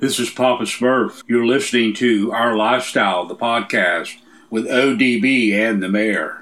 This is Papa Smurf. You're listening to Our Lifestyle, the podcast, with ODB and the mayor.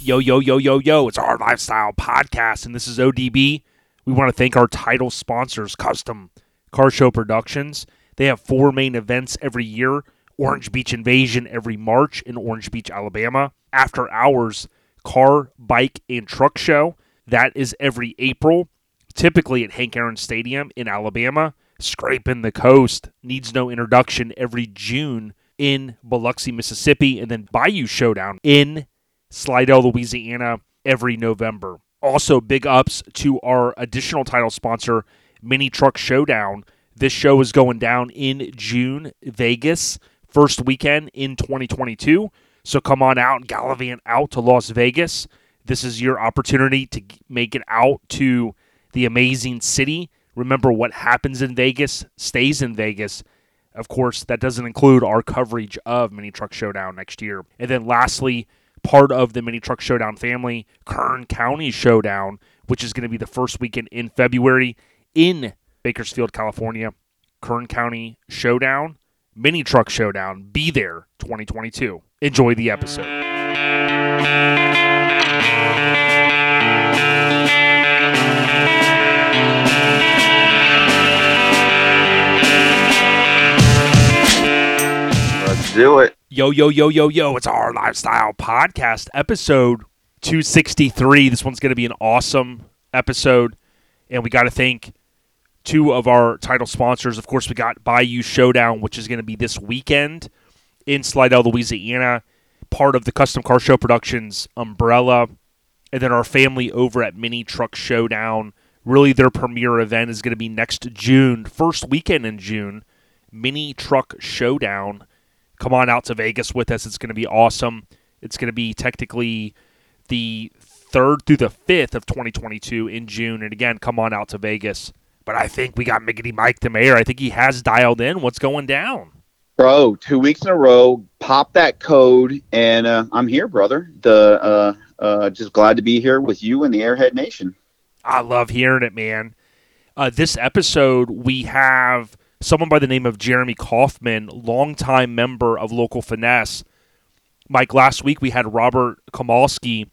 Yo, yo, yo, yo, yo, it's our lifestyle podcast, and this is ODB. We want to thank our title sponsors, Custom Car Show Productions. They have four main events every year Orange Beach Invasion every March in Orange Beach, Alabama. After Hours Car, Bike, and Truck Show. That is every April, typically at Hank Aaron Stadium in Alabama. Scraping the Coast needs no introduction every June in Biloxi, Mississippi, and then Bayou Showdown in Slidell, Louisiana, every November. Also, big ups to our additional title sponsor, Mini Truck Showdown. This show is going down in June, Vegas, first weekend in 2022. So come on out and gallivant out to Las Vegas. This is your opportunity to make it out to the amazing city. Remember, what happens in Vegas stays in Vegas. Of course, that doesn't include our coverage of Mini Truck Showdown next year. And then lastly, part of the Mini Truck Showdown family, Kern County Showdown, which is going to be the first weekend in February in Bakersfield, California. Kern County Showdown, Mini Truck Showdown. Be there 2022. Enjoy the episode. Do it. Yo, yo, yo, yo, yo. It's our lifestyle podcast, episode 263. This one's going to be an awesome episode. And we got to thank two of our title sponsors. Of course, we got Bayou Showdown, which is going to be this weekend in Slidell, Louisiana, part of the Custom Car Show Productions umbrella. And then our family over at Mini Truck Showdown. Really, their premier event is going to be next June, first weekend in June. Mini Truck Showdown. Come on out to Vegas with us. It's going to be awesome. It's going to be technically the 3rd through the 5th of 2022 in June. And again, come on out to Vegas. But I think we got Miggity Mike the mayor. I think he has dialed in. What's going down? Bro, two weeks in a row, pop that code, and uh, I'm here, brother. The uh, uh, just glad to be here with you and the Airhead Nation. I love hearing it, man. Uh, this episode, we have someone by the name of Jeremy Kaufman, longtime member of Local Finesse. Mike, last week we had Robert Kamalski,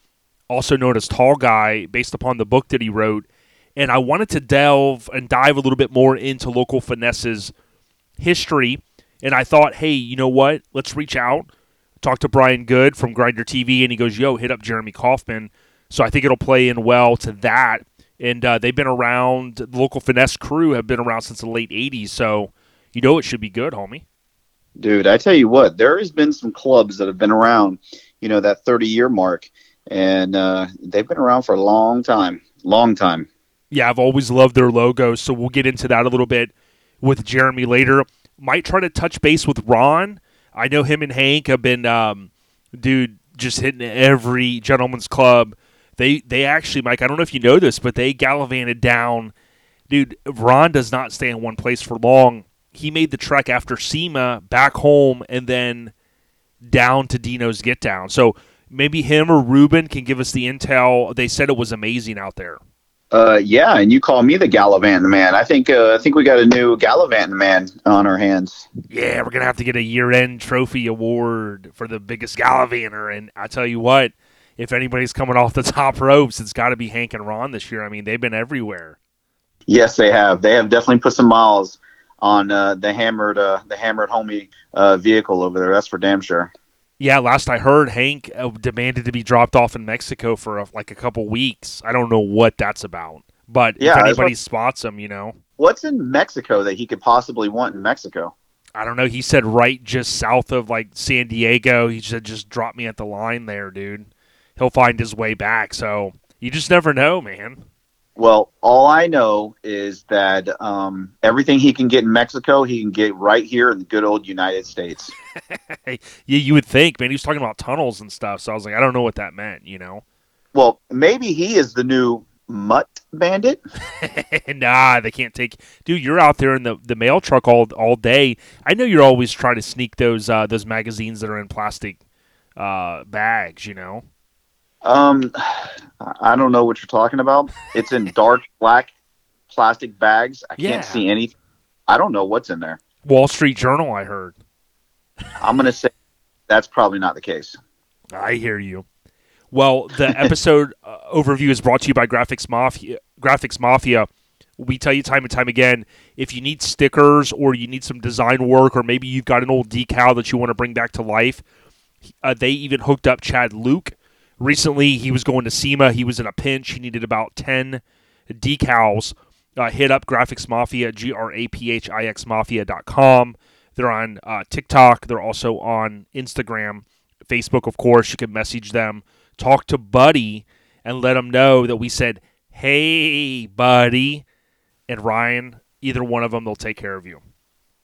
also known as Tall Guy, based upon the book that he wrote. And I wanted to delve and dive a little bit more into Local Finesse's history. And I thought, hey, you know what? Let's reach out, talk to Brian Good from Grinder TV. And he goes, yo, hit up Jeremy Kaufman. So I think it'll play in well to that and uh, they've been around. The local finesse crew have been around since the late '80s, so you know it should be good, homie. Dude, I tell you what, there has been some clubs that have been around, you know, that 30 year mark, and uh, they've been around for a long time, long time. Yeah, I've always loved their logo, so we'll get into that a little bit with Jeremy later. Might try to touch base with Ron. I know him and Hank have been, um, dude, just hitting every gentleman's club they they actually, Mike, I don't know if you know this, but they gallivanted down. Dude, Ron does not stay in one place for long. He made the trek after SEMA back home and then down to Dino's Get Down. So maybe him or Ruben can give us the intel. They said it was amazing out there. Uh, yeah, and you call me the Gallivant man. I think uh, I think we got a new Gallivant man on our hands. Yeah, we're gonna have to get a year-end trophy award for the biggest Gallivanter, and I tell you what, if anybody's coming off the top ropes, it's got to be Hank and Ron this year. I mean, they've been everywhere. Yes, they have. They have definitely put some miles on uh, the hammered, uh, the hammered homie uh, vehicle over there. That's for damn sure. Yeah, last I heard, Hank uh, demanded to be dropped off in Mexico for a, like a couple weeks. I don't know what that's about, but yeah, if anybody spots him, you know, what's in Mexico that he could possibly want in Mexico? I don't know. He said right just south of like San Diego. He said just drop me at the line there, dude he'll find his way back. So you just never know, man. Well, all I know is that um, everything he can get in Mexico, he can get right here in the good old United States. yeah, you would think, man. He was talking about tunnels and stuff, so I was like, I don't know what that meant, you know. Well, maybe he is the new mutt bandit. nah, they can't take. Dude, you're out there in the, the mail truck all all day. I know you're always trying to sneak those uh, those magazines that are in plastic uh, bags, you know. Um, I don't know what you're talking about. It's in dark black plastic bags. I Yeah. can't see any. I don't know what's in there. Wall Street Journal, I heard. I'm gonna say that's probably not the case. I hear you. Well, the episode uh, overview is brought to you by Graphics Mafia. Graphics Mafia. We tell you time and time again if you need stickers or you need some design work, or maybe you've got an old decal that you want to bring back to life, uh, they even hooked up Chad Luke. Recently, he was going to SEMA. He was in a pinch. He needed about 10 decals. Uh, hit up Graphics Mafia, G R A P H I X Mafia.com. They're on uh, TikTok. They're also on Instagram, Facebook, of course. You can message them, talk to Buddy, and let them know that we said, hey, Buddy. And Ryan, either one of them, they'll take care of you.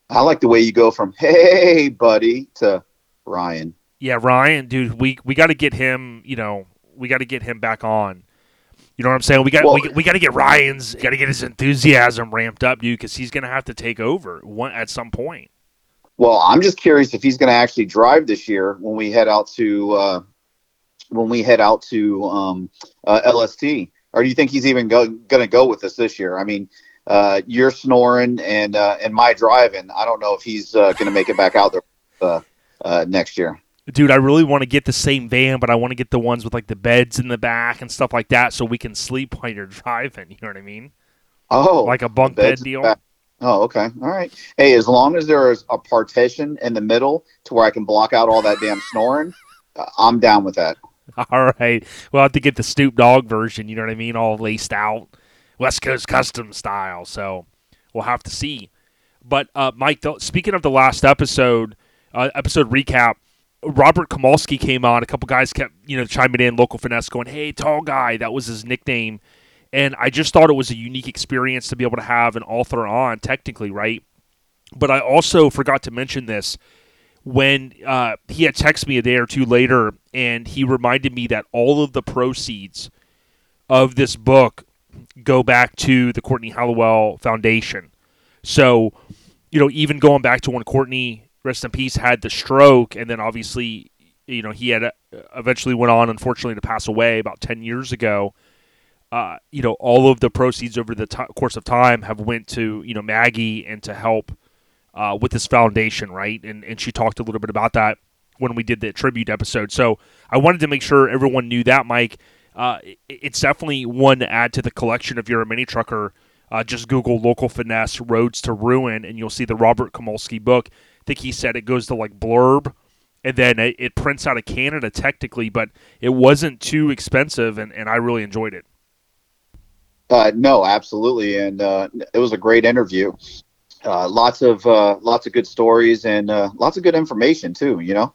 I like the way you go from "Hey, buddy" to Ryan. Yeah, Ryan, dude, we we got to get him. You know, we got to get him back on. You know what I'm saying? We got Well- we, we got to get Ryan's got to get his enthusiasm ramped up, dude, because he's gonna have to take over one at some point. Well, I'm just curious if he's going to actually drive this year when we head out to uh, when we head out to um, uh, LST, or do you think he's even go, going to go with us this year? I mean, uh, you're snoring and uh, and my driving. I don't know if he's uh, going to make it back out there uh, uh, next year. Dude, I really want to get the same van, but I want to get the ones with like the beds in the back and stuff like that, so we can sleep while you're driving. You know what I mean? Oh, Like a bunk bed deal. back. Oh, okay, all right. Hey, as long as there is a partition in the middle to where I can block out all that damn snoring, uh, I'm down with that. All right, we'll have to get the Snoop Dogg version. You know what I mean? All laced out, West Coast custom style. So we'll have to see. But uh, Mike, th- speaking of the last episode, uh, episode recap, Robert Kamalski came on. A couple guys kept you know chiming in, local finesse, going, "Hey, tall guy," that was his nickname. And I just thought it was a unique experience to be able to have an author on, technically, right? But I also forgot to mention this when uh, he had texted me a day or two later, and he reminded me that all of the proceeds of this book go back to the Courtney Halliwell Foundation. So, you know, even going back to when Courtney, rest in peace, had the stroke, and then obviously, you know, he had uh, eventually went on, unfortunately, to pass away about ten years ago. Uh, you know, all of the proceeds over the ti course of time have went to you know Maggie and to help uh, with this foundation, right? And and she talked a little bit about that when we did the tribute episode. So I wanted to make sure everyone knew that, Mike. Uh, it- it's definitely one to add to the collection if you're a mini trucker. Uh, just Google local finesse roads to ruin, and you'll see the Robert Komolsky book. I think he said it goes to like blurb, and then it, it prints out of Canada technically, but it wasn't too expensive, and, and I really enjoyed it. Uh, no, absolutely, and uh, it was a great interview. Uh, lots of uh, lots of good stories and uh, lots of good information too. You know.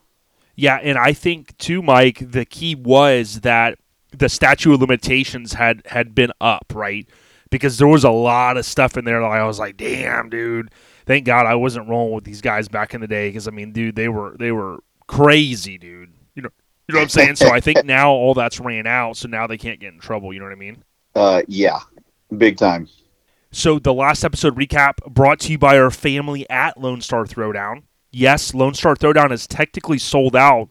Yeah, and I think too, Mike, the key was that the statute of limitations had had been up, right? Because there was a lot of stuff in there that I was like, "Damn, dude! Thank God I wasn't rolling with these guys back in the day." Because I mean, dude, they were they were crazy, dude. You know, you know what I'm saying? so I think now all that's ran out, so now they can't get in trouble. You know what I mean? Uh, yeah, big time. So the last episode recap brought to you by our family at Lone Star Throwdown. Yes, Lone Star Throwdown is technically sold out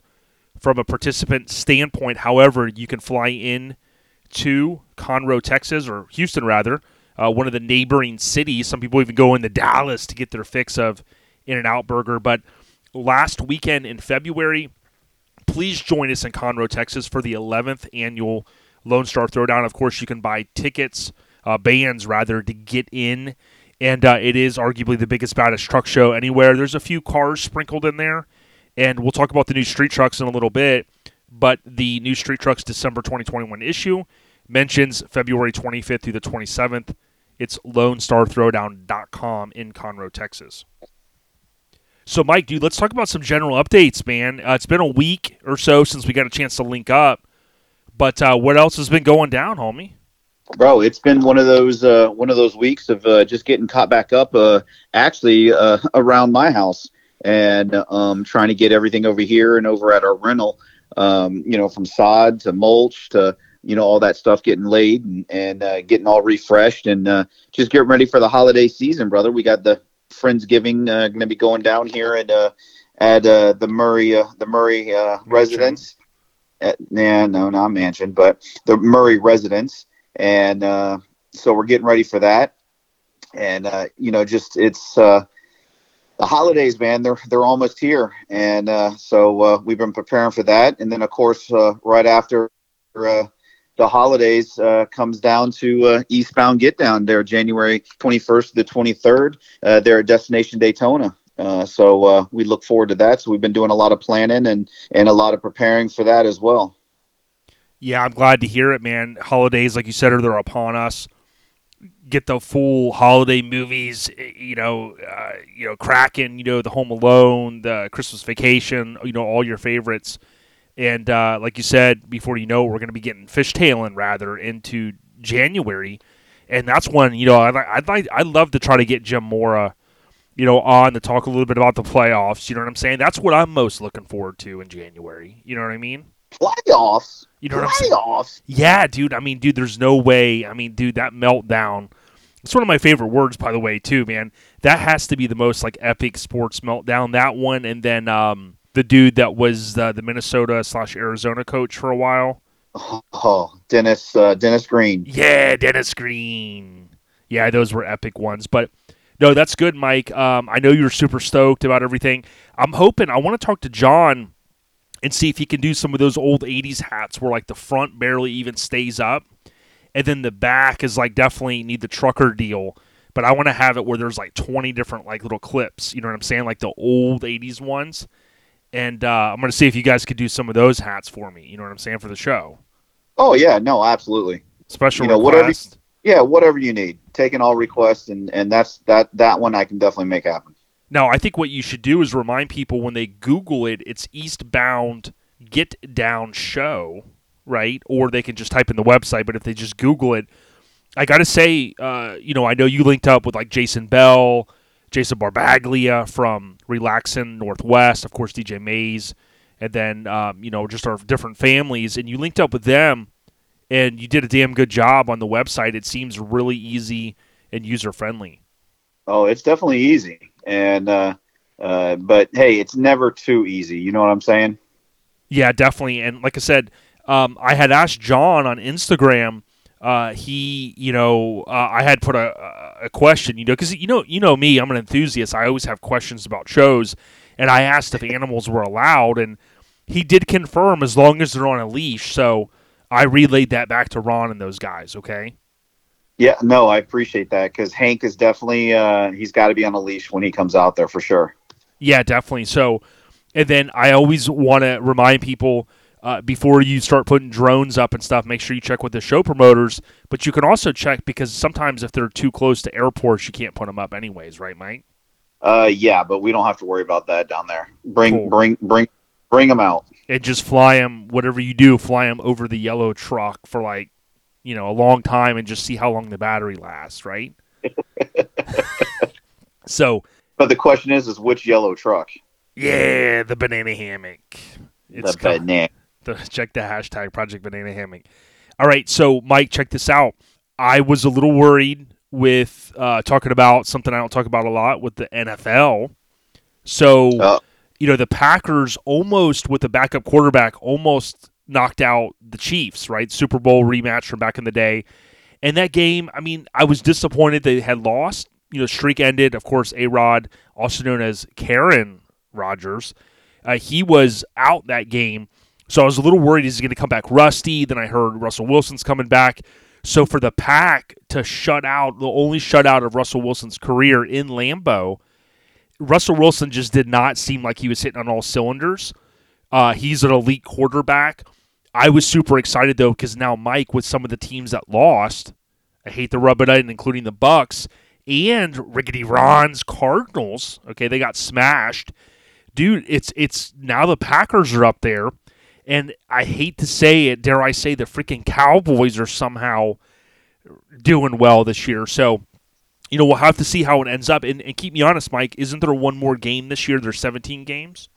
from a participant standpoint. However, you can fly in to Conroe, Texas, or Houston rather, uh, one of the neighboring cities. Some people even go into Dallas to get their fix of In and Out Burger. But last weekend in February, please join us in Conroe, Texas for the 11th annual Lone Star Throwdown. Of course, you can buy tickets, uh, bands rather, to get in. And uh, it is arguably the biggest, baddest truck show anywhere. There's a few cars sprinkled in there, and we'll talk about the new street trucks in a little bit. But the new street trucks December 2021 issue mentions February 25th through the 27th. It's LoneStarThrowdown.com in Conroe, Texas. So, Mike, dude, let's talk about some general updates, man. Uh, it's been a week or so since we got a chance to link up, but uh, what else has been going down, homie? Bro, it's been one of those uh, one of those weeks of uh, just getting caught back up. Uh, actually, uh, around my house and um, trying to get everything over here and over at our rental. Um, you know, from sod to mulch to you know all that stuff getting laid and, and uh, getting all refreshed and uh, just getting ready for the holiday season, brother. We got the Friendsgiving uh, going to be going down here at uh, at uh, the Murray uh, the Murray uh, residence at nah, no, not mansion, but the Murray residence, and uh, so we're getting ready for that. And uh, you know, just it's uh, the holidays, man. They're they're almost here, and uh, so uh, we've been preparing for that. And then, of course, uh, right after uh, the holidays uh, comes down to uh, Eastbound Get Down there, January 21st to the 23rd. Uh, there at Destination Daytona. Uh, so uh, we look forward to that. So we've been doing a lot of planning and and a lot of preparing for that as well. Yeah, I'm glad to hear it, man. Holidays, like you said, are they're upon us. Get the full holiday movies, eh, you know, uh, you know, Kraken, you know, the Home Alone, the Christmas Vacation, you know, all your favorites. And uh, like you said, before you know, we're going to be getting fishtailing rather into January, and that's when you know I'd, I'd like I'd love to try to get Jim Mora, you know, on to talk a little bit about the playoffs. You know what I'm saying? That's what I'm most looking forward to in January. You know what I mean? Playoffs. You know what I'm saying? Playoffs. Yeah, dude. I mean, dude, there's no way. I mean, dude, that meltdown. It's one of my favorite words, by the way, too, man. That has to be the most like epic sports meltdown. That one, and then um, the dude that was uh, the Minnesota slash Arizona coach for a while. Oh, Dennis uh, Dennis Green. Yeah, Dennis Green. Yeah, those were epic ones. But no, that's good, Mike. Um, I know you're super stoked about everything. I'm hoping. I want to talk to John and see if he can do some of those old '80s hats where like the front barely even stays up, and then the back is like definitely need the trucker deal. But I want to have it where there's like 20 different like little clips. You know what I'm saying? Like the old '80s ones. And uh, I'm going to see if you guys could do some of those hats for me. You know what I'm saying for the show. Oh yeah, no, absolutely. Special You know, whatever- request. Yeah, whatever you need. Taking all requests, and and that's that that one I can definitely make happen. Now, I think what you should do is remind people when they Google it, it's Eastbound Get Down Show, right? Or they can just type in the website. But if they just Google it, I got to say, uh, you know, I know you linked up with like Jason Bell, Jason Barbaglia from Relaxin Northwest, of course, DJ Mays, and then, um, you know, just our different families. And you linked up with them and you did a damn good job on the website. It seems really easy and user friendly. Oh, it's definitely easy, and uh, uh, but hey, it's never too easy. You know what I'm saying? Yeah, definitely. And like I said, um, I had asked John on Instagram. Uh, he, you know, uh, I had put a, a question, you know, because you know, you know me, I'm an enthusiast. I always have questions about shows, and I asked if animals were allowed, and he did confirm as long as they're on a leash. So I relayed that back to Ron and those guys. Okay. Yeah, no, I appreciate that because Hank is definitely uh, he's got to be on a leash when he comes out there for sure. Yeah, definitely. So, and then I always want to remind people uh, before you start putting drones up and stuff, make sure you check with the show promoters. But you can also check because sometimes if they're too close to airports, you can't put them up anyways, right, Mike? Uh, yeah, but we don't have to worry about that down there. Bring, Cool. bring, bring, bring them out. And just fly them, whatever you do, fly them over the yellow truck for like, you know, a long time and just see how long the battery lasts, right? so, But the question is, is which yellow truck? yeah, the banana hammock. It's the banana. The, check the hashtag Project Banana Hammock. All right, so Mike, check this out. I was a little worried with uh, talking about something I don't talk about a lot with the NFL. So, Oh. you know, the Packers almost with the backup quarterback almost knocked out the Chiefs, right? Super Bowl rematch from back in the day. And that game, I mean, I was disappointed they had lost. You know, streak ended. Of course, A Rod, also known as Aaron Rodgers, uh, he was out that game. So I was a little worried he's going to come back rusty. Then I heard Russell Wilson's coming back. So for the pack to shut out the only shutout of Russell Wilson's career in Lambeau, Russell Wilson just did not seem like he was hitting on all cylinders. Uh, he's an elite quarterback. I was super excited though because now Mike with some of the teams that lost, I hate to rub it in, including the Bucs and Rickety Ron's Cardinals. Okay, they got smashed, dude. It's it's now the Packers are up there, and I hate to say it, dare I say the freaking Cowboys are somehow doing well this year. So, you know, we'll have to see how it ends up. And, and keep me honest, Mike, isn't there one more game this year? There's 17 games.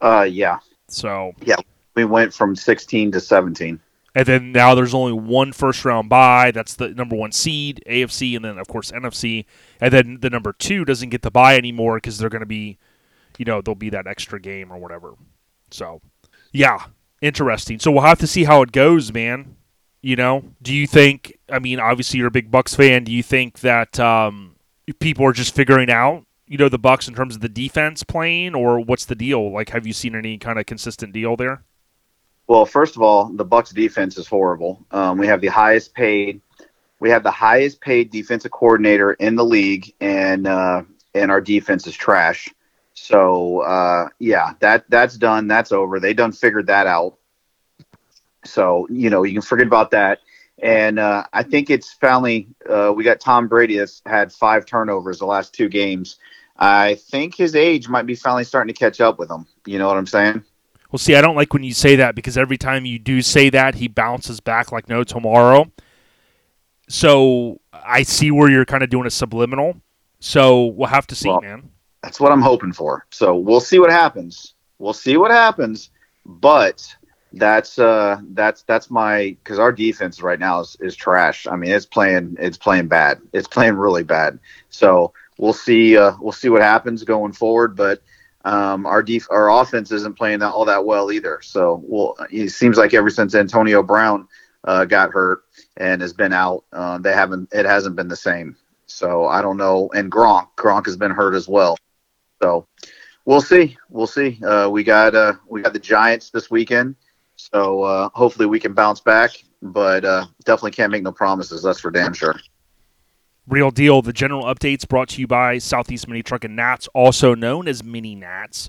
Uh, yeah, So, yeah, we went from 16 to 17. and then now there's only one first round bye. That's the number one seed, AFC, and then, of course, NFC. And then the number two doesn't get the bye anymore because they're going to be, you know, there'll be that extra game or whatever. So, yeah. Interesting. So we'll have to see how it goes, man. You know, do you think? I mean, obviously you're a big Bucs fan. Do you think that um, people are just figuring out, you know, the Bucs in terms of the defense playing, or what's the deal? Like, have you seen any kind of consistent deal there? Well, first of all, the Bucs defense is horrible. Um, we have the highest paid, we have the highest paid defensive coordinator in the league, and uh, and our defense is trash. So uh, yeah, that that's done. That's over. They done figured that out. So you know you can forget about that. And uh, I think it's finally uh, we got Tom Brady that's had five turnovers the last two games. I think his age might be finally starting to catch up with him. You know what I'm saying? Well, see, I don't like when you say that because every time you do say that, he bounces back like no tomorrow. So I see where you're kind of doing a subliminal. So we'll have to see, Well, man. That's what I'm hoping for. So we'll see what happens. We'll see what happens. But that's uh that's that's my because our defense right now is, is trash. I mean it's playing it's playing bad. It's playing really bad. So we'll see uh we'll see what happens going forward. But um our def- our offense isn't playing all that well either. So well it seems like ever since Antonio Brown uh, got hurt and has been out, uh, they haven't it hasn't been the same. So I don't know. And Gronk Gronk has been hurt as well. So we'll see. We'll see. Uh, we got uh, we got the Giants this weekend, so uh, hopefully we can bounce back. But uh, definitely can't make no promises. That's for damn sure. Real deal. The general updates brought to you by Southeast Mini Truck and Nats, also known as Mini Nats.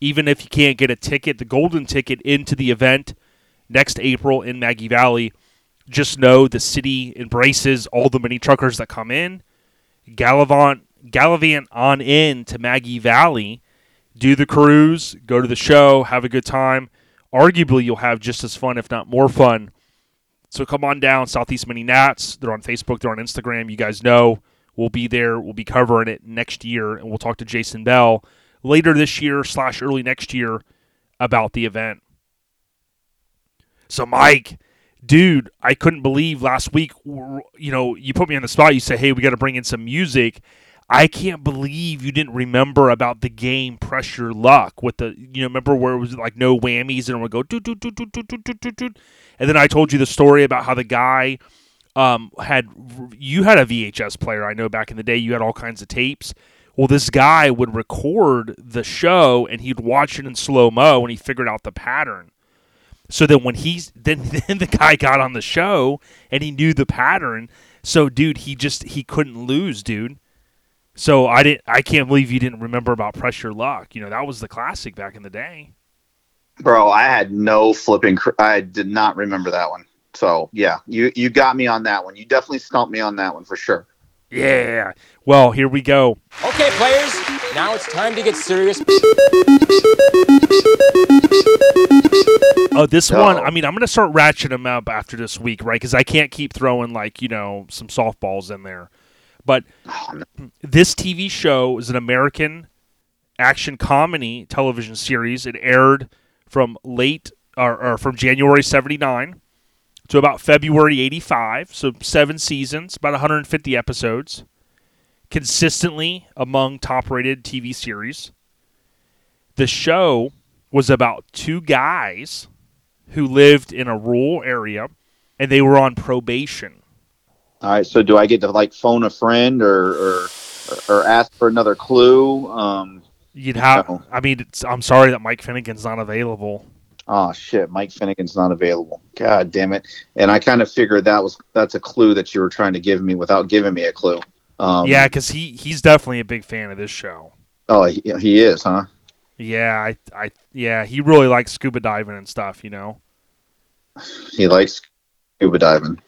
Even if you can't get a ticket, the golden ticket into the event next April in Maggie Valley, just know the city embraces all the mini truckers that come in. Gallivant, gallivant on in to Maggie Valley, do the cruise, go to the show, have a good time. Arguably, you'll have just as fun, if not more fun. So come on down, Southeast Mini Nats. They're on Facebook, they're on Instagram. You guys know we'll be there. We'll be covering it next year, and we'll talk to Jason Bell later this year slash early next year about the event. So, Mike, dude, I couldn't believe last week. You know, you put me on the spot. You say, "Hey, we got to bring in some music." I can't believe you didn't remember about the game Press Your Luck with the you know remember where it was like no whammies and it would go and then I told you the story about how the guy um, had you had a VHS player I know back in the day you had all kinds of tapes. Well, this guy would record the show and he'd watch it in slow mo and he figured out the pattern. So then when he's then then the guy got on the show and he knew the pattern. So dude, he just he couldn't lose, dude. So I didn't I can't believe you didn't remember about Press Your Luck. You know, that was the classic back in the day. Bro, I had no flipping. Cr- I did not remember that one. So yeah, you you got me on that one. You definitely stumped me on that one for sure. Yeah. Well, here we go. Okay, players, now it's time to get serious. Oh, this No. one, I mean, I'm going to start ratcheting them up after this week, right? Because I can't keep throwing, like, you know, some softballs in there. But Oh, this TV show is an American action comedy television series. It aired from late or, or from January 79 to about February 85. So seven seasons, about 150 episodes, consistently among top rated TV series. The show was about two guys who lived in a rural area and they were on probation. All right. So do I get to like phone a friend or or, or ask for another clue? Um. You'd have. No. I mean, it's, I'm sorry that Mike Finnegan's not available. Oh shit, Mike Finnegan's not available. God damn it! And I kind of figured that was that's a clue that you were trying to give me without giving me a clue. Um, yeah, because he he's definitely a big fan of this show. Oh, he, he is, huh? Yeah, I I yeah, he really likes scuba diving and stuff. You know. He likes scuba diving.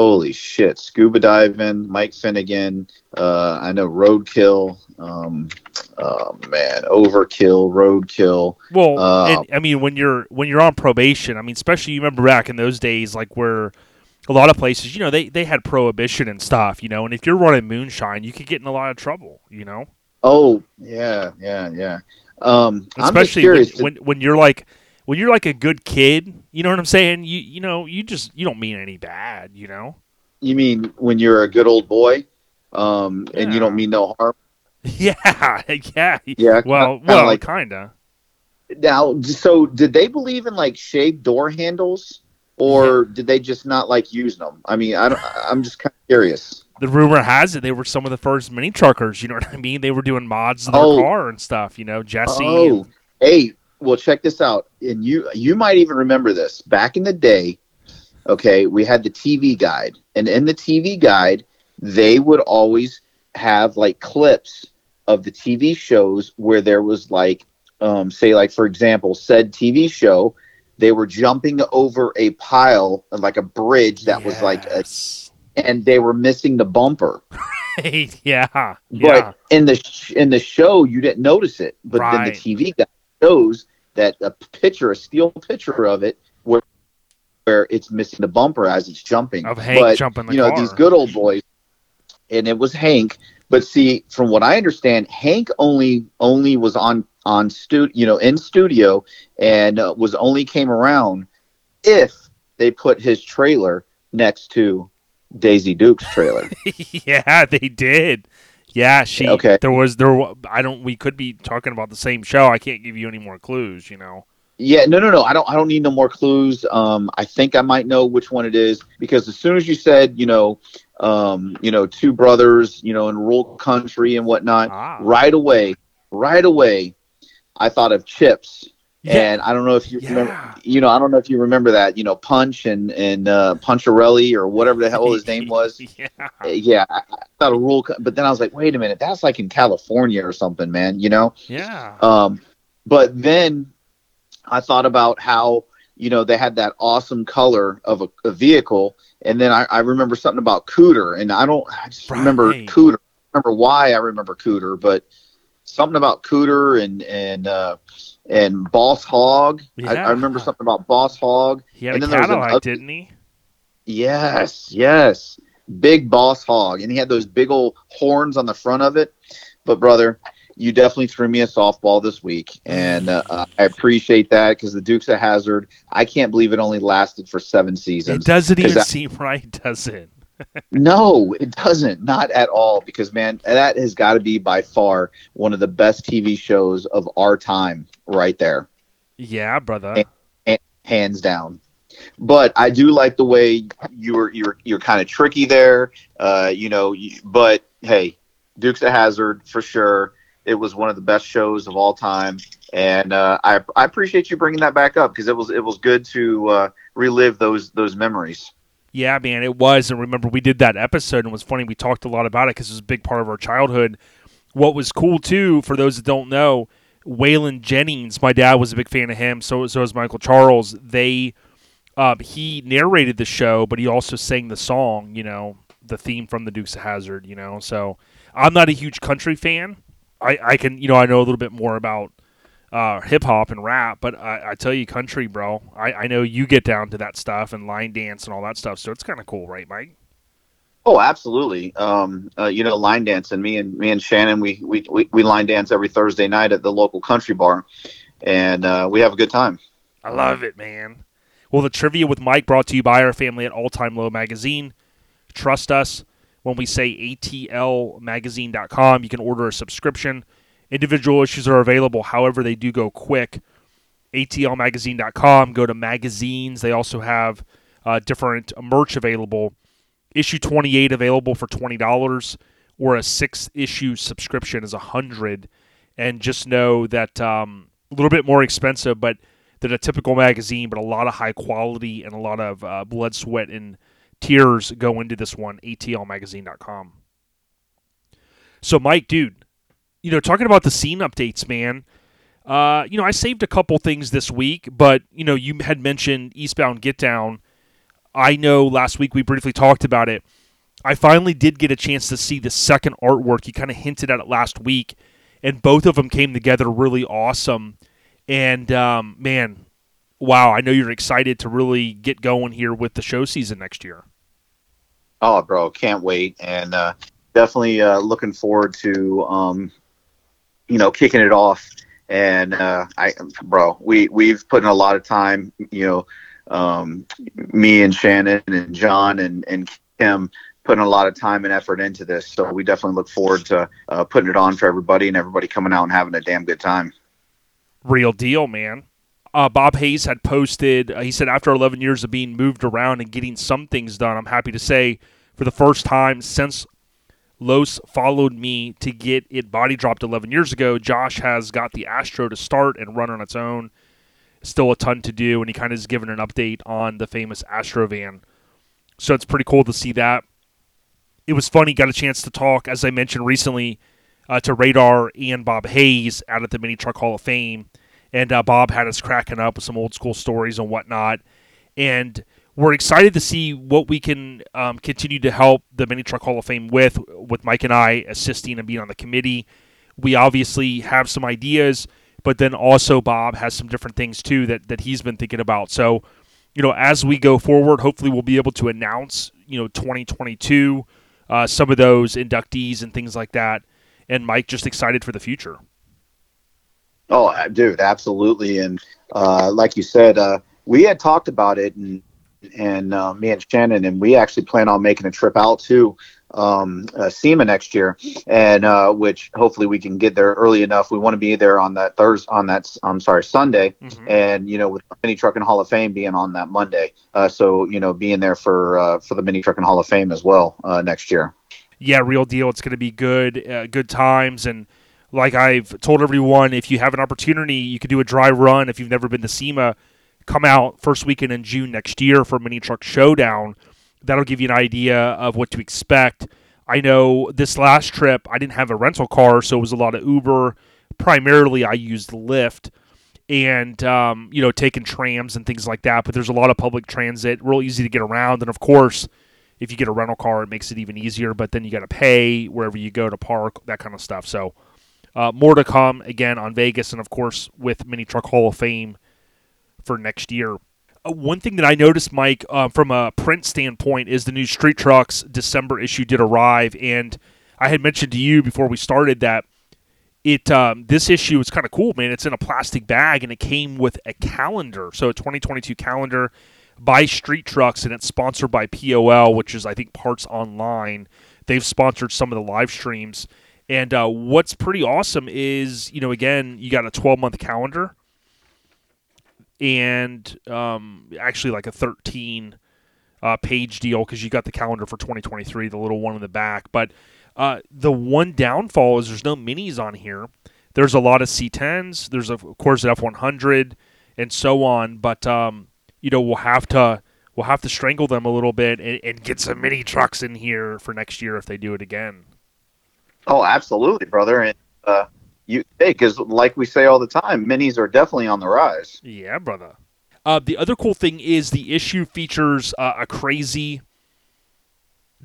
Holy shit, scuba diving. Mike Finnegan. Uh, I know Roadkill. Um, oh man, Overkill, Roadkill. Well, Uh, and, I mean, when you're when you're on probation, I mean, especially you remember back in those days, like where a lot of places, you know, they they had prohibition and stuff, you know, and if you're running moonshine, you could get in a lot of trouble, you know. Oh yeah, yeah, yeah. Um, especially when, when when you're like when you're like a good kid, you know what I'm saying? You you know you just you don't mean any bad, you know. you mean when you're a good old boy, um, and you don't mean no harm? Yeah, yeah. Yeah. Well, kinda well, like kinda. now, so did they believe in like shaved door handles, or did they just not like using them? I mean, I don't, I'm just kind of curious. The rumor has it they were some of the first mini truckers. You know what I mean? They were doing mods to their Oh. car and stuff. You know, Jesse. Oh, and- hey, well, check this out, and you you might even remember this. Back in the day, okay, we had the TV guide, and in the TV guide, they would always have like clips of the TV shows where there was like, um, say, like for example, said TV show, they were jumping over a pile, like a bridge that was like, a, and they were missing the bumper. yeah. But Yeah. in the sh- in the show, you didn't notice it. But then the TV guy shows that a picture, a steel picture of it, where where it's missing the bumper as it's jumping. Of Hank but, jumping the you know car. these good old boys, and it was Hank. But see, from what I understand, Hank only only was on on stu- you know, in studio, and uh, was only came around if they put his trailer next to Daisy Duke's trailer. yeah, they did. Yeah, she. Okay. There was there. I don't. We could be talking about the same show. I can't give you any more clues. You know. Yeah, no, no, no. I don't. I don't need no more clues. Um, I think I might know which one it is because as soon as you said, you know, um, you know, two brothers, you know, in rural country and whatnot, Ah. right away, right away, I thought of Chips. Yeah. And I don't know if you remember, you know, I don't know if you remember that, you know, Punch and and uh, Puncharelli or whatever the hell his name was. yeah. Uh, yeah, I, I thought a co- but then I was like, wait a minute, that's like in California or something, man. You know. Yeah. Um, but then I thought about how you know they had that awesome color of a, a vehicle, and then I, I remember something about Cooter, and I don't I just remember Right. Cooter. I remember why I remember Cooter, but something about Cooter and and uh, and Boss Hogg. I, Yeah. I remember something about Boss Hogg. He had and a then there was Cadillac, didn't he? Yes, yes. Big boss hog. And he had those big old horns on the front of it. But, brother, you definitely threw me a softball this week. And uh, uh, I appreciate that because the Dukes of Hazzard, I can't believe it only lasted for seven seasons. It doesn't even that- seem right, does it? No, it doesn't. Not at all. Because, man, that has got to be by far one of the best TV shows of our time right there. Yeah, brother. hands down. But I do like the way you were you're you're kind of tricky there, uh, you know. But hey, Dukes of Hazzard for sure. It was one of the best shows of all time, and uh, I I appreciate you bringing that back up because it was it was good to uh, relive those those memories. Yeah, man, it was. And remember, we did that episode, and it was funny. We talked a lot about it because it was a big part of our childhood. What was cool too, for those that don't know, Waylon Jennings, my dad was a big fan of him. So so was Michael Charles. They, um, he narrated the show, but he also sang the song. You know, the theme from the Dukes of Hazzard. You know, so I'm not a huge country fan. I I can you know I know a little bit more about. Uh, hip hop and rap, but I, I tell you, country, bro. I, I know you get down to that stuff and line dance and all that stuff, so it's kind of cool, right, Mike? Oh, absolutely. Um, uh, you know, line dancing. Me and me and Shannon, we, we we we line dance every Thursday night at the local country bar, and uh, we have a good time. I love it, man. Well, the trivia with Mike brought to you by our family at All Time Low Magazine. Trust us when we say atlmagazine.com. You can order a subscription. Individual issues are available, however, they do go quick. atlmagazine.com. Go to magazines. They also have uh, different merch available. Issue 28 available for $20 or a six issue subscription is 100 and just know that um, a little bit more expensive but than a typical magazine but a lot of high quality and a lot of uh, blood sweat and tears go into this one atlmagazine.com so mike dude you know talking about the scene updates man uh, you know i saved a couple things this week but you know you had mentioned eastbound get down I know last week we briefly talked about it. I finally did get a chance to see the second artwork. You kind of hinted at it last week, and both of them came together really awesome. And um, man, wow! I know you're excited to really get going here with the show season next year. Oh, bro, can't wait, and uh, definitely uh, looking forward to um, you know kicking it off. And uh, I, bro, we we've put in a lot of time. You know, um, me and Shannon and John and and Kim putting a lot of time and effort into this. So we definitely look forward to uh, putting it on for everybody and everybody coming out and having a damn good time. Real deal, man. Uh, Bob Hayes had posted, uh, he said, after 11 years of being moved around and getting some things done, I'm happy to say for the first time since Los followed me to get it body dropped 11 years ago, Josh has got the Astro to start and run on its own. Still a ton to do, and he kind of is given an update on the famous Astro van. So it's pretty cool to see that. It was funny, got a chance to talk, as I mentioned recently, uh, to Radar and Bob Hayes out at the Mini Truck Hall of Fame and uh, Bob had us cracking up with some old school stories and whatnot. And we're excited to see what we can um, continue to help the Mini Truck Hall of Fame with, with Mike and I assisting and being on the committee. We obviously have some ideas, but then also Bob has some different things too that, that he's been thinking about. So, you know, as we go forward, hopefully we'll be able to announce, you know, 2022, uh, some of those inductees and things like that. And Mike just excited for the future. Oh, dude, absolutely. And uh, like you said, uh, we had talked about it, and and uh, me and Shannon, and we actually plan on making a trip out to um, uh, SEMA next year, and uh, which hopefully we can get there early enough. We want to be there on that Thursday, on that I'm sorry Sunday, mm-hmm. and you know with Mini Trucking Hall of Fame being on that Monday, uh, so you know being there for uh, for the Mini Trucking Hall of Fame as well uh, next year. Yeah, real deal. It's going to be good, uh, good times, and like I've told everyone, if you have an opportunity, you could do a dry run. If you've never been to SEMA, come out first weekend in June next year for Mini Truck Showdown. That'll give you an idea of what to expect. I know this last trip, I didn't have a rental car, so it was a lot of Uber. Primarily, I used Lyft and, um, you know, taking trams and things like that. But there's a lot of public transit, real easy to get around. And of course, if you get a rental car, it makes it even easier. But then you got to pay wherever you go to park, that kind of stuff. So, uh, more to come again on Vegas, and of course with Mini Truck Hall of Fame for next year. Uh, one thing that I noticed, Mike, uh, from a print standpoint, is the new Street Trucks December issue did arrive, and I had mentioned to you before we started that it um, this issue is kind of cool, man. It's in a plastic bag, and it came with a calendar, so a 2022 calendar by Street Trucks, and it's sponsored by POL, which is I think Parts Online. They've sponsored some of the live streams and uh, what's pretty awesome is, you know, again, you got a 12 month calendar and um, actually like a 13 uh, page deal because you got the calendar for 2023, the little one in the back. But uh, the one downfall is there's no minis on here. There's a lot of C10s. There's, of course, an F100 and so on. But, um, you know, we'll have to. We'll have to strangle them a little bit and, and get some mini trucks in here for next year if they do it again. Oh, absolutely, brother. And uh, you because like we say all the time, minis are definitely on the rise. Yeah, brother. Uh, the other cool thing is the issue features uh, a crazy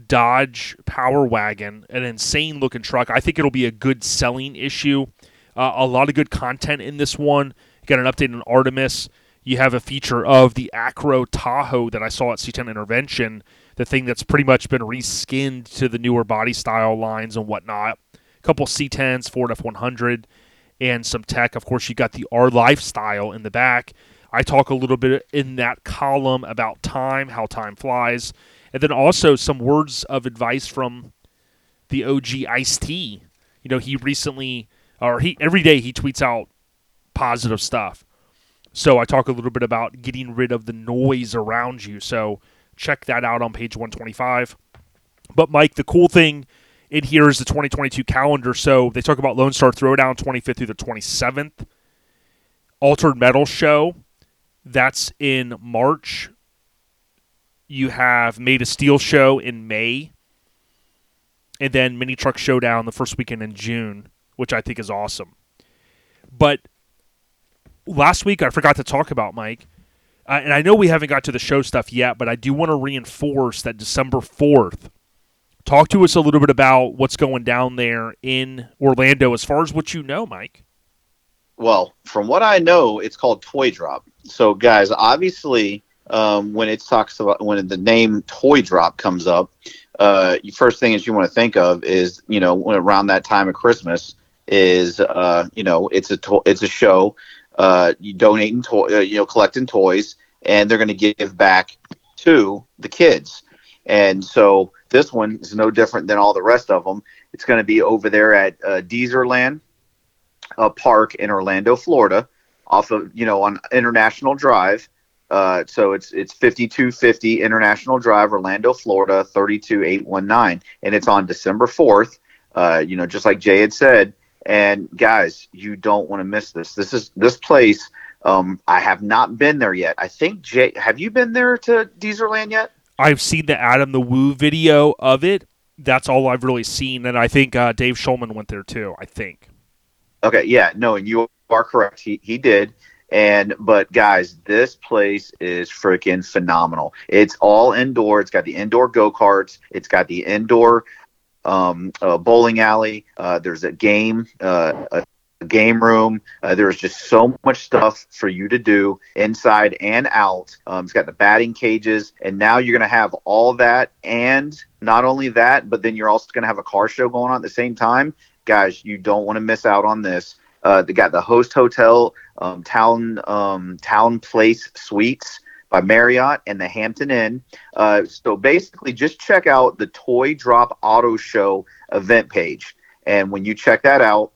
Dodge Power Wagon, an insane looking truck. I think it'll be a good selling issue. Uh, a lot of good content in this one. You got an update on Artemis. You have a feature of the Acro Tahoe that I saw at C10 Intervention the thing that's pretty much been reskinned to the newer body style lines and whatnot. Couple C10s, Ford F100, and some tech. Of course, you got the R Lifestyle in the back. I talk a little bit in that column about time, how time flies, and then also some words of advice from the OG Ice T. You know, he recently, or he every day he tweets out positive stuff. So I talk a little bit about getting rid of the noise around you. So Check that out on page 125. But Mike, the cool thing in here is the 2022 calendar. So they talk about Lone Star Throwdown 25th through the 27th. Altered Metal Show, that's in March. You have Made of Steel Show in May. And then Mini Truck Showdown the first weekend in June, which I think is awesome. But last week I forgot to talk about, Mike, uh, and I know we haven't got to the show stuff yet, but I do want to reinforce that December 4th. Talk to us a little bit about what's going down there in Orlando as far as what you know, Mike. Well, from what I know, it's called Toy Drop. So, guys, obviously, um, when it talks about when the name Toy Drop comes up, uh, first thing that you want to think of is you know around that time of Christmas is uh, you know it's a to- it's a show uh, donating toy, uh, you know, collecting toys, and they're going to give back to the kids. And so this one is no different than all the rest of them. It's going to be over there at uh, Dezerland uh, Park in Orlando, Florida. off of you know on International Drive. Uh, so it's it's 5250 International Drive, Orlando, Florida 32819, and it's on December 4th. Uh, you know, just like Jay had said. And guys, you don't want to miss this. This is this place. Um, I have not been there yet. I think Jay, have you been there to Dezerland yet? I've seen the Adam the Woo video of it. That's all I've really seen, and I think uh, Dave Schulman went there too. I think. Okay, yeah, no, and you are correct. He he did. And but guys, this place is freaking phenomenal. It's all indoor. It's got the indoor go karts. It's got the indoor um, uh, bowling alley. Uh, there's a game, uh, a game room. Uh, there's just so much stuff for you to do inside and out. Um, it's got the batting cages, and now you're going to have all that. And not only that, but then you're also going to have a car show going on at the same time. Guys, you don't want to miss out on this. Uh, they got the Host Hotel, um, Town um, TownePlace Suites by Marriott and the Hampton Inn. Uh, so basically, just check out the Toy Drop Auto Show event page, and when you check that out,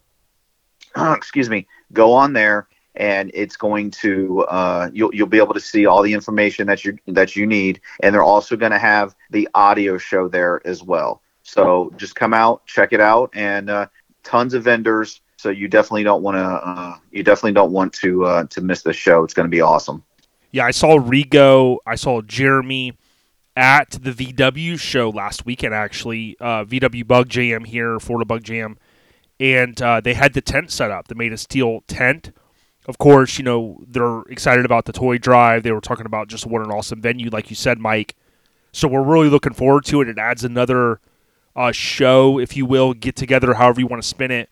excuse me, go on there, and it's going to uh, you'll you'll be able to see all the information that you that you need, and they're also going to have the audio show there as well. So just come out, check it out, and uh, tons of vendors so you definitely don't want to. Uh, you definitely don't want to uh, to miss the show. It's going to be awesome. Yeah, I saw Rigo. I saw Jeremy at the VW show last weekend. Actually, uh, VW Bug Jam here, Florida Bug Jam, and uh, they had the tent set up. They made a steel tent. Of course, you know they're excited about the toy drive. They were talking about just what an awesome venue, like you said, Mike. So we're really looking forward to it. It adds another uh, show, if you will, get together, however you want to spin it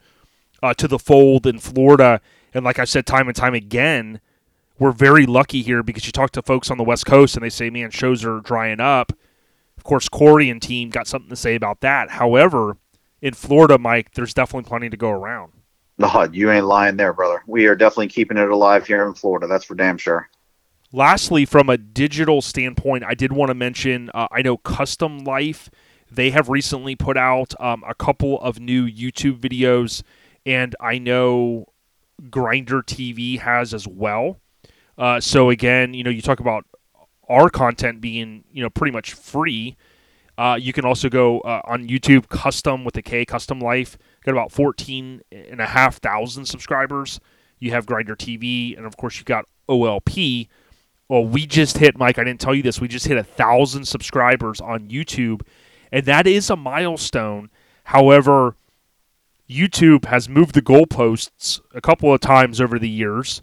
uh, to the fold in Florida. And like I said time and time again, we're very lucky here because you talk to folks on the West Coast and they say, man, shows are drying up. Of course, Corey and team got something to say about that. However, in Florida, Mike, there's definitely plenty to go around. No, you ain't lying there, brother. We are definitely keeping it alive here in Florida. That's for damn sure. Lastly, from a digital standpoint, I did want to mention uh, I know Kustom Life. They have recently put out um, a couple of new YouTube videos and I know Grinder TV has as well. Uh, so again, you know, you talk about our content being you know pretty much free. Uh, you can also go uh, on YouTube, custom with a K, custom life. Got about 14 and a half thousand subscribers. You have Grinder TV, and of course you've got OLP. Well, we just hit Mike. I didn't tell you this. We just hit a thousand subscribers on YouTube, and that is a milestone. However, YouTube has moved the goalposts a couple of times over the years.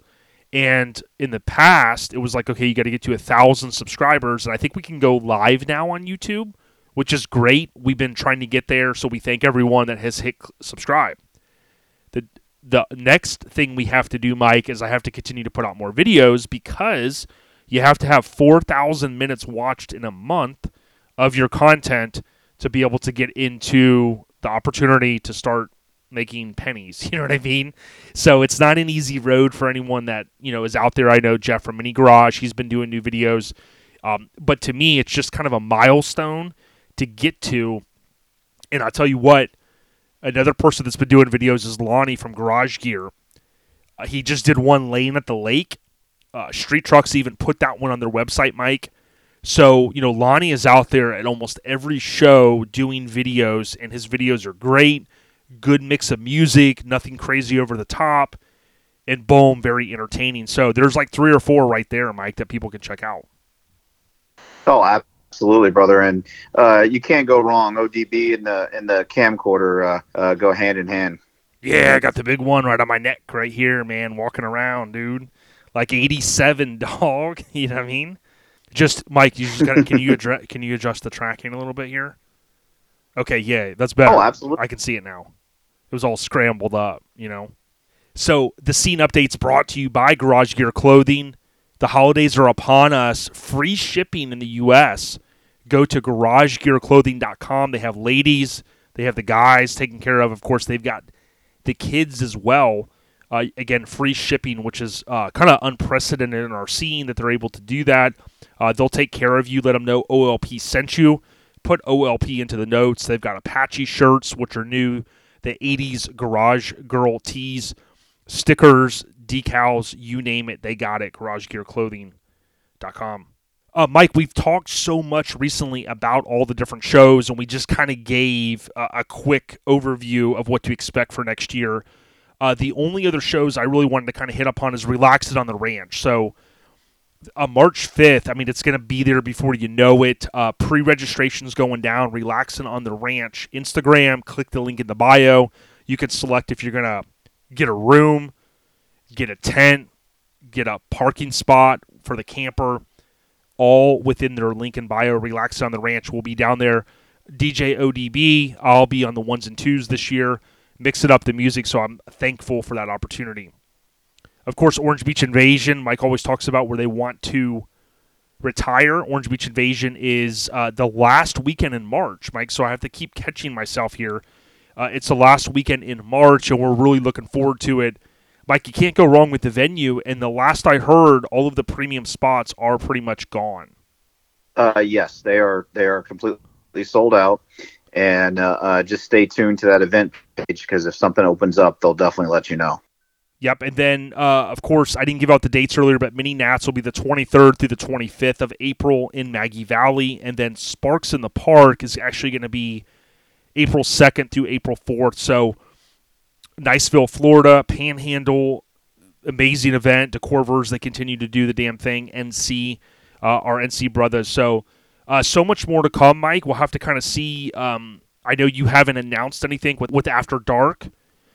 And in the past, it was like, okay, you got to get to a thousand subscribers. And I think we can go live now on YouTube, which is great. We've been trying to get there, so we thank everyone that has hit subscribe. The the next thing we have to do, Mike, is I have to continue to put out more videos because you have to have 4,000 minutes watched in a month of your content to be able to get into the opportunity to start making pennies. You know what I mean? So it's not an easy road for anyone that you know is out there. I know Jeff from Mini Garage; he's been doing new videos. Um, but to me, it's just kind of a milestone to get to. And I'll tell you what, another person that's been doing videos is Lonnie from Garage Gear. Uh, he just did one lane at the lake. Uh, Street Trucks even put that one on their website, Mike. So, you know, Lonnie is out there at almost every show doing videos, and his videos are great good mix of music, nothing crazy over the top, and boom, very entertaining. So there's like three or four right there, Mike, that people can check out. Oh, absolutely, brother, and uh, you can't go wrong. ODB and the and the camcorder uh, uh, go hand in hand. Yeah, I got the big one right on my neck right here, man. Walking around, dude, like 87 dog. You know what I mean? Just Mike, you just got. can you address? Can you adjust the tracking a little bit here? Okay, yeah, that's better. Oh, absolutely. I can see it now. It was all scrambled up, you know. So the scene updates brought to you by Garage Gear Clothing. The holidays are upon us. Free shipping in the U.S. Go to garagegearclothing.com. They have ladies, they have the guys taken care of. Of course, they've got the kids as well. Uh, again, free shipping, which is uh, kind of unprecedented in our scene that they're able to do that. Uh, they'll take care of you. Let them know OLP sent you. Put OLP into the notes. They've got Apache shirts, which are new the 80s garage girl tees, stickers, decals, you name it, they got it. GarageGearClothing.com. Uh, Mike, we've talked so much recently about all the different shows, and we just kind of gave a, a, quick overview of what to expect for next year. Uh, the only other shows I really wanted to kind of hit upon is Relax It on the Ranch. So, uh, March 5th, I mean, it's going to be there before you know it. Uh, Pre registration's going down. Relaxing on the Ranch. Instagram, click the link in the bio. You can select if you're going to get a room, get a tent, get a parking spot for the camper, all within their link in bio. Relax on the ranch. We'll be down there. DJ ODB. I'll be on the ones and twos this year, mixing up the music. So I'm thankful for that opportunity. Of course, Orange Beach Invasion. Mike always talks about where they want to retire. Orange Beach Invasion is uh, the last weekend in March, Mike. So I have to keep catching myself here. Uh, it's the last weekend in March, and we're really looking forward to it. Mike, you can't go wrong with the venue. And the last I heard, all of the premium spots are pretty much gone. Uh, yes, they are. They are completely sold out. And uh, uh, just stay tuned to that event page because if something opens up, they'll definitely let you know. Yep, and then uh, of course I didn't give out the dates earlier, but Mini Nats will be the 23rd through the 25th of April in Maggie Valley, and then Sparks in the Park is actually going to be April 2nd through April 4th. So Niceville, Florida, Panhandle, amazing event. The Corvers, they continue to do the damn thing. NC, uh, our NC brothers. So, uh, so much more to come, Mike. We'll have to kind of see. Um, I know you haven't announced anything with, with After Dark.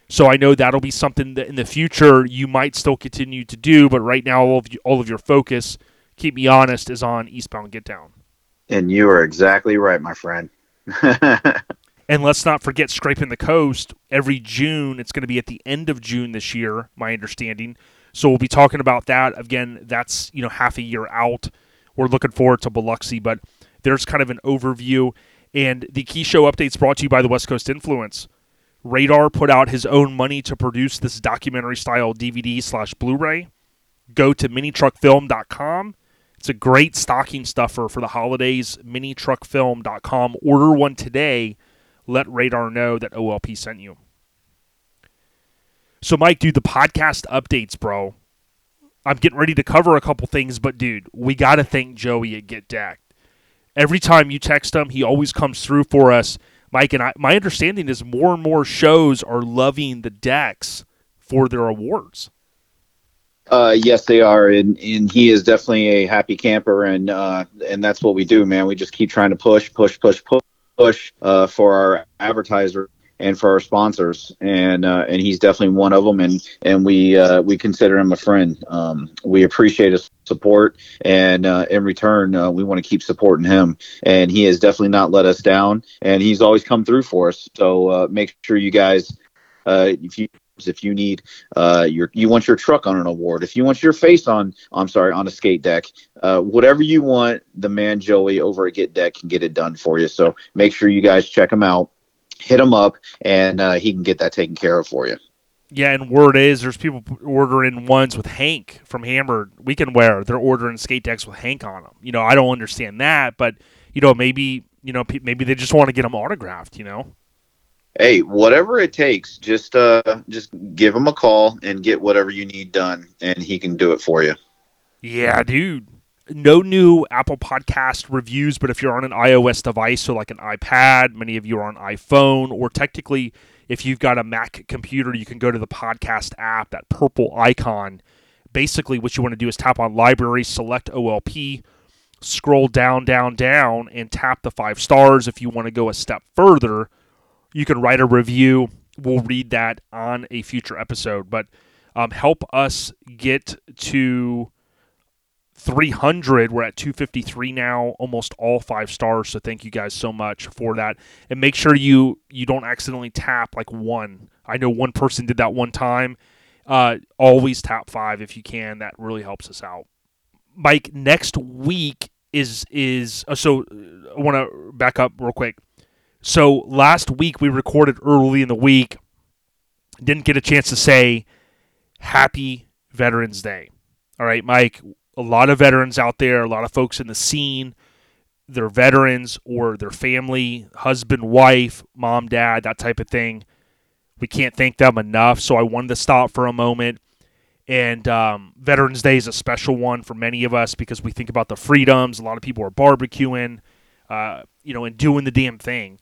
So I know that'll be something that in the future you might still continue to do, but right now all of you, all of your focus, keep me honest, is on Eastbound Get Down. And you are exactly right, my friend. And let's not forget Scraping the Coast every June. It's going to be at the end of June this year, my understanding. So we'll be talking about that. Again, that's, you know, half a year out. We're looking forward to Biloxi, but there's kind of an overview. And the key show updates brought to you by the West Coast Influence. Radar put out his own money to produce this documentary style DVD slash Blu ray. Go to minitruckfilm.com. It's a great stocking stuffer for the holidays. Minitruckfilm.com. Order one today let Radar know that OLP sent you. So, Mike, dude, the podcast updates, bro. I'm getting ready to cover a couple things, but dude, we got to thank Joey at Get Decked. Every time you text him, he always comes through for us. Mike and I, my understanding is more and more shows are loving the decks for their awards. Uh, yes, they are, and, and he is definitely a happy camper, and uh, and that's what we do, man. We just keep trying to push, push, push, push, push uh, for our advertiser and for our sponsors, and uh, and he's definitely one of them, and and we uh, we consider him a friend. Um, we appreciate his support, and uh, in return, uh, we want to keep supporting him, and he has definitely not let us down, and he's always come through for us. So uh, make sure you guys, uh, if you if you need uh, your you want your truck on an award if you want your face on i'm sorry on a skate deck uh, whatever you want the man joey over at get deck can get it done for you so make sure you guys check him out hit him up and uh, he can get that taken care of for you yeah, and word is there's people ordering ones with Hank from Hammered Weekend Wear. They're ordering skate decks with Hank on them. You know, I don't understand that, but you know, maybe you know, maybe they just want to get them autographed. You know hey, whatever it takes, just uh, just give him a call and get whatever you need done, and he can do it for you. Yeah, dude. No new Apple Podcast reviews, but if you're on an iOS device, so like an iPad, many of you are on iPhone, or technically, if you've got a Mac computer, you can go to the podcast app, that purple icon. Basically, what you want to do is tap on Library, select OLP, scroll down, down, down, and tap the five stars. If you want to go a step further, you can write a review. We'll read that on a future episode. But um, help us get to 300. We're at 253 now, almost all five stars. So thank you guys so much for that. And make sure you you don't accidentally tap like one. I know one person did that one time. Uh, always tap five if you can. That really helps us out. Mike, next week is is uh, so. Uh, I want to back up real quick. So last week we recorded early in the week. Didn't get a chance to say happy Veterans Day. All right, Mike, a lot of veterans out there, a lot of folks in the scene, they're veterans or their family, husband, wife, mom, dad, that type of thing. We can't thank them enough. So I wanted to stop for a moment And um, Veterans Day is a special one for many of us because we think about the freedoms. A lot of people are barbecuing, uh, you know, and doing the damn thing.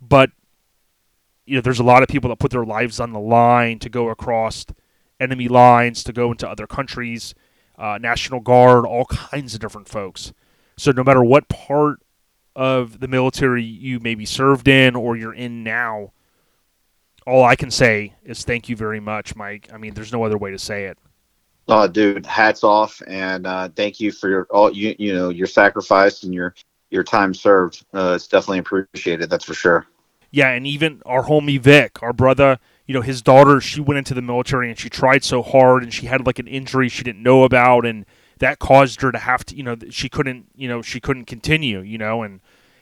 But you know, there's a lot of people that put their lives on the line to go across enemy lines, to go into other countries, uh, National Guard, all kinds of different folks. So no matter what part of the military you maybe served in or you're in now, all I can say is thank you very much, Mike. I mean, there's no other way to say it. Oh, dude, hats off, and uh, thank you for your all you you know your sacrifice and your your time served. Uh, it's definitely appreciated. That's for sure. Yeah, and even our homie Vic, our brother, you know, his daughter, she went into the military and she tried so hard, and she had like an injury she didn't know about, and that caused her to have to, you know, she couldn't, you know, she couldn't continue, you know, and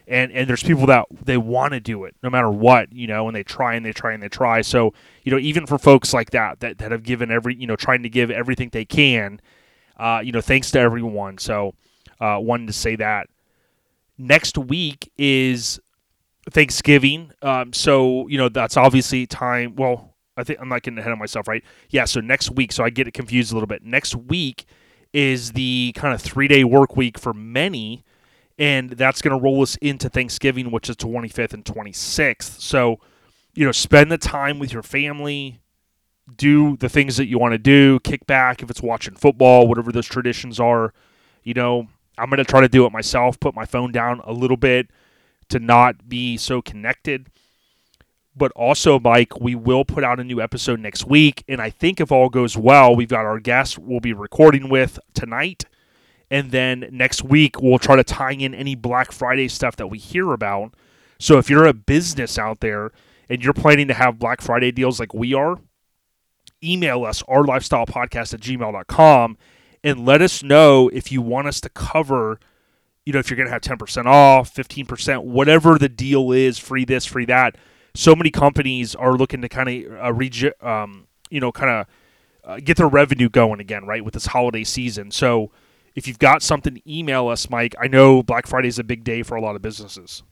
and and there's people that they want to do it no matter what you know and they try and they try and they try. So you know even for folks like that that, that have given every you know trying to give everything they can uh, you know thanks to everyone. So uh, wanted to say that. Next week is thanksgiving um, so you know that's obviously time well i think i'm not getting ahead of myself right yeah so next week so i get it confused a little bit next week is the kind of three day work week for many and that's going to roll us into Thanksgiving, which is 25th and 26th. So, you know, spend the time with your family, do the things that you want to do, kick back if it's watching football, whatever those traditions are. You know, I'm going to try to do it myself, put my phone down a little bit to not be so connected. But also, Mike, we will put out a new episode next week. And I think if all goes well, we've got our guest we'll be recording with tonight and then next week, we'll try to tie in any Black Friday stuff that we hear about. So if you're a business out there and you're planning to have Black Friday deals like we are, email us, our lifestyle podcast at gmail.com, and let us know if you want us to cover, you know, if you're going to have 10% off, 15%, whatever the deal is, free this, free that. So many companies are looking to kind of, uh, regi- um, you know, kind of uh, get their revenue going again, right, with this holiday season. So, if you've got something, email us, Mike. I know Black Friday is a big day for a lot of businesses.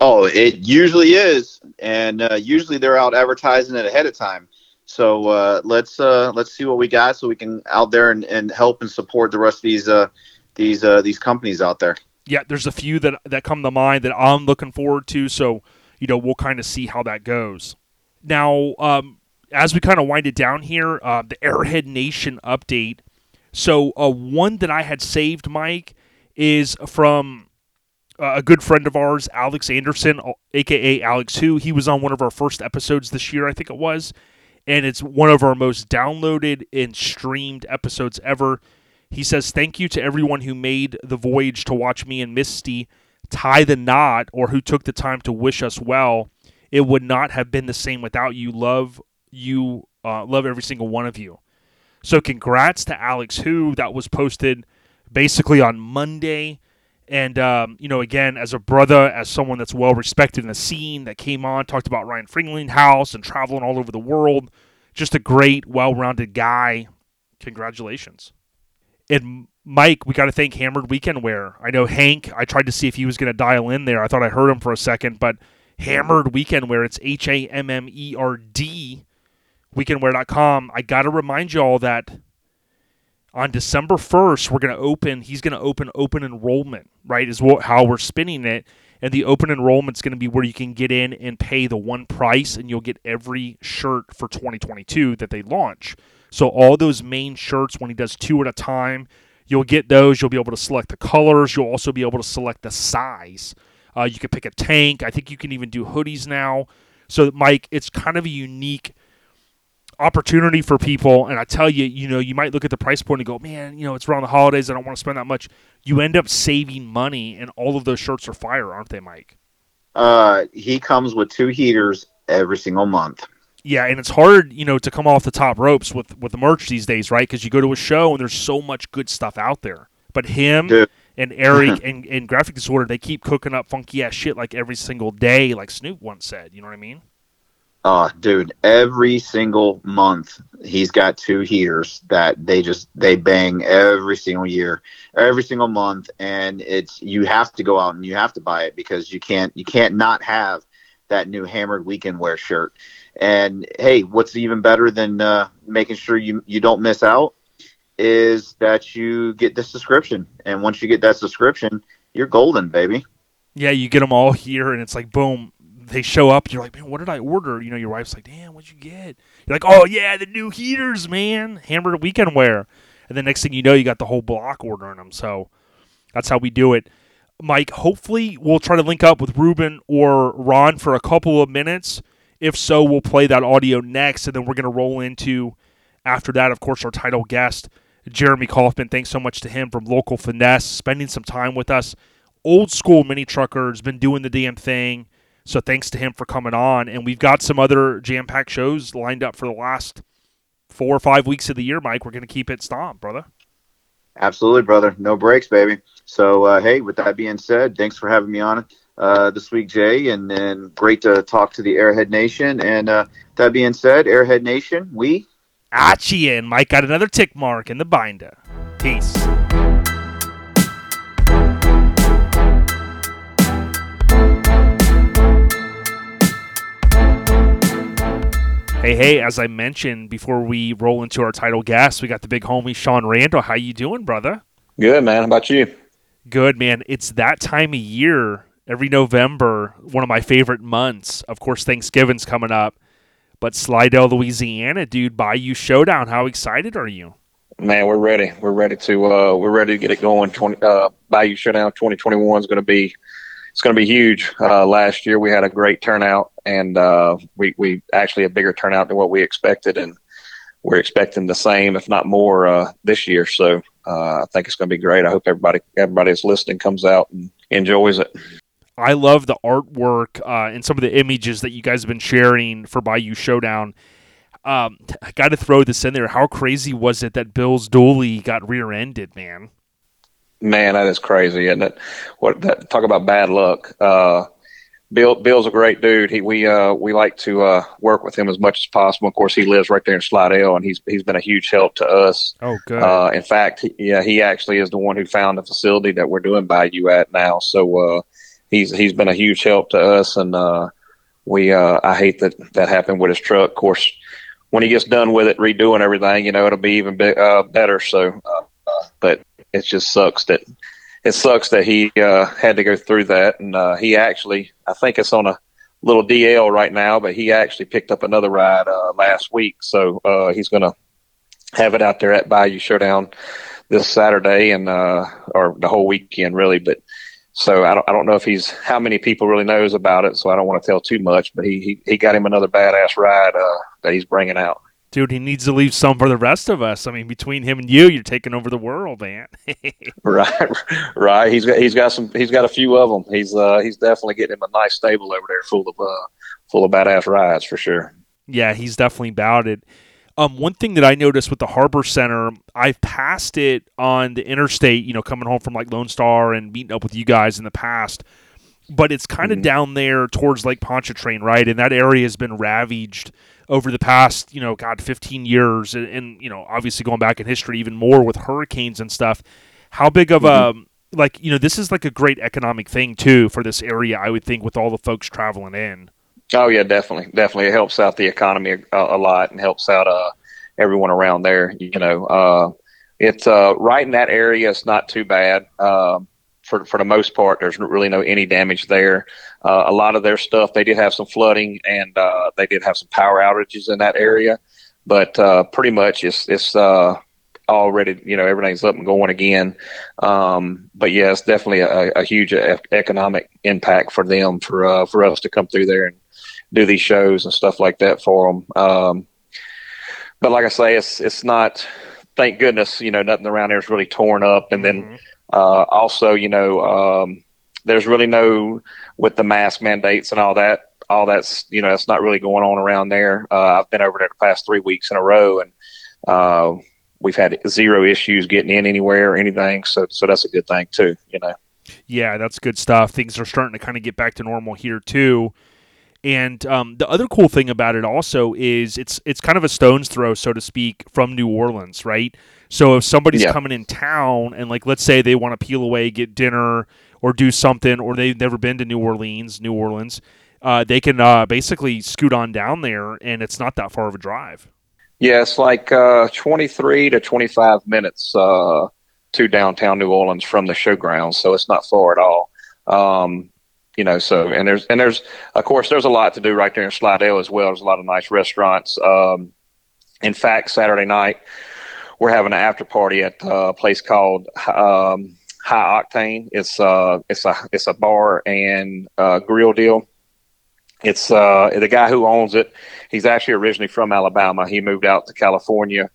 Oh, it usually is, and uh, usually they're out advertising it ahead of time. So uh, let's uh, let's see what we got, so we can out there and, and help and support the rest of these uh, these uh, these companies out there. Yeah, there's a few that that come to mind that I'm looking forward to. So you know we'll kind of see how that goes. Now, um, as we kind of wind it down here, uh, the Airhead Nation update so uh, one that I had saved, Mike, is from uh, a good friend of ours, Alex Anderson, aka Alex Who. He was on one of our first episodes this year, I think it was, and it's one of our most downloaded and streamed episodes ever. He says, "Thank you to everyone who made the voyage to watch me and Misty tie the knot, or who took the time to wish us well. It would not have been the same without you. Love you, uh, love every single one of you." So congrats to Alex Who that was posted basically on Monday. And um, you know, again, as a brother, as someone that's well respected in the scene, that came on, talked about Ryan Fringling House and traveling all over the world. Just a great, well-rounded guy. Congratulations. And Mike, we got to thank Hammered Weekend Wear. I know Hank. I tried to see if he was going to dial in there. I thought I heard him for a second, but Hammered Weekend Wear. It's H A M M E R D weekendwear.com. I got to remind you all that on December 1st, we're going to open, he's going to open open enrollment, right? Is what, how we're spinning it. And the open enrollment is going to be where you can get in and pay the one price, and you'll get every shirt for 2022 that they launch. So, all those main shirts, when he does two at a time, you'll get those. You'll be able to select the colors. You'll also be able to select the size. Uh, you can pick a tank. I think you can even do hoodies now. So, Mike, it's kind of a unique opportunity for people. And I tell you, you know, you might look at the price point and go, man, you know, it's around the holidays. I don't want to spend that much. You end up saving money, and all of those shirts are fire, aren't they, Mike? Uh, he comes with two heaters every single month. Yeah, and it's hard, you know, to come off the top ropes with with the merch these days, right? Because you go to a show and there's so much good stuff out there. But him Dude. and Eric and, and Graphic Disorder, they keep cooking up funky ass shit like every single day, like Snoop once said. You know what I mean? Oh, dude, every single month he's got two heaters that they just they bang every single year, every single month, and it's you have to go out and you have to buy it because you can't you can't not have that new Hammered Weekend Wear shirt. And hey, what's even better than uh, making sure you you don't miss out is that you get this subscription, and once you get that subscription, you're golden, baby. Yeah, you get them all here, and it's like boom. They show up. You're like, man, what did I order? You know, your wife's like, damn, what'd you get? You're like, oh yeah, the new heaters, man, hammered weekend wear. And the next thing you know, you got the whole block ordering them. So that's how we do it. Mike, hopefully we'll try to link up with Ruben or Ron for a couple of minutes. If so, we'll play that audio next, and then we're going to roll into after that, of course, our title guest, Jeremy Kaufman. Thanks so much to him from Local Finesse, spending some time with us. Old school mini trucker has been doing the damn thing. So thanks to him for coming on. And we've got some other jam packed shows lined up for the last four or five weeks of the year, Mike. We're going to keep it stomped, brother. Absolutely, brother. No breaks, baby. So, uh, hey, with that being said, thanks for having me on uh, this week, Jay, and, and great to talk to the Airhead Nation. And uh, that being said, Airhead Nation, we. Achie, and Mike got another tick mark in the binder. Peace. Hey, hey, as I mentioned before we roll into our title guest, we got the big homie Sean Randall. How you doing, brother? Good, man. How about you? Good, man. It's that time of year, every November, one of my favorite months. Of course, Thanksgiving's coming up. But Slidell, Louisiana, dude, Bayou Showdown. How excited are you? Man, we're ready. We're ready to uh, we're ready to get it going. Twenty uh, Bayou Showdown 2021 is going to be it's going to be huge. Uh, last year we had a great turnout, and uh, we we actually a bigger turnout than what we expected, and we're expecting the same, if not more, uh, this year. So uh, I think it's going to be great. I hope everybody everybody that's listening comes out and enjoys it. I love the artwork uh, and some of the images that you guys have been sharing for Bayou Showdown. Um, I got to throw this in there. How crazy was it that Bill's dually got rear-ended, man? Man, that is crazy, isn't it? What that, talk about bad luck. Uh, Bill Bill's a great dude. He we uh, we like to uh, work with him as much as possible. Of course, he lives right there in Slidell, and he's he's been a huge help to us. Oh, good. Uh, in fact, he, yeah, he actually is the one who found the facility that we're doing Bayou at now. So uh, he's he's been a huge help to us, and uh, we uh, I hate that that happened with his truck. Of course, when he gets done with it, redoing everything, you know, it'll be even be, uh, better. So, uh, but it just sucks that it sucks that he uh, had to go through that. And uh, he actually, I think it's on a little DL right now, but he actually picked up another ride last week. So uh, he's to have it out there at Bayou Showdown this Saturday and uh, or the whole weekend really. But so I don't, I don't know if he's how many people really knows about it. So I don't want to tell too much. But he he, he got him another badass ride uh, that he's bringing out. Dude, he needs to leave some for the rest of us. I mean, between him and you, you're taking over the world, man. right, right. He's got he's got some he's got a few of them. He's uh he's definitely getting him a nice stable over there, full of uh full of badass rides for sure. Yeah, he's definitely about it. Um, one thing that I noticed with the Harbor Center, I've passed it on the interstate, you know, coming home from like Lone Star and meeting up with you guys in the past. But it's kind of Mhm. down there towards Lake Pontchartrain, right? And that area has been ravaged over the past, you know, God, 15 years. And, and you know, obviously going back in history even more with hurricanes and stuff. How big of a, like, you know, this is like a great economic thing too for this area, I would think, with all the folks traveling in. Oh yeah, definitely, definitely. It helps out the economy a, a lot and helps out uh everyone around there. You know, uh, it's uh right in that area. It's not too bad. Um, for for the most part, there's really no any damage there. Uh, a lot of their stuff, they did have some flooding and uh, they did have some power outages in that area, but uh, pretty much it's it's uh already you know everything's up and going again. Um, but yeah, it's definitely a, a huge e- economic impact for them for uh, for us to come through there and do these shows and stuff like that for them. Um, but like I say, it's it's not. Thank goodness, you know, nothing around here is really torn up. And then Mhm. uh, also, you know, um, there's really no with the mask mandates and all that. All that's you know, that's not really going on around there. Uh, I've been over there the past three weeks in a row, and uh, we've had zero issues getting in anywhere or anything. So, so that's a good thing too. You know. Yeah, that's good stuff. Things are starting to kind of get back to normal here too. And um, the other cool thing about it also is it's it's kind of a stone's throw, so to speak, from New Orleans, right? So if somebody's Yeah. coming in town and like let's say they want to peel away, get dinner, or do something, or they've never been to New Orleans, New Orleans, uh, they can uh, basically scoot on down there, and it's not that far of a drive. Yeah, it's like uh, 23 to 25 minutes uh, to downtown New Orleans from the showgrounds, so it's not far at all. Um, you know, so and there's and there's of course there's a lot to do right there in Slidell as well. There's a lot of nice restaurants. Um, in fact, Saturday night we're having an after party at a place called um, High Octane. It's uh it's a it's a bar and uh, grill deal. It's uh the guy who owns it. He's actually originally from Alabama. He moved out to California.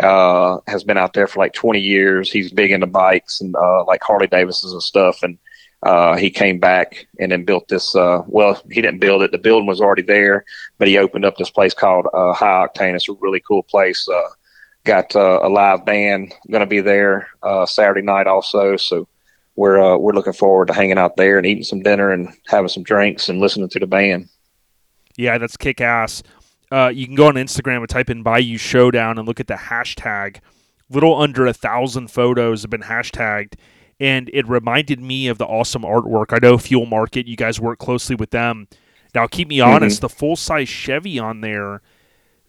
Uh, has been out there for like 20 years. He's big into bikes and uh, like Harley Davidsons and stuff. And uh, he came back and then built this. Uh, well, he didn't build it; the building was already there, but he opened up this place called uh, High Octane. It's a really cool place. Uh, got uh, a live band going to be there uh, Saturday night also. So we're we're looking forward to hanging out there and eating some dinner and having some drinks and listening to the band. Yeah, that's kick ass. You can go on Instagram and type in Bayou Showdown and look at the hashtag. Little under a thousand photos have been hashtagged, and it reminded me of the awesome artwork. I know Fuel Market, you guys work closely with them. Now, keep me honest, mm-hmm. the full size Chevy on there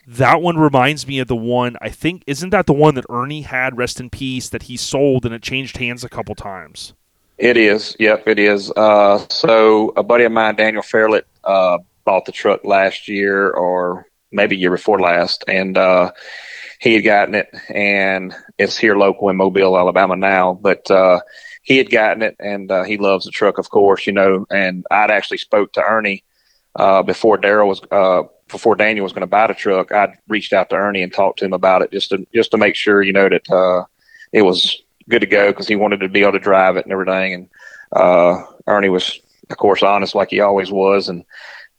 that one reminds me of the one I think isn't that the one that Ernie had rest in peace that he sold and it changed hands a couple times. It is. Yep, it is. Uh, so a buddy of mine, Daniel Fairlett, uh, bought the truck last year or maybe year before last, and uh, he had gotten it, and it's here local in Mobile, Alabama now. But uh, he had gotten it, and uh, he loves the truck, of course, you know. And I'd actually spoke to Ernie uh, before Daryl was before Daniel was going to buy the truck, I'd reached out to Ernie and talked to him about it just to just to make sure you know that uh, it was good to go because he wanted to be able to drive it and everything. And uh, Ernie was, of course, honest like he always was, and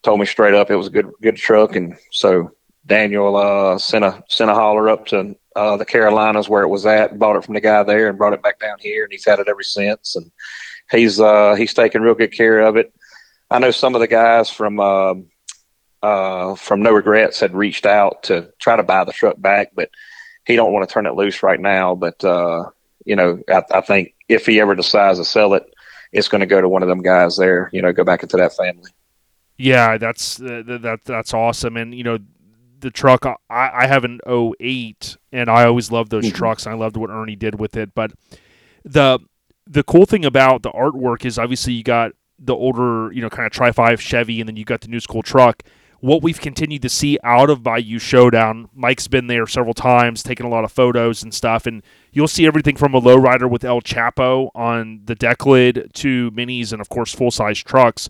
told me straight up it was a good good truck. And so Daniel uh, sent a sent a hauler up to uh, the Carolinas where it was at, bought it from the guy there, and brought it back down here, and he's had it ever since. And he's uh, he's taken real good care of it. I know some of the guys from um, uh, from No Regrets had reached out to try to buy the truck back, but he don't want to turn it loose right now. But uh, you know, I, I, think if he ever decides to sell it, it's going to go to one of them guys there. You know, go back into that family. Yeah, that's uh, that that's awesome, and you know. The truck I, I have an 08 and I always loved those mm-hmm. trucks. I loved what Ernie did with it. But the the cool thing about the artwork is obviously you got the older, you know, kind of Tri Five Chevy, and then you got the new school truck what we've continued to see out of Bayou Showdown. Mike's been there several times, taking a lot of photos and stuff, and you'll see everything from a lowrider with El Chapo on the deck lid to minis and of course full size trucks.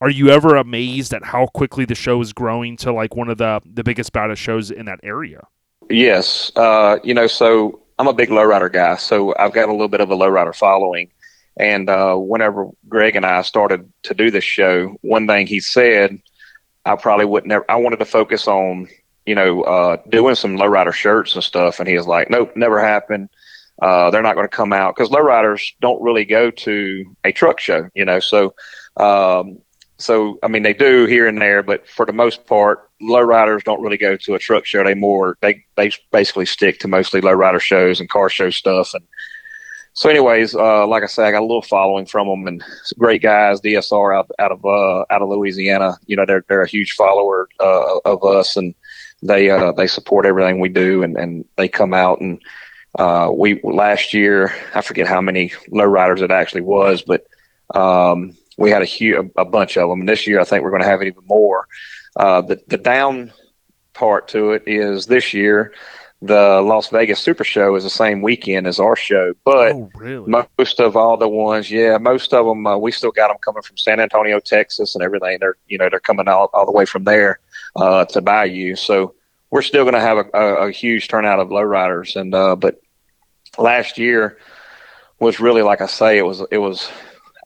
Are you ever amazed at how quickly the show is growing to like one of the the biggest baddest shows in that area? Yes, uh, you know, so I'm a big lowrider guy, so I've got a little bit of a lowrider following. And uh, whenever Greg and I started to do this show, one thing he said I probably wouldn't never. I wanted to focus on you know uh, doing some lowrider shirts and stuff, and he was like, "Nope, never happened. Uh, they're not going to come out because lowriders don't really go to a truck show, you know. So, um, so I mean, they do here and there, but for the most part, lowriders don't really go to a truck show. They more they they basically stick to mostly lowrider shows and car show stuff, and so, anyways, uh, like I said, I got a little following from them, and great guys. DSR out out of uh, out of Louisiana, you know, they're they're a huge follower uh, of us, and they uh, they support everything we do, and, and they come out and uh, we last year I forget how many lowriders it actually was, but um, we had a huge a bunch of them, and this year I think we're going to have even more. Uh, the the down part to it is this year the Las Vegas Super Show is the same weekend as our show, but oh, really? most of all the ones, yeah, most of them, uh, we still got them coming from San Antonio, Texas, and everything. They're you know they're coming all, all the way from there uh, to Bayou, so we're still going to have a, a, a, huge turnout of lowriders. And uh, but last year was really like I say, it was it was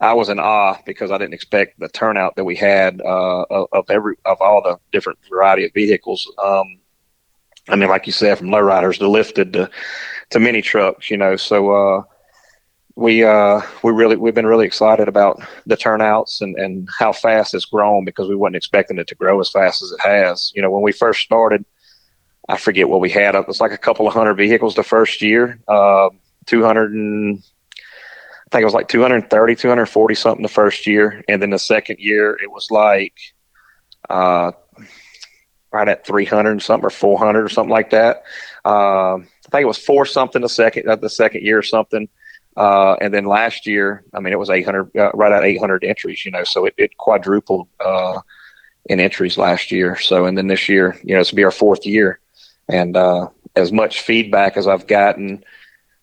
I was in awe because I didn't expect the turnout that we had uh, of, every of all the different variety of vehicles. Um, I mean, like you said, from lowriders to lifted to, to mini trucks, you know. So uh, we uh, we really we've been really excited about the turnouts and, and how fast it's grown because we wasn't expecting it to grow as fast as it has. You know, when we first started, I forget what we had. It was like a couple of hundred vehicles the first year, uh, 200 and I think it was like 230, 240 something the first year. And then the second year, it was like uh, right at 300 something or 400 or something like that. Uh, I think it was four something the second uh, the second year or something. Uh, and then last year, I mean, it was 800, uh, right at 800 entries, you know, so it, it quadrupled uh, in entries last year. So, and then this year, you know, it's be our fourth year. And uh, as much feedback as I've gotten,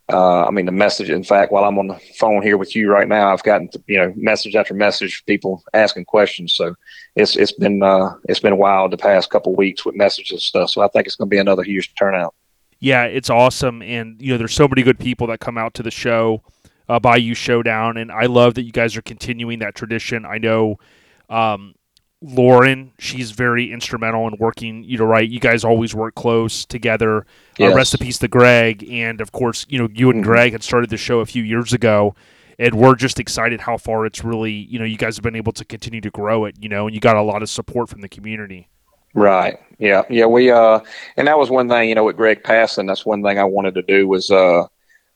uh, I mean, the message, in fact, while I'm on the phone here with you right now, I've gotten, you know, message after message, people asking questions. So it's, it's been, uh, it's been wild the past couple weeks with messages and stuff. So I think it's going to be another huge turnout. Yeah, it's awesome. And, you know, there's so many good people that come out to the show, uh, Bayou Showdown. And I love that you guys are continuing that tradition. I know, um, Lauren, she's very instrumental in working. You know, right? You guys always work close together. Uh, Yes. Uh, rest in peace to Greg, and of course, you know, you and Mhm. Greg had started the show a few years ago, and we're just excited how far it's really. You know, you guys have been able to continue to grow it. You know, and you got a lot of support from the community. Right. Yeah. Yeah. We uh, and that was one thing. You know, with Greg passing, that's one thing I wanted to do was uh,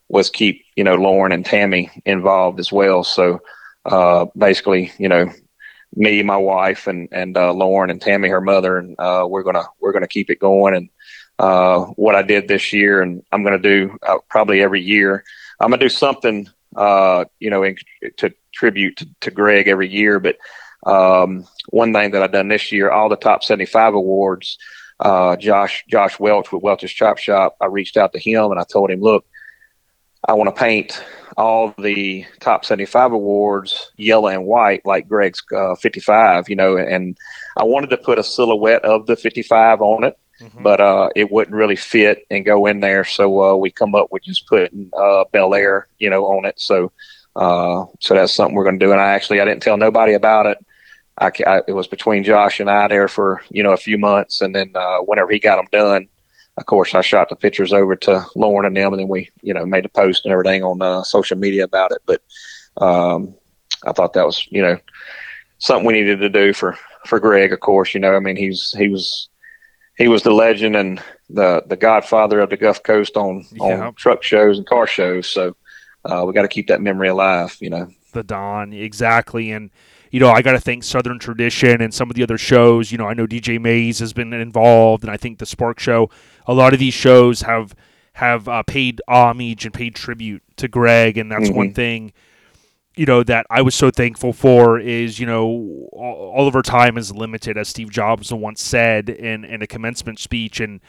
was keep you know Lauren and Tammy involved as well. So uh, basically, you know, me, my wife, and and uh, Lauren and Tammy, her mother, and uh, we're gonna we're gonna keep it going. And uh, what I did this year, and I'm gonna do uh, probably every year. I'm gonna do something, uh, you know, in, to tribute to, to Greg every year. But um, one thing that I've done this year, all the top 75 awards. Uh, Josh Josh Welch with Welch's Chop Shop. I reached out to him and I told him, look, I want to paint all the top 75 awards yellow and white like Greg's uh, 55, you know, and I wanted to put a silhouette of the 55 on it, but uh, it wouldn't really fit and go in there. So uh, we come up with just putting uh, Bel Air, you know, on it. So uh, so that's something we're going to do. And I actually I didn't tell nobody about it. I, ca- I it was between Josh and I there for you know a few months, and then uh, whenever he got them done, of course I shot the pictures over to Lauren and them, and then we you know made a post and everything on uh, social media about it. But um, I thought that was you know something we needed to do for for Greg. Of course, you know I mean he's he was he was the legend and the the godfather of the Gulf Coast on Yeah. on truck shows and car shows. So uh, we got to keep that memory alive. You know. the Don exactly and you know I got to thank Southern Tradition and some of the other shows you know I know DJ Mays has been involved and I think the Spark Show a lot of these shows have have uh, paid homage and paid tribute to Greg and that's one Mhm. thing you know that I was so thankful for is you know all, all of our time is limited as Steve Jobs once said in in a commencement speech and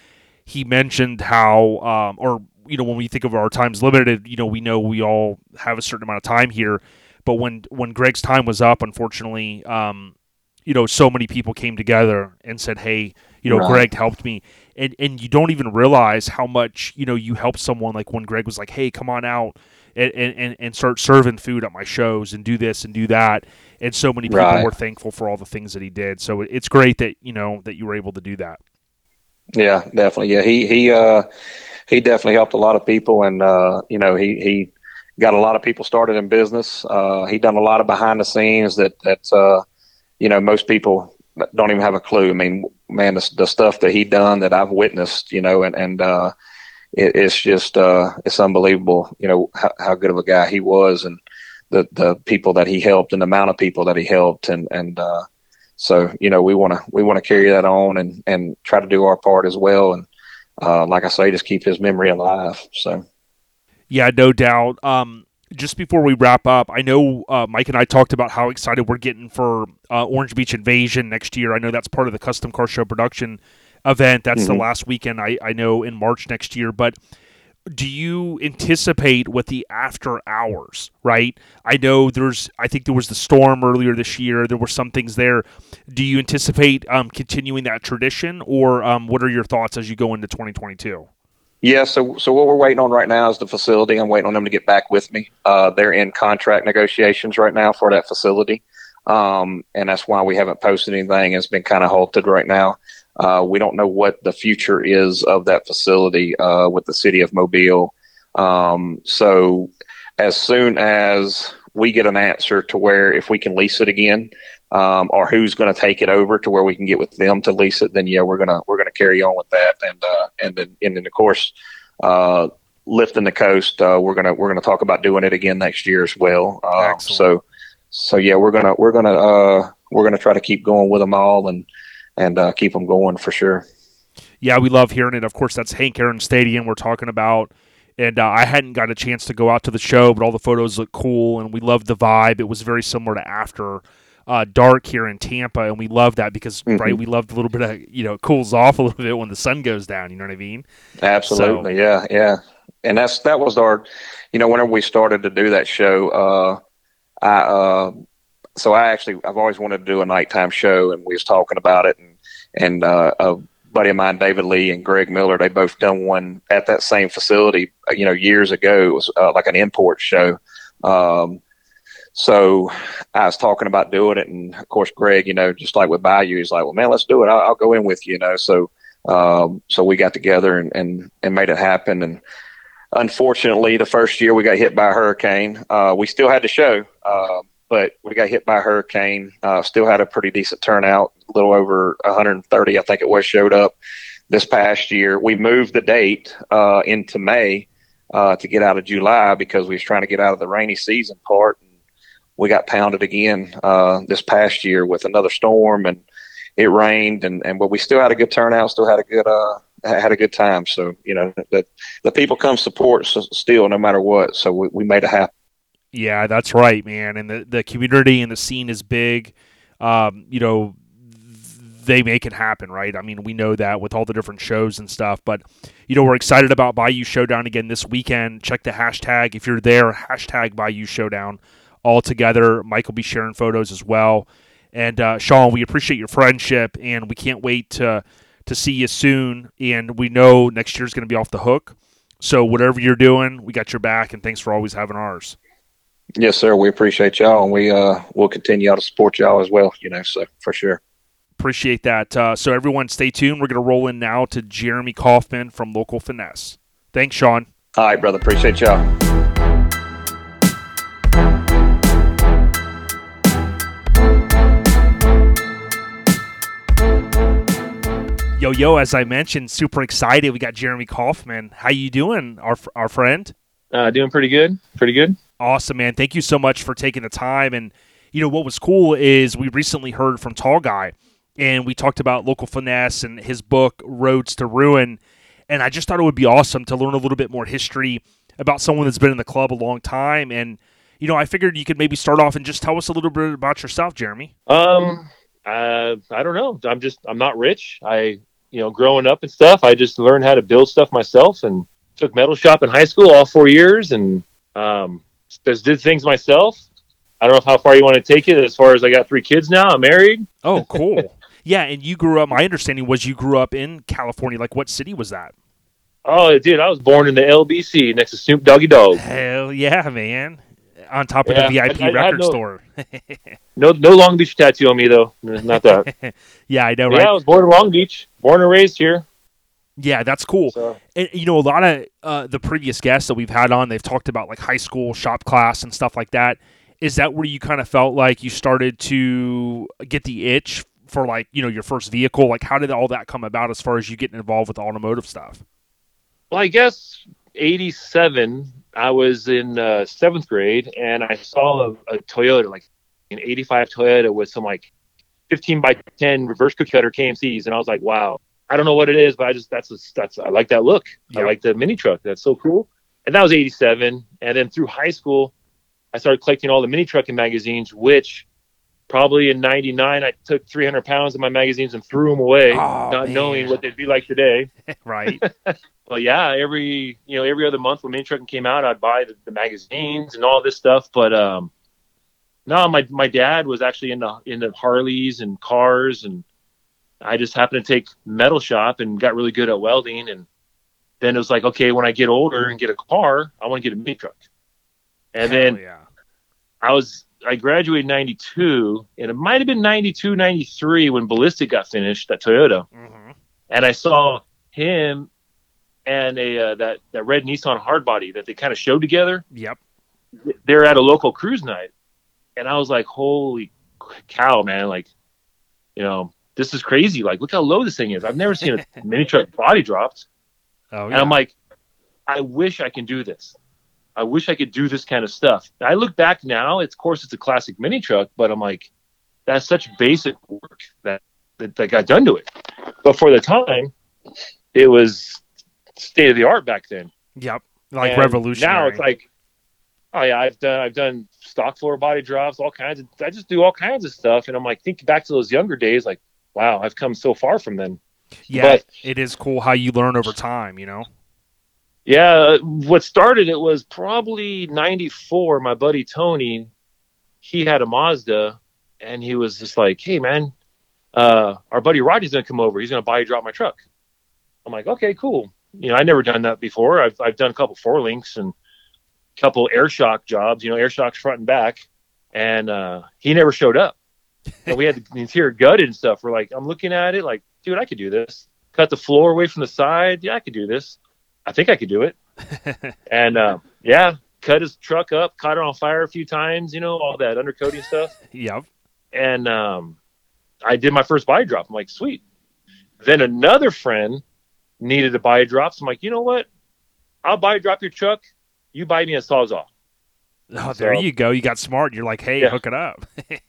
he mentioned how um, or you know when we think of our times limited you know we know we all have a certain amount of time here but when when Greg's time was up unfortunately um, you know so many people came together and said hey you know Right. Greg helped me and and you don't even realize how much you know you helped someone like when Greg was like hey come on out and, and, and start serving food at my shows and do this and do that and so many people Right. were thankful for all the things that he did so it's great that you know that you were able to do that Yeah, definitely. Yeah, he he uh he definitely helped a lot of people, and uh, you know he he got a lot of people started in business. Uh, he done a lot of behind the scenes that that uh, you know most people don't even have a clue. I mean, man, the, the stuff that he done that I've witnessed, you know, and and uh, it, it's just uh, it's unbelievable. You know how, how good of a guy he was, and the the people that he helped, and the amount of people that he helped, and and uh, so you know we want to we want to carry that on and and try to do our part as well. And uh, like I say, just keep his memory alive. So Yeah, no doubt. Um, just before we wrap up, I know uh, Mike and I talked about how excited we're getting for uh, Orange Beach Invasion next year. I know that's part of the Custom Car Show production event. That's the Mhm. last weekend I, I know in March next year. But do you anticipate with the after hours, right? I know there's, I think there was the storm earlier this year. There were some things there. Do you anticipate um, continuing that tradition, or um, what are your thoughts as you go into 2022? Yeah, so so what we're waiting on right now is the facility. I'm waiting on them to get back with me. Uh, they're in contract negotiations right now for that facility, um, and that's why we haven't posted anything. It's been kind of halted right now. Uh, we don't know what the future is of that facility uh, with the city of Mobile. Um, so as soon as we get an answer to where if we can lease it again, um, or who's going to take it over to where we can get with them to lease it, then yeah, we're gonna we're gonna carry on with that, and uh, and then and then of course, uh, lifting the coast, uh, we're gonna we're gonna talk about doing it again next year as well. Excellent. so so yeah, we're gonna we're gonna uh, we're going to try to keep going with them all and and uh, keep them going for sure. Yeah, we love hearing it. Of course, that's Hank Aaron Stadium we're talking about. And uh, I hadn't got a chance to go out to the show, but all the photos look cool, and we loved the vibe. It was very similar to After uh, Dark here in Tampa, and we love that because Mhm. right, we loved a little bit of you know it cools off a little bit when the sun goes down. You know what I mean? Absolutely, yeah, yeah. And that's that was our, you know, whenever we started to do that show, uh, I uh, so I actually I've always wanted to do a nighttime show, and we was talking about it, and and uh, a buddy of mine, David Lee and Greg Miller, they both done one at that same facility, uh, you know, years ago. It was uh, like an import show. Um, so I was talking about doing it, and of course, Greg, you know, just like with Bayou, he's like, "Well, man, let's do it. I'll, I'll go in with you," you know. So, um, so we got together and, and and made it happen. And unfortunately, the first year we got hit by a hurricane. Uh, we still had the show, uh, but we got hit by a hurricane. Uh, still had a pretty decent turnout, a little over 130, I think it was, showed up this past year. We moved the date uh, into May uh, to get out of July because we was trying to get out of the rainy season part. We got pounded again uh, this past year with another storm, and it rained, and, and but we still had a good turnout, still had a good uh, had a good time. So you know the the people come support still no matter what. So we, we made it happen. Yeah, that's right, man. And the the community and the scene is big. Um, you know, they make it happen, right? I mean, we know that with all the different shows and stuff. But you know, we're excited about Bayou Showdown again this weekend. Check the hashtag if you're there. Hashtag Bayou Showdown all together. Mike will be sharing photos as well. And uh, Sean, we appreciate your friendship, and we can't wait to to see you soon. And we know next year's going to be off the hook. So whatever you're doing, we got your back. And thanks for always having ours. Yes, sir. We appreciate y'all, and we uh will continue to support y'all as well. You know, so for sure. Appreciate that. Uh, so everyone, stay tuned. We're going to roll in now to Jeremy Kaufman from Local Finesse. Thanks, Sean. All right, brother. Appreciate y'all. Yo, yo, as I mentioned, super excited. We got Jeremy Kaufman. How you doing, our our friend? Uh, doing pretty good. Pretty good. Awesome, man. Thank you so much for taking the time. And you know what was cool is we recently heard from Tall Guy, and we talked about local finesse and his book Roads to Ruin. And I just thought it would be awesome to learn a little bit more history about someone that's been in the club a long time. And you know, I figured you could maybe start off and just tell us a little bit about yourself, Jeremy. Um, uh, I don't know. I'm just I'm not rich. I you know growing up and stuff. I just learned how to build stuff myself and took metal shop in high school all four years and um just did things myself. I don't know how far you want to take it. As far as I got three kids now, I'm married. Oh, cool. yeah, and you grew up. My understanding was you grew up in California. Like, what city was that? Oh, dude, I was born in the LBC next to Snoop Doggy Dogg. Hell yeah, man! On top of Yeah, the VIP I- I record no- store. No, no Long Beach tattoo on me though. Not that. yeah, I know, right? Yeah, I was born in Long Beach, born and raised here. Yeah, that's cool. So And you know, a lot of uh, the previous guests that we've had on, they've talked about like high school shop class and stuff like that. Is that where you kind of felt like you started to get the itch for like you know your first vehicle? Like, how did all that come about as far as you getting involved with automotive stuff? Well, I guess '87. I was in uh, seventh grade, and I saw a, a Toyota, like an '85 Toyota, with some like 15 by 10 reverse cookie cutter KMCs, and I was like, "Wow!" I don't know what it is, but I just that's a, that's I like that look. I like the mini truck. That's so cool. And that was '87. And then through high school, I started collecting all the mini trucking magazines, which probably in '99 I took 300 pounds of my magazines and threw them away, Oh, not man. knowing what they'd be like today. right? Well, yeah, every you know every other month when mini trucking came out, I'd buy the, the magazines and all this stuff. But um, no, my my dad was actually into into Harleys and cars, and I just happened to take metal shop and got really good at welding. And then it was like, okay, when I get older and get a car, I want to get a mini truck. And then yeah. I was I graduated 92 and it might have been 92 93 when Ballistic got finished at Toyota hmm and I saw him and a uh, that that red Nissan hardbody that they kind of showed together. Yep. They're at a local cruise night, and I was like, "Holy cow, man! Like, you know, this is crazy. Like, look how low this thing is. I've never seen a mini truck body dropped." Oh yeah. And. I'm like, "I wish I can do this. I wish I could do this kind of stuff." I look back now. It's of course it's a classic mini truck, but I'm like, that's such basic work that, that that got done to it. But for the time, it was state of the art back then. Yep. Like And revolutionary. Now it's like, oh yeah, I've done I've done stock floor body drops, all kinds of. I just do all kinds of stuff, and I'm like thinking back to those younger days, like, wow, I've come so far from then. yeah, but- it is cool how you learn over time, you know? Yeah, what started it was probably '94. My buddy Tony, he had a Mazda, and he was just like, "Hey man, uh, our buddy Rodney's gonna come over. He's gonna body drop my truck." I'm like, "Okay, cool." You know, I never done that before. I've I've done a couple four links and a couple air shock jobs. You know, air shocks front and back, and uh, he never showed up. And we had the interior gutted and stuff. We're like, I'm looking at it, like, dude, I could do this. Cut the floor away from the side. Yeah, I could do this. I think I could do it. and uh, yeah, cut his truck up, caught it on fire a few times, you know, all that undercoating stuff. Yep. And um, I did my first body drop. I'm like, sweet. Then another friend needed to buy a drop. So I'm like, you know what? I'll buy a drop your truck. You buy me a sawzall. Oh, there So- you go. You got smart. You're like, hey, Yeah. hook it up.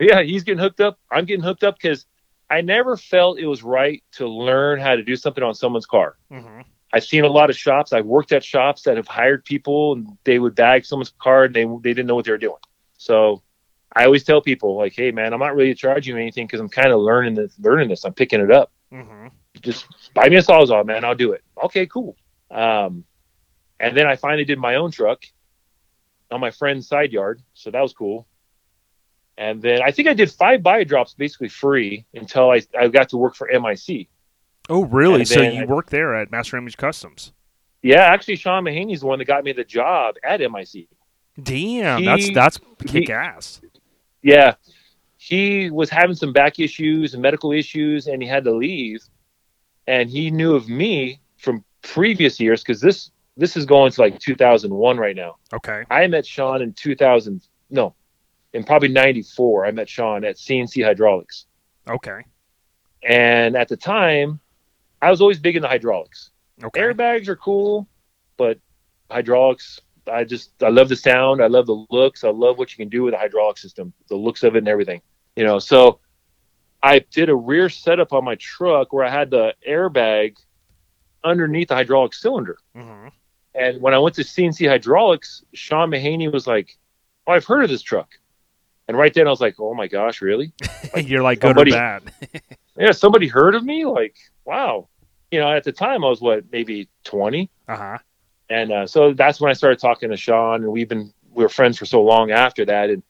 Yeah, he's getting hooked up. I'm getting hooked up because I never felt it was right to learn how to do something on someone's car. hmm I've seen a lot of shops. I've worked at shops that have hired people and they would bag someone's car and they they didn't know what they were doing. So I always tell people like, hey man, I'm not really charging you anything because I'm kind of learning this, learning this. I'm picking it up. hmm Just buy me a sawzall, man. I'll do it. Okay, cool. Um, and then I finally did my own truck on my friend's side yard, so that was cool. And then I think I did five body drops basically free until I I got to work for MIC. Oh, really? So you I- work there at Master Image Customs? Yeah, actually, Sean Mahaney's the one that got me the job at MIC. Damn, that's He- that's he- kick ass. Yeah, he was having some back issues and medical issues, and he had to leave. And he knew of me from previous years because this this is going to like 2001 right now. Okay. I met Sean in 2000, no, in probably 94. I met Sean at CNC Hydraulics. Okay. And at the time, I was always big into hydraulics. Okay. Airbags are cool, but hydraulics, I just, I love the sound. I love the looks. I love what you can do with a hydraulic system, the looks of it and everything. You know, so I did a rear setup on my truck where I had the airbag underneath the hydraulic cylinder. hmm And when I went to CNC Hydraulics, Sean Mahaney was like, "Oh, I've heard of this truck." And right then, I was like, "Oh my gosh, really? You're like good somebody- or bad. Yeah, somebody heard of me? Like, wow." You know, at the time, I was what, maybe twenty, Uh huh. and uh, so that's when I started talking to Sean, and we've been we were friends for so long after that. And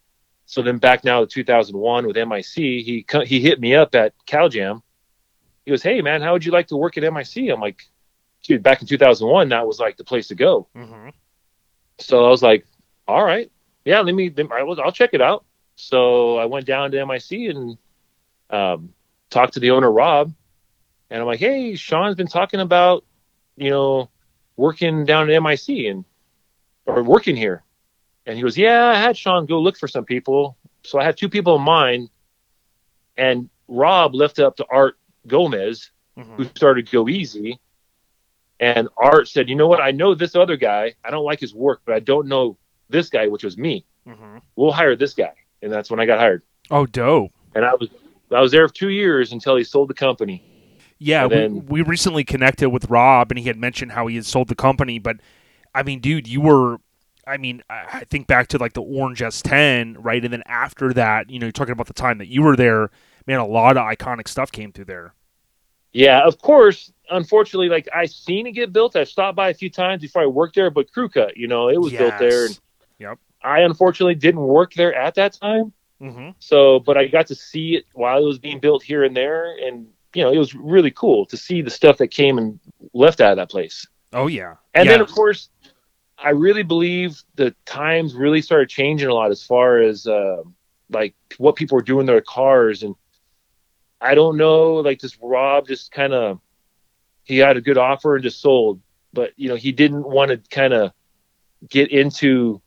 so then back now to 2001 with MIC, he he hit me up at CalJam. He goes, "Hey man, how would you like to work at MIC?" I'm like, "Dude, back in 2001, that was like the place to go." hmm So I was like, all right, yeah, let me, I'll I'll check it out. So I went down to MIC and um, talked to the owner, Rob. And I'm like, hey, Sean's been talking about, you know, working down at MIC and, or working here. And he goes, yeah, I had Sean go look for some people. So I had two people in mind. And Rob left it up to Art Gomez, hmm who started Go Easy. And Art said, you know what? I know this other guy. I don't like his work, but I don't know this guy, which was me. hmm We'll hire this guy. And that's when I got hired. Oh, dope. And I was I was there for two years until he sold the company. Yeah, And we, we recently connected with Rob, and he had mentioned how he had sold the company. But I mean, dude, you were. I mean, I think back to like the Orange S10, right? And then after that, you know, you're talking about the time that you were there. Man, a lot of iconic stuff came through there. Yeah, of course. Unfortunately, like I seen it get built. I stopped by a few times before I worked there, but crew cut, you know, it was built there. And Yep. I unfortunately didn't work there at that time. Mm-hmm. So, but I got to see it while it was being built here and there, and you know, it was really cool to see the stuff that came and left out of that place. Oh yeah, And yeah. then, of course, I really believe the times really started changing a lot as far as uh, like what people were doing to their cars. And I don't know, like this Rob just kind of he had a good offer and just sold, but you know he didn't want to kind of get into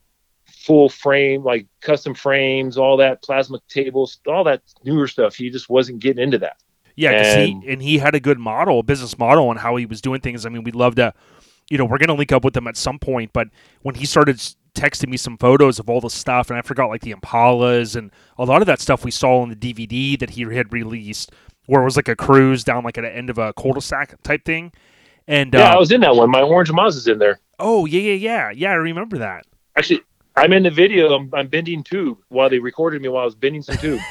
full frame like custom frames, all that plasma tables, all that newer stuff. He just wasn't getting into that. Yeah, And- he and he had a good model, a business model, on how he was doing things. I mean, we'd love to, you know, we're gonna link up with him at some point. But when he started texting me some photos of all the stuff, and I forgot like the Impalas and a lot of that stuff we saw on the DVD that he had released, where it was like a cruise down like at the end of a cul-de-sac type thing. And Yeah, uh, I was in that one. My orange Mazda's in there. oh yeah, yeah, yeah, yeah, I remember that. Actually, I'm in the video. I'm, I'm bending tube while they recorded me while I was bending some tube.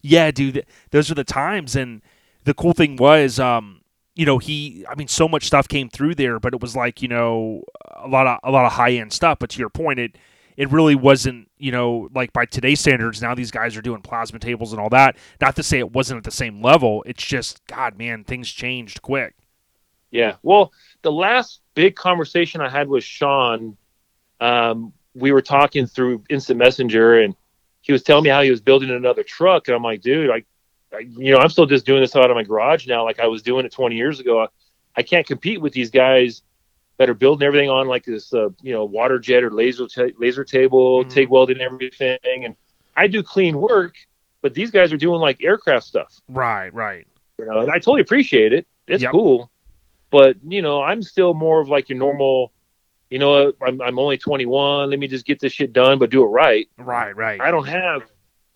Yeah, dude, those are the times. And the cool thing was, um, you know, he, I mean, so much stuff came through there, but it was like, you know, a lot of a lot of high end stuff. But to your point, it it really wasn't, you know, like by today's standards. Now these guys are doing plasma tables and all that. Not to say it wasn't at the same level. It's just, God, man, things changed quick. Yeah. Well, the last big conversation I had with Sean, um, we were talking through Instant Messenger, and he was telling me how he was building another truck, and I'm like, dude, I you know, I'm still just doing this out of my garage now, like I was doing it 20 years ago. I, I can't compete with these guys that are building everything on like this, uh, you know, water jet or laser ta- laser table, Mhm. TIG welding everything, and I do clean work, but these guys are doing like aircraft stuff Right, right. you know, and I totally appreciate it. It's Yep. cool, but you know, I'm still more of like your normal. You know, I'm I'm only 21. Let me just get this shit done, but do it right. Right, right. I don't have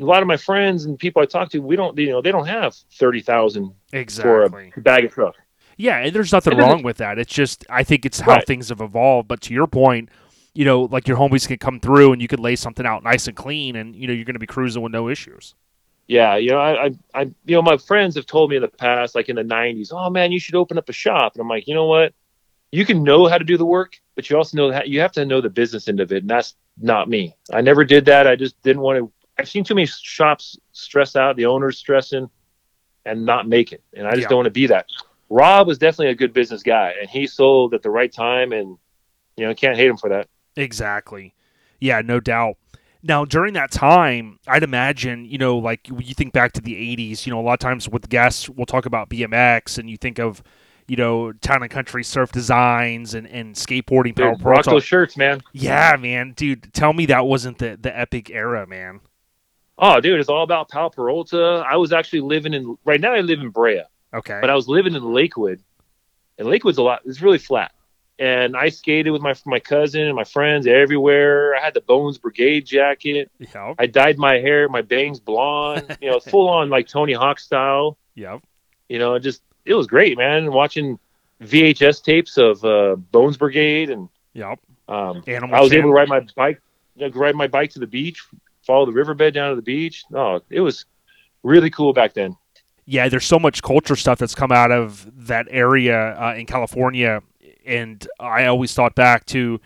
a lot of my friends and people I talk to. We don't, you know, they don't have thirty thousand for Exactly. a bag of truck. Yeah, and there's nothing wrong with that. It's just I think it's how Right. things have evolved. But to your point, you know, like your homies can come through and you could lay something out nice and clean, and you know you're going to be cruising with no issues. Yeah, you know, I, I, I, you know, my friends have told me in the past, like in the '90s, oh man, you should open up a shop. And I'm like, you know what? You can know how to do the work, but you also know that you have to know the business end of it, and that's not me. I never did that. I just didn't want to. I've seen too many shops stress out, the owners stressing, and not make it, and I just Yeah. don't want to be that. Rob was definitely a good business guy, and he sold at the right time, and you know, can't hate him for that. Exactly. Yeah, no doubt. Now, during that time, I'd imagine, you know, like you think back to the 80s, you know, a lot of times with guests, we'll talk about BMX and you think of, you know, town and country surf designs and, and skateboarding power Dude, rock shirts, man. Yeah, man. Dude, tell me that wasn't the, the epic era, man. Oh, dude, it's all about Powell Peralta. I was actually living in right now. I live in Brea. Okay. but I was living in Lakewood, and Lakewood's a lot. It's really flat, and I skated with my my cousin and my friends everywhere. I had the Bones Brigade jacket. Yep. I dyed my hair, my bangs blonde. You know, full on like Tony Hawk style. Yep. You know, just it was great, man. Watching VHS tapes of uh, Bones Brigade, and Yep. um, Animal I was able to ride my bike, ride my bike to the beach, follow the riverbed down to the beach. Oh, it was really cool back then. yeah, there's so much culture stuff that's come out of that area uh, in California, and I always thought back to,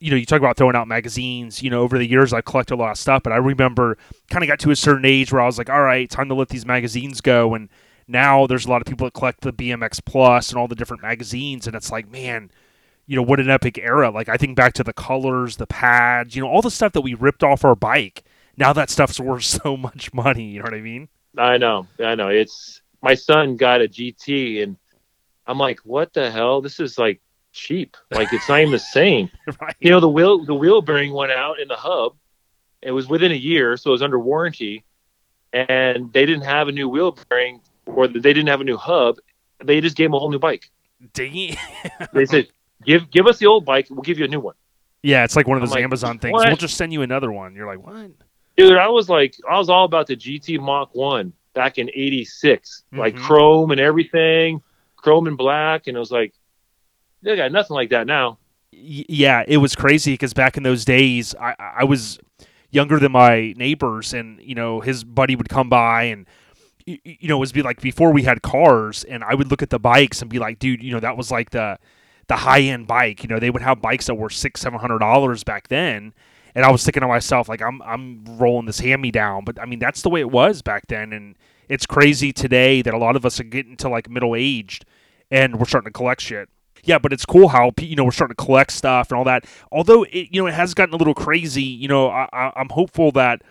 you know, you talk about throwing out magazines. You know, over the years I've collected a lot of stuff, but I remember kind of got to a certain age where I was like, all right, time to let these magazines go, and now there's a lot of people that collect the BMX Plus and all the different magazines, and it's like, man. You know what an epic era! Like I think back to the colors, the pads, you know, all the stuff that we ripped off our bike. Now that stuff's worth so much money. You know what I mean? I know, I know. It's my son got a GT, and I'm like, what the hell? This is like cheap. Like it's not even the same. right. You know, the wheel the wheel bearing went out in the hub. It was within a year, so it was under warranty, and they didn't have a new wheel bearing or they didn't have a new hub. They just gave him a whole new bike. Dang. They said, "Give give us the old bike, we'll give you a new one." Yeah, it's like one of those like, Amazon things. what? We'll just send you another one. You're like, what? Dude, I was like, I was all about the GT Mach One back in '86, like Mhm. chrome and everything, chrome and black, and it was like, they got nothing like that now. Yeah, it was crazy because back in those days, I, I was younger than my neighbors, and you know, his buddy would come by and. You know, it was be like before we had cars, and I would look at the bikes and be like, "Dude, you know that was like the the high end bike. You know, they would have bikes that were six, seven hundred dollars back then." And I was thinking to myself, like, I'm I'm rolling this hand me down, but I mean that's the way it was back then, and it's crazy today that a lot of us are getting to like middle aged, and we're starting to collect shit. Yeah, but it's cool how you know we're starting to collect stuff and all that. Although it you know it has gotten a little crazy. You know, I, I, I'm hopeful that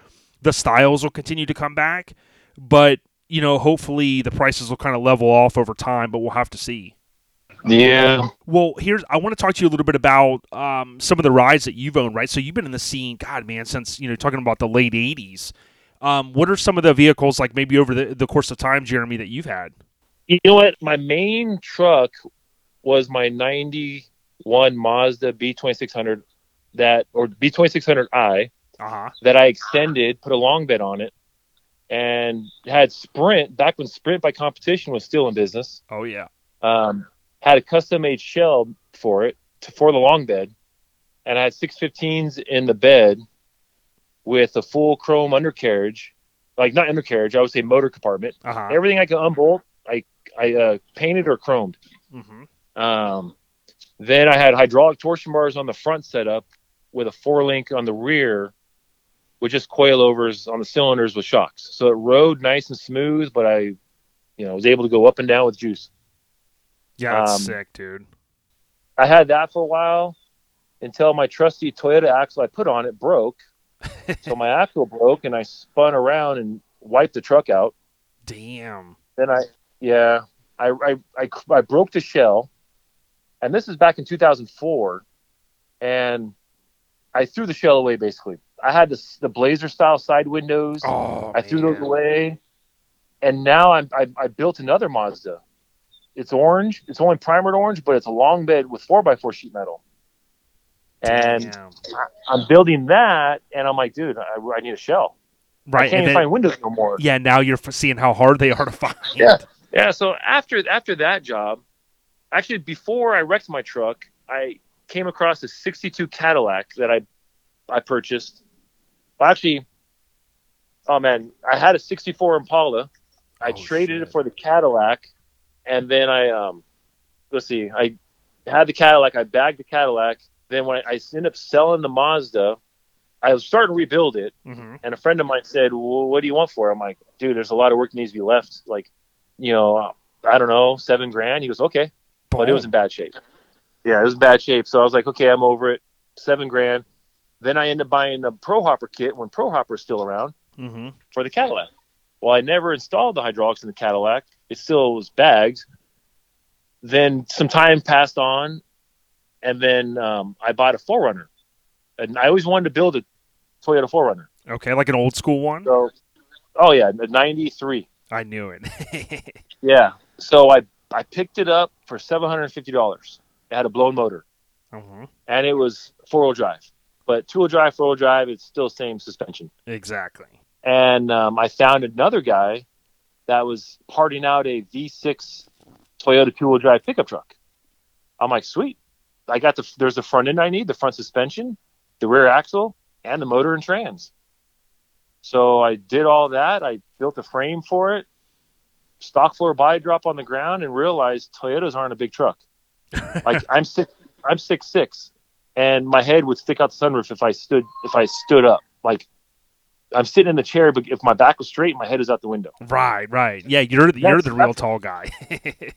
the styles will continue to come back, but you know, hopefully the prices will kind of level off over time. But we'll have to see. Yeah, Well, here's I want to talk to you a little bit about um, some of the rides that you've owned, right? So you've been in the scene, God, man, since you know talking about the late '80s. Um, what are some of the vehicles like maybe over the, the course of time, Jeremy, that you've had? you know what? My main truck was my '91 Mazda B2600 that or B2600i Uh huh. that I extended, put a long bed on it, and had Sprint back when Sprint by competition was still in business. Oh yeah. Um, had a custom made shell for it to, for the long bed, and I had 615s in the bed with a full chrome undercarriage, like not undercarriage, I would say motor compartment. Uh huh. Everything I could unbolt, I I uh, painted or chromed. Mm-hmm. Um, then I had hydraulic torsion bars on the front setup with a four link on the rear with just coilovers on the cylinders with shocks. So it rode nice and smooth, but I, you know, was able to go up and down with juice. Yeah, that's Um, sick, dude. I had that for a while until my trusty Toyota axle I put on it broke. so my axle broke and I spun around and wiped the truck out. Damn. Then I, yeah, I, I, I, I broke the shell, and this is back in 2004, and I threw the shell away basically. I had the the Blazer style side windows. Oh, I threw those away, and now I'm, I I built another Mazda. It's orange. It's only primered orange, but it's a long bed with four by four sheet metal. And Damn. I'm building that, and I'm like, dude, I, I need a shell. I right, can't and even then, find windows no more. yeah, now you're f- seeing how hard they are to find. Yeah. Yeah. So after after that job, actually before I wrecked my truck, I came across a '62 Cadillac that I I purchased. Well, actually, oh man, I had a '64 Impala. I Oh, traded shit. it for the Cadillac, and then I um, let's see, I had the Cadillac. I bagged the Cadillac. Then when I, I ended up selling the Mazda, I was starting to rebuild it hmm and a friend of mine said, well, "What do you want for it?" I'm like, "Dude, there's a lot of work that needs to be left. Like, you know, I don't know, seven grand." He goes, "Okay," but it was in bad shape. Yeah, it was in bad shape. So I was like, "Okay, I'm over it. Seven grand." Then I ended up buying the Pro Hopper kit when Pro Hopper is still around hmm for the Cadillac. Well, I never installed the hydraulics in the Cadillac. It still was bagged. Then some time passed on, and then um, I bought a 4Runner, and I always wanted to build a Toyota 4Runner. Okay, like an old school one. So, oh yeah, the '93. I knew it. Yeah. So I I picked it up for seven hundred and fifty dollars. It had a blown motor, hmm and it was four wheel drive. But two wheel drive, four wheel drive, it's still same suspension. Exactly. And um, I found another guy that was parting out a V6 Toyota two wheel drive pickup truck. I'm like, sweet. I got the there's the front end I need, the front suspension, the rear axle, and the motor and trans. So I did all that. I built a frame for it, stock floor body drop on the ground, and realized Toyotas aren't a big truck. Like I'm six, I'm six six, and my head would stick out the sunroof if I stood if I stood up. Like I'm sitting in the chair, but if my back was straight, my head is out the window. Right, right. Yeah, you're the, you're the real tall guy.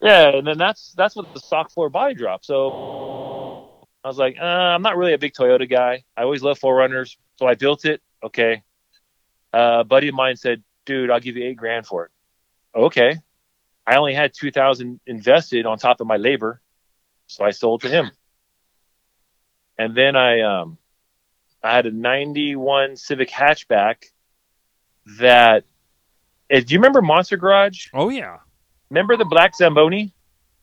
Yeah, and then that's that's what the stock floor body drop. So I was like, uh, I'm not really a big Toyota guy. I always love 4Runners, so I built it. Okay. Uh, a buddy of mine said, "Dude, I'll give you eight grand for it." Okay. I only had two thousand invested on top of my labor, so I sold to him. And then I um, I had a '91 Civic hatchback that. eh, Do you remember Monster Garage? oh yeah. Remember the black Zamboni?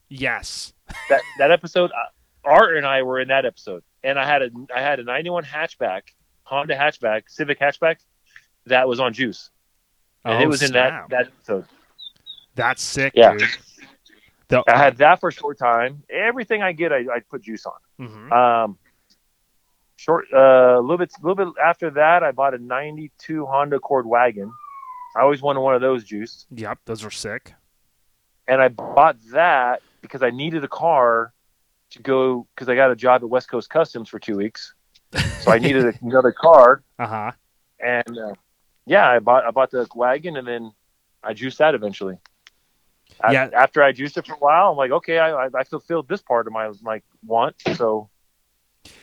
Yes. that that episode uh, art and i were in that episode and i had a i had a 91 hatchback honda hatchback civic hatchback that was on juice and oh, it was in that that episode That's sick, Yeah. dude. The, i had that for a short time everything i get i, I put juice on Mhm. um short uh, a little bit a little bit after that i bought a 92 honda accord wagon i always wanted one of those juiced Yep, those are sick. and I bought that because I needed a car to go because I got a job at West Coast Customs for two weeks, so I needed another car. Uh huh. And uh, yeah, I bought I bought the wagon and then I juiced that eventually. Yeah. After I juiced it for a while, I'm like, okay, I I I fulfilled this part of my my want. So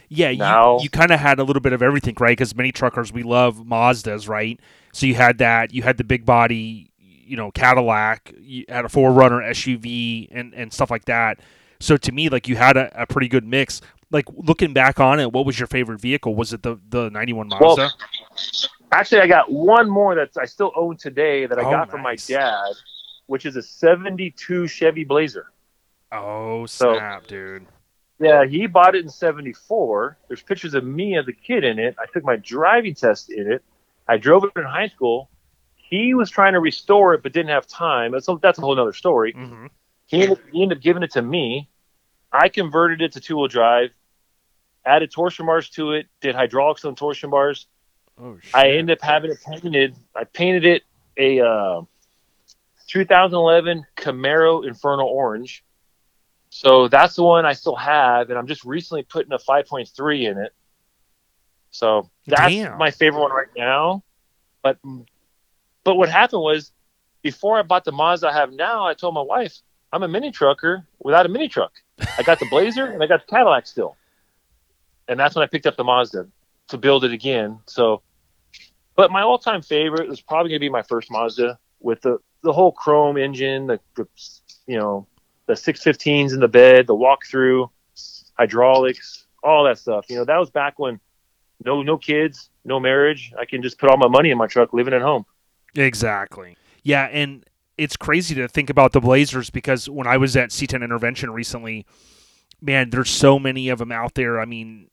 Yeah, Now- you, you kind of had a little bit of everything, right? Because many truckers, we love Mazdas, right? So you had that, you had the big body, you know, Cadillac, you had a 4Runner SUV, and and stuff like that. So to me, like you had a, a pretty good mix. Like looking back on it, what was your favorite vehicle? Was it the the ninety one Well, Mazda? actually, I got one more that I still own today that I Oh, got from my dad, which is a '72 Chevy Blazer. oh so- snap, dude! Yeah, he bought it in '74. There's pictures of me as a kid in it. I took my driving test in it. I drove it in high school. He was trying to restore it, but didn't have time. That's a, that's a whole other story. Mm-hmm. He ended, he ended up giving it to me. I converted it to two wheel drive, added torsion bars to it, did hydraulics on torsion bars. Oh shit. I ended up having it painted. I painted it a uh, 2011 Camaro Inferno Orange. So that's the one I still have, and I'm just recently putting a 5.3 in it. So that's Damn. my favorite one right now. But but what happened was, before I bought the Mazda I have now, I told my wife I'm a mini trucker without a mini truck. I got the Blazer and I got the Cadillac still, and that's when I picked up the Mazda to build it again. So, but my all-time favorite was probably gonna be my first Mazda with the the whole chrome engine, the, the you know the 615s in the bed, the walkthrough, hydraulics, all that stuff. You know, that was back when no no kids, no marriage. I can just put all my money in my truck, living at home. Exactly. Yeah, and it's crazy to think about the Blazers because when I was at C10 Intervention recently, man, there's so many of them out there. I mean,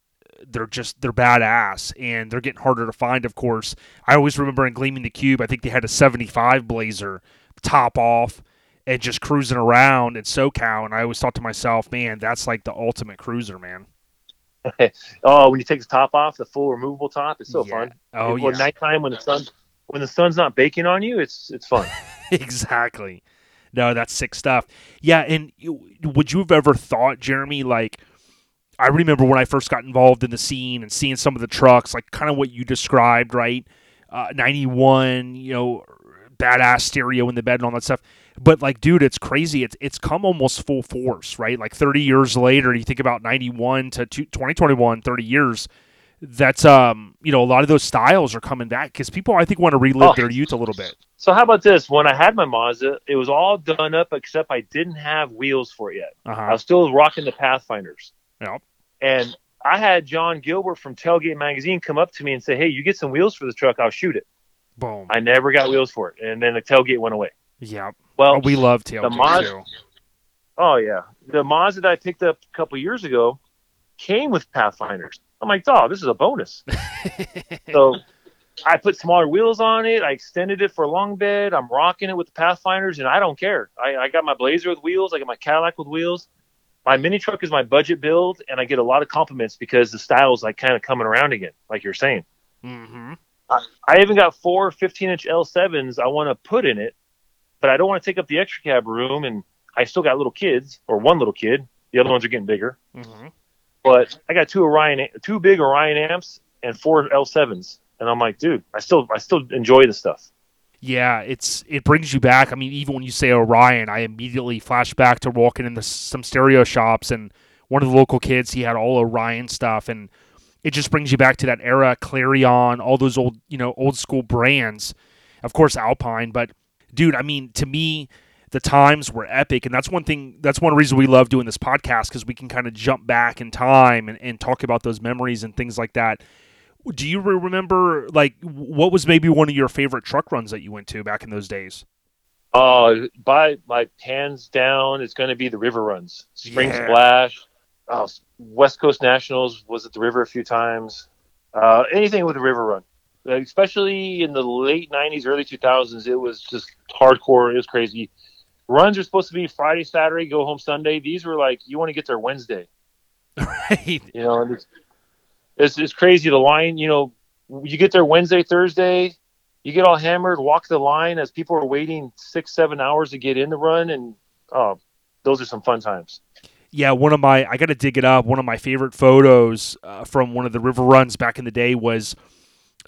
they're just they're badass and they're getting harder to find. Of course, I always remember in Gleaming the Cube, I think they had a '75 Blazer, top off, and just cruising around in SoCal. And I always thought to myself, man, that's like the ultimate cruiser, man. Oh, when you take the top off, the full removable top, it's so Yeah. fun. Oh Well, yeah, nighttime when the sun when the sun's not baking on you, it's it's fun. exactly. No, that's sick stuff. Yeah, and you, would you have ever thought, Jeremy, like I remember when I first got involved in the scene and seeing some of the trucks, like kind of what you described, right? Uh, 91, you know, badass stereo in the bed and all that stuff. But like, dude, it's crazy. It's it's come almost full force, right? Like 30 years later, you think about 91 to two- 2021, 30 years. That's um, you know, a lot of those styles are coming back because people, I think, want to relive Oh. their youth a little bit. So how about this? When I had my Mazda, it was all done up except I didn't have wheels for it yet. I Uh-huh. was still rocking the Pathfinders. Yep. And I had John Gilbert from Tailgate Magazine come up to me and say, "Hey, you get some wheels for the truck, I'll shoot it." Boom. I never got wheels for it, and then the tailgate went away. Yeah. Well, Oh, we love tailgate Maz- too. Oh yeah, the Mazda that I picked up a couple years ago came with Pathfinders. I'm like, dog, this is a bonus. so I put smaller wheels on it. I extended it for a long bed. I'm rocking it with the Pathfinders, and I don't care. I, I got my Blazer with wheels. I got my Cadillac with wheels. My mini truck is my budget build, and I get a lot of compliments because the style is like kind of coming around again, like you're saying. hmm I even got four 15 inch L7s I want to put in it, but I don't want to take up the extra cab room. And I still got little kids, or one little kid. The other ones are getting bigger. hmm But I got two Orion, two big Orion amps and four L7s, and I'm like, dude, I still, I still enjoy the stuff. Yeah, it's it brings you back. I mean, even when you say Orion, I immediately flash back to walking into some stereo shops and one of the local kids he had all Orion stuff, and it just brings you back to that era. Clarion, all those old you know old school brands, of course Alpine, but dude, I mean, to me. The times were epic, and that's one thing. That's one reason we love doing this podcast because we can kind of jump back in time and, and talk about those memories and things like that. Do you remember like what was maybe one of your favorite truck runs that you went to back in those days? Uh, by my hands down, it's going to be the river runs. Spring Yeah. Splash, oh, West Coast Nationals was at the river a few times. Uh, anything with the river run, Uh, especially in the late '90s, early 2000s, it was just hardcore. It was crazy. Runs are supposed to be Friday, Saturday, go home Sunday. These were like you want to get there Wednesday. right. You know, and it's, it's it's crazy. The line, you know, you get there Wednesday, Thursday, you get all hammered, walk the line as people are waiting six, seven hours to get in the run, and oh, those are some fun times. Yeah, one of my I got to dig it up. One of my favorite photos uh, from one of the river runs back in the day was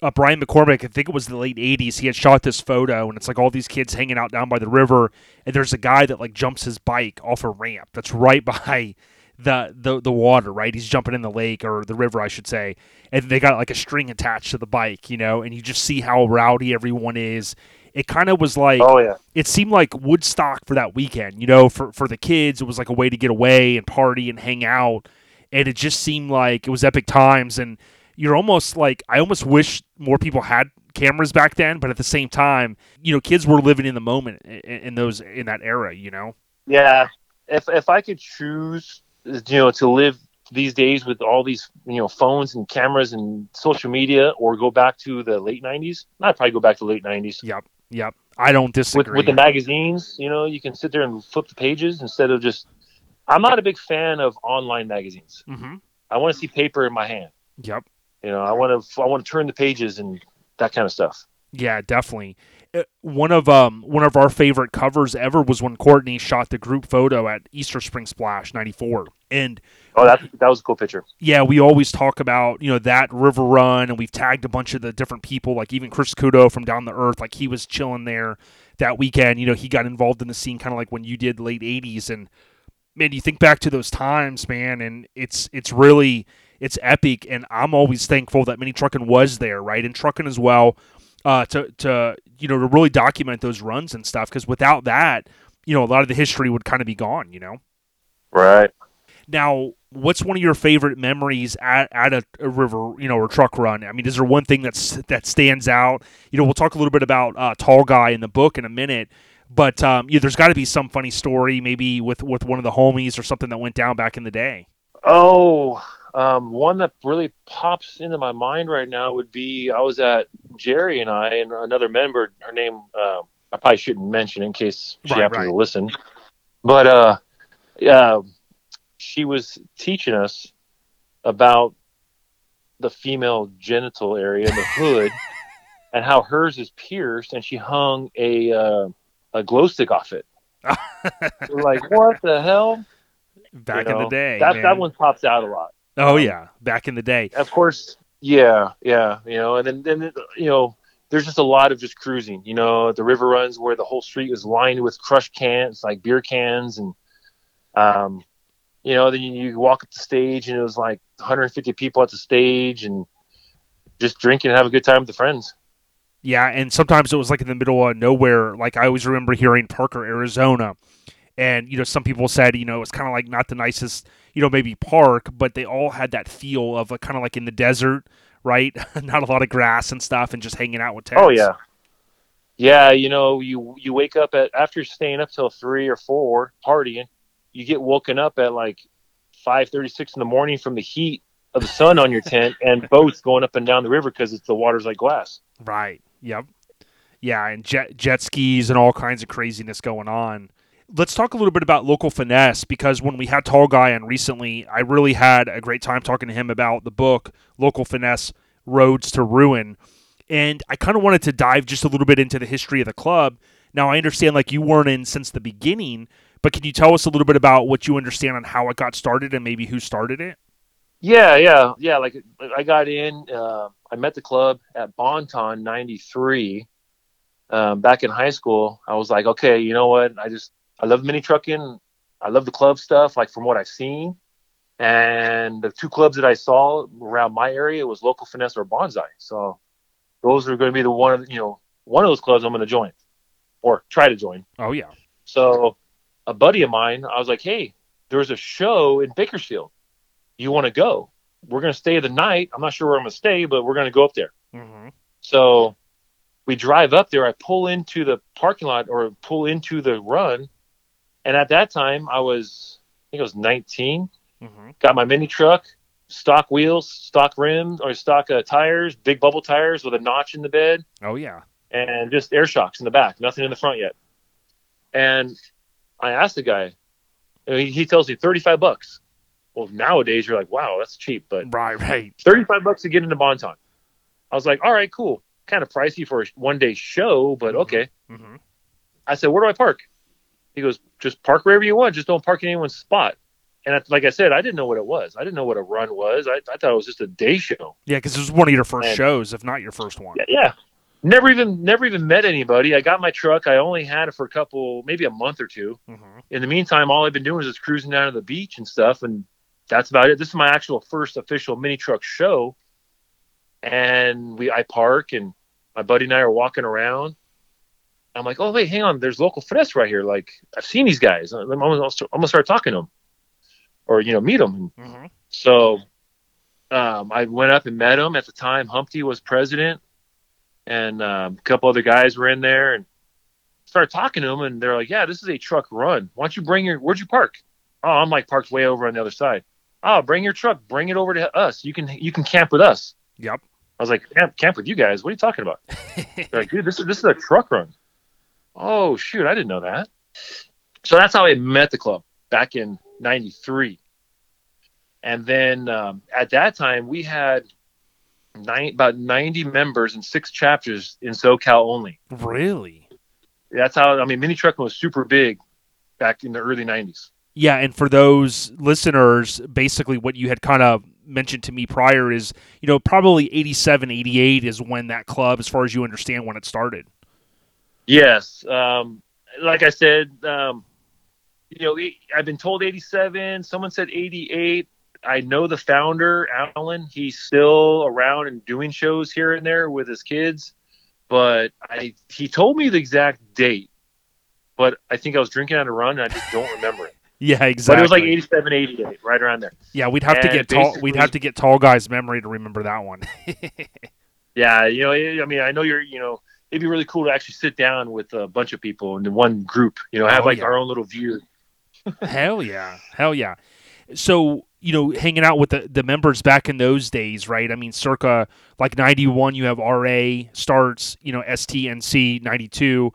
uh, Brian McCormick. I think it was the late '80s. He had shot this photo, and it's like all these kids hanging out down by the river, and there's a guy that like jumps his bike off a ramp that's right by the the the water. Right, he's jumping in the lake or the river, I should say, and they got like a string attached to the bike, you know, and you just see how rowdy everyone is. It kind of was like Oh yeah, it seemed like Woodstock for that weekend. You know, for for the kids, it was like a way to get away and party and hang out, and it just seemed like it was epic times. And you're almost like I almost wish more people had cameras back then, but at the same time, you know, kids were living in the moment in, in those in that era. You know, yeah. If if I could choose, you know, to live these days with all these you know phones and cameras and social media, or go back to the late '90s. I'd probably go back to the late '90s. Yep. Yep. I don't With disagree. with the magazines, you know, you can sit there and flip the pages instead of just. I'm not a big fan of online magazines. hmm I want to see paper in my hand. Yep. You know, I want to I want to turn the pages and that kind of stuff. Yeah, definitely. Uh, One of um one of our favorite covers ever was when Courtney shot the group photo at Easter Spring Splash '94, and Oh, that that was a cool picture. yeah, we always talk about you know that river run, and we've tagged a bunch of the different people, like even Chris Kudo from Down the Earth, like he was chilling there that weekend. You know, he got involved in the scene kind of like when you did late '80s, and man, you think back to those times, man, and it's it's really it's epic, and I'm always thankful that Mini Trucking was there, right, and Trucking as well, uh, to to you know to really document those runs and stuff, because without that, you know, a lot of the history would kind of be gone, you know. Right. Now, what's one of your favorite memories at, at a, a river, you know, or truck run? I mean, is there one thing that's that stands out? You know, we'll talk a little bit about uh, Tall Guy in the book in a minute, but um, yeah, there's got to be some funny story, maybe with with one of the homies or something that went down back in the day. Oh, um, one that really pops into my mind right now would be I was at Jerry and I and another member. Her name uh, I probably shouldn't mention in case she Right, happens right. to listen, but uh, yeah, she was teaching us about the female genital area in the hood and how hers is pierced, and she hung a uh, a glow stick off it. Like, what the hell? Back You in the day, that man. that one pops out a lot. Oh um, yeah, back in the day. of course yeah yeah you know and then then you know there's just a lot of just cruising you know the river runs where the whole street was lined with crushed cans like beer cans and um you know then you, you walk up the stage and it was like 150 people at the stage and just drinking and have a good time with the friends Yeah, and sometimes it was like in the middle of nowhere. Like I always remember hearing Parker, Arizona, and you know some people said you know it was kind of like not the nicest, you know maybe park, but they all had that feel of kind of like in the desert, right? not a lot of grass and stuff, and just hanging out with oh, tents. oh yeah yeah you know you you wake up at after staying up till three or four partying you get woken up at like 5:36 in the morning from the heat of the sun on your tent and boats going up and down the river because it's the water's like glass. Right. Yep. Yeah, and jet jet skis and all kinds of craziness going on. Let's talk a little bit about local finesse because when we had Tall Guy on recently, I really had a great time talking to him about the book Local Finesse Roads to Ruin. And I kind of wanted to dive just a little bit into the history of the club. Now, I understand like you weren't in since the beginning, but can you tell us a little bit about what you understand on how it got started and maybe who started it? Yeah, yeah, yeah. Like I got in, uh, I met the club at Bonton '93. Um, back in high school, I was like, okay, you know what? I just I love mini trucking. I love the club stuff, like from what I've seen. And the two clubs that I saw around my area was Local Finesse or Bonsai. So those are going to be the one, of you know, one of those clubs I'm going to join or try to join. Oh, yeah. So a buddy of mine, I was like, hey, there's a show in Bakersfield. You want to go? We're going to stay the night. I'm not sure where I'm going to stay, but we're going to go up there. hmm So we drive up there. I pull into the parking lot or pull into the run. And at that time, I was, I think I was 19. hmm Got my mini truck, stock wheels, stock rims, or stock uh, tires, big bubble tires with a notch in the bed Oh, yeah. and just air shocks in the back, nothing in the front yet. And I asked the guy, and he, he tells me 35 bucks. Well, nowadays you're like, wow, that's cheap, but Right, right. 35 bucks to get into Bonton. I was like, all right, cool. Kind of pricey for a one day show, but Mhm. okay. hmm I said, where do I park? He goes, just park wherever you want. Just don't park in anyone's spot. And I, like I said, I didn't know what it was. I didn't know what a run was. I, I thought it was just a day show. Yeah, because it was one of your first And- shows, if not your first one. Yeah, yeah. Never even never even met anybody. I got my truck. I only had it for a couple, maybe a month or two. hmm In the meantime, all I've been doing is just cruising down to the beach and stuff, and that's about it. This is my actual first official mini truck show, and we I park and my buddy and I are walking around. I'm like, oh wait, hang on, there's local finesse right here. Like I've seen these guys. I'm gonna, I'm gonna start talking to them, or you know, meet them. hmm So um, I went up and met him. At the time, Humpty was president, and um, a couple other guys were in there, and started talking to them. And they're like, "Yeah, this is a truck run. Why don't you bring your? Where'd you park? Oh, I'm like parked way over on the other side. "Oh, bring your truck, bring it over to us. You can you can camp with us." Yep. I was like, "Camp, camp with you guys? What are you talking about?" They're like, "Dude, this is this is a truck run." Oh shoot, I didn't know that. So that's how I met the club back in '93. And then um, at that time, we had nine, about 90 members and six chapters in SoCal only. Really? That's how, I mean, mini trucking was super big back in the early 90s. Yeah, and for those listeners, basically what you had kind of mentioned to me prior is, you know, probably 87, 88 is when that club, as far as you understand, when it started. Yes. Um, like I said, um, you know, I've been told 87. Someone said 88. I know the founder, Alan. He's still around and doing shows here and there with his kids, but I he told me the exact date. But I think I was drinking on a run, and I just don't remember it. Yeah, exactly. But it was like 87, 88, right around there. Yeah, we'd have to get tall. We'd have to get tall guys' memory to remember that one. Yeah, you know, I mean, I know you're, you know, it'd be really cool to actually sit down with a bunch of people in one group. You know, have Oh, like yeah. our own little view. Hell yeah, hell yeah. So you know, hanging out with the, the members back in those days, right? I mean, circa like ninety one, you have RA starts, you know, STNC ninety two.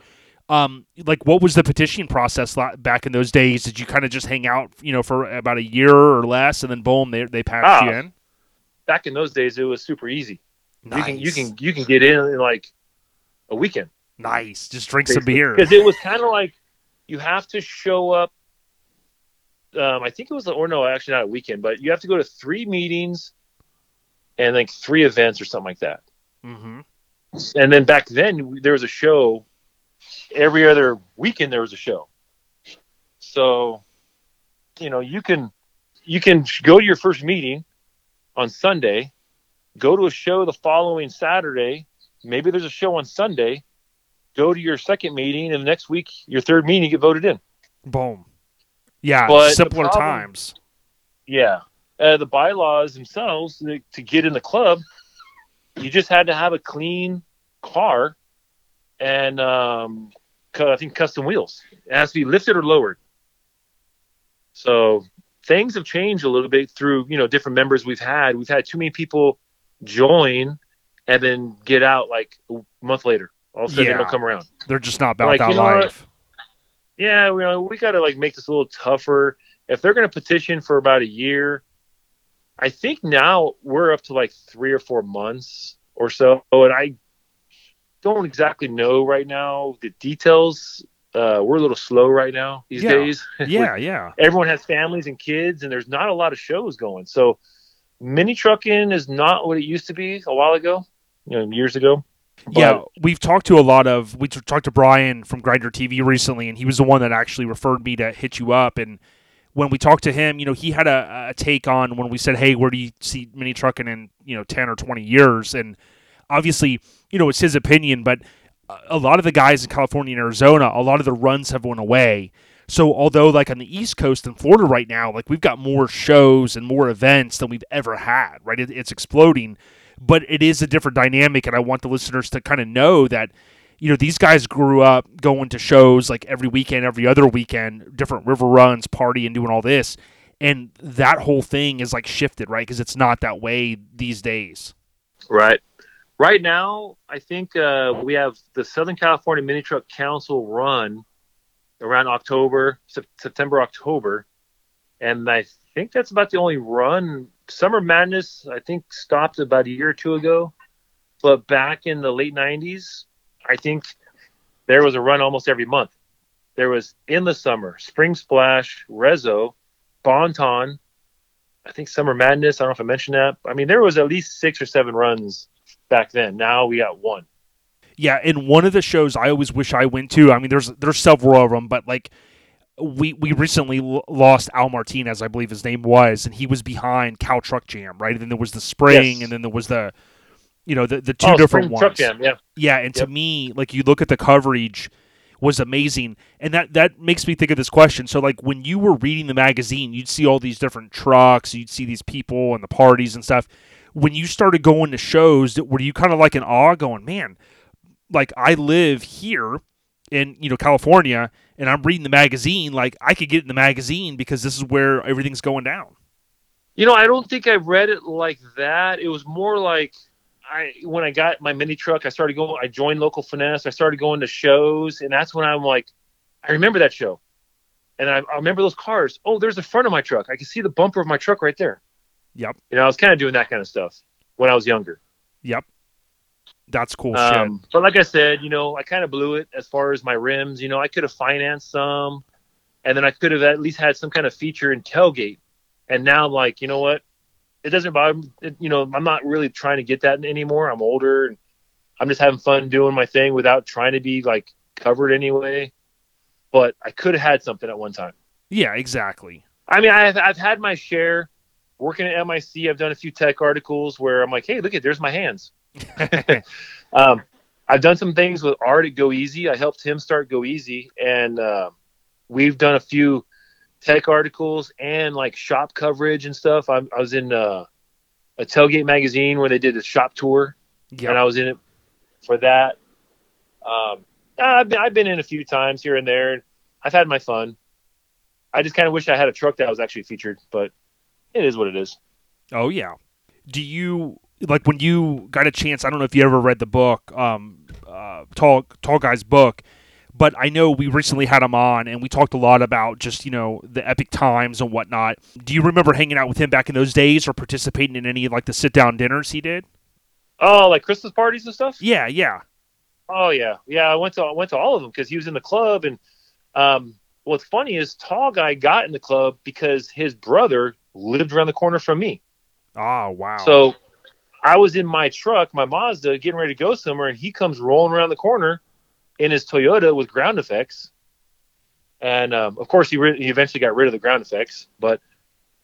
Um, like, what was the petition process back in those days? Did you kind of just hang out, you know, for about a year or less, and then boom, they they passed Ah, you in? Back in those days, it was super easy. Nice, You can you can you can get in in like a weekend. nice. Just drink some beer. because it was kind of like you have to show up. Um, I think it was, or no, actually not a weekend, but you have to go to three meetings and like three events or something like that. Mm-hmm. And then back then there was a show every other weekend. There was a show, so you know you can you can go to your first meeting on Sunday, go to a show the following Saturday. Maybe there's a show on Sunday. Go to your second meeting, and the next week your third meeting you get voted in. Boom. Yeah, But simpler problem- times. Yeah, uh, the bylaws themselves to, to get in the club, you just had to have a clean car, and um, I think custom wheels. It has to be lifted or lowered. So things have changed a little bit through you know different members we've had. We've had too many people join and then get out like a month later. All of a sudden Yeah. they don't come around. They're just not about Like, that you know what? life. yeah, we know we got to like make this a little tougher. If they're going to petition for about a year, I think now we're up to like three or four months or so, and I don't exactly know right now the details. Uh, we're a little slow right now these Yeah. days. Yeah, yeah. Everyone has families and kids, and there's not a lot of shows going. So, mini trucking is not what it used to be a while ago, you know, years ago. But- yeah, we've talked to a lot of we talked to Brian from Grinder TV recently, and he was the one that actually referred me to hit you up. And when we talked to him, you know, he had a, a take on when we said, "Hey, where do you see mini trucking in you know ten or twenty years?" And obviously, you know, it's his opinion, but a- lot of the guys in California and Arizona, a lot of the runs have went away. So although like on the East Coast and Florida right now, like we've got more shows and more events than we've ever had, right? It, it's exploding, but it is a different dynamic, and I want the listeners to kind of know that. You know, these guys grew up going to shows like every weekend, every other weekend, different river runs, party, and doing all this. And that whole thing is like shifted, right? Because it's not that way these days. Right. Right now, I think uh, we have the Southern California Mini Truck Council run around October, Sep- September, October, and I think that's about the only run. Summer Madness, I think, stopped about a year or two ago, but back in the late '90s, I think there was a run almost every month. There was in the summer, Spring Splash, Rezo, Bonton. I think Summer Madness. I don't know if I mentioned that. I mean, there was at least six or seven runs back then. Now we got one. Yeah, and one of the shows I always wish I went to. I mean, there's there's several of them, but like we we recently l- lost Al Martinez, I believe his name was, and he was behind Cow Truck Jam, right? And then there was the spring, Yes. and then there was the you know the the two oh, different ones. Truck Jam, yeah. Yeah, and to me, like you look at the coverage was amazing, and that that makes me think of this question. So, like when you were reading the magazine, you'd see all these different trucks, you'd see these people and the parties and stuff. When you started going to shows, were you kind of like in awe, going, "Man, like I live here in you know California, and I'm reading the magazine. Like I could get in the magazine because this is where everything's going down." You know, I don't think I read it like that. It was more like I when I got my mini truck, I started going. I joined local finesse. I started going to shows, and that's when I'm like, I remember that show, and I, I remember those cars. Oh, there's the front of my truck. I can see the bumper of my truck right there. Yep. You know, I was kind of doing that kind of stuff when I was younger. Yep. That's cool Um, shit. but like I said, you know, I kind of blew it as far as my rims. You know, I could have financed some, and then I could have at least had some kind of feature in tailgate. And now I'm like, you know what? It doesn't bother. me. It, you know, I'm not really trying to get that anymore. I'm older, and I'm just having fun doing my thing without trying to be like covered anyway. But I could have had something at one time. Yeah, exactly. I mean, I've I've had my share. Working at MIC, I've done a few tech articles where I'm like, hey, look at there's my hands. um, I've done some things with Art at Go Easy. I helped him start Go Easy, and uh, we've done a few tech articles and like shop coverage and stuff. I'm, I was in uh, a tailgate magazine where they did a shop tour, Yeah. and I was in it for that. Um, I've been, I've been in a few times here and there, and I've had my fun. I just kind of wish I had a truck that was actually featured, but it is what it is. Oh yeah. Do you like when you got a chance? I don't know if you ever read the book, um, uh, tall tall guy's book, but I know we recently had him on and we talked a lot about just you know the epic times and whatnot. Do you remember hanging out with him back in those days or participating in any like the sit down dinners he did? Oh, like Christmas parties and stuff. Yeah, yeah, Oh yeah, yeah. I went to I went to all of them because he was in the club, and um, what's funny is Tall Guy got in the club because his brother lived around the corner from me. Oh wow. So I was in my truck, my Mazda, getting ready to go somewhere, and he comes rolling around the corner in his Toyota with ground effects. And um, of course, he, re- he eventually got rid of the ground effects. But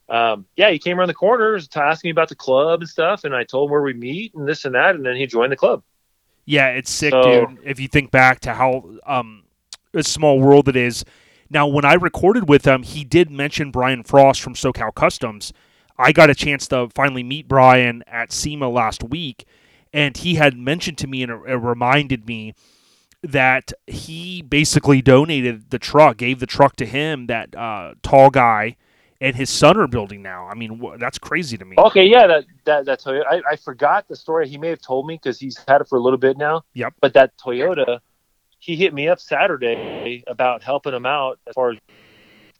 um, yeah, he came around the corner to ask me about the club and stuff, and I told him where we meet and this and that, and then he joined the club. Yeah, it's sick, So- dude. If you think back to how um, a small world it is. Now, when I recorded with him, he did mention Brian Frost from SoCal Customs. I got a chance to finally meet Brian at SEMA last week, and he had mentioned to me and it, reminded me that he basically donated the truck, gave the truck to him. That uh, tall guy and his son are building now. I mean, wh- that's crazy to me. Okay, yeah, that that that Toyota. I, I forgot the story. He may have told me because he's had it for a little bit now. Yep. But that Toyota, he hit me up Saturday about helping him out as far as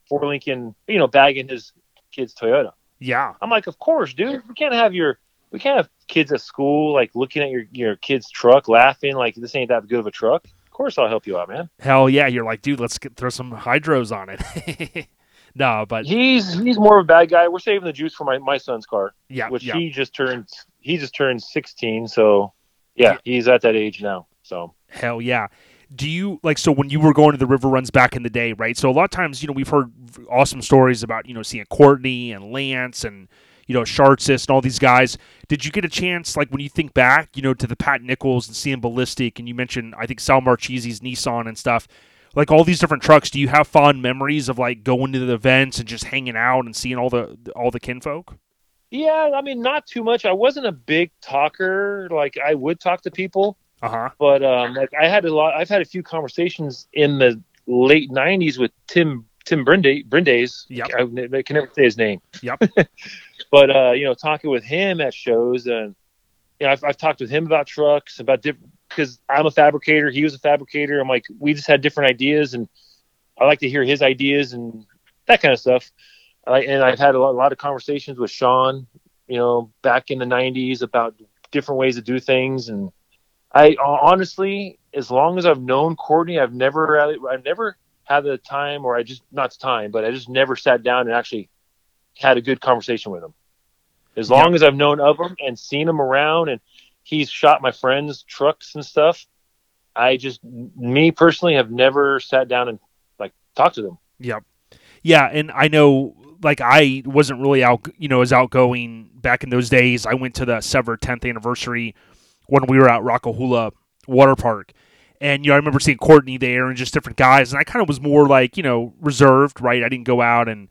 four link, you know, bagging his kid's Toyota. Yeah, I'm like, of course, dude. We can't have your we can't have kids at school like looking at your your kid's truck laughing like this ain't that good of a truck. Of course, I'll help you out, man. hell yeah. You're like, dude, let's get, throw some hydros on it. no, but He's he's more of a bad guy. We're saving the juice for my my son's car. yeah, which yeah. he just turned he just turned 16 so yeah, he's at that age now so Hell yeah. Do you like so when you were going to the river runs back in the day, right? So a lot of times, you know, we've heard awesome stories about, you know, seeing Courtney and Lance and, you know, Shartsis and all these guys. Did you get a chance, like when you think back, you know, to the Pat Nichols and seeing Ballistic and you mentioned I think Sal Marchese's Nissan and stuff, like all these different trucks, do you have fond memories of like going to the events and just hanging out and seeing all the all the kinfolk? yeah i mean not too much i wasn't a big talker like i would talk to people Uh-huh. but um like i had a lot i've had a few conversations in the late 90s with tim tim brinde brindes Yep. I, I can never say his name Yep. but uh you know talking with him at shows and you know i've, I've talked with him about trucks about different because i'm a fabricator he was a fabricator i'm like we just had different ideas and i like to hear his ideas and that kind of stuff I, and i've had a lot, a lot of conversations with sean you know back in the 90s about different ways to do things and i honestly as long as i've known courtney i've never i've never had the time or i just not the time but i just never sat down and actually had a good conversation with him as long as i've known of him and seen him around and he's shot my friends trucks and stuff i just me personally have never sat down and like talked to them Yep. Yeah, and I know like I wasn't really out, you know, as outgoing back in those days. I went to the Sever 10th anniversary when we were at Rock-A-Hoola Water Park. And you know, I remember seeing Courtney there and just different guys, and I kind of was more like, you know, reserved, right? I didn't go out and,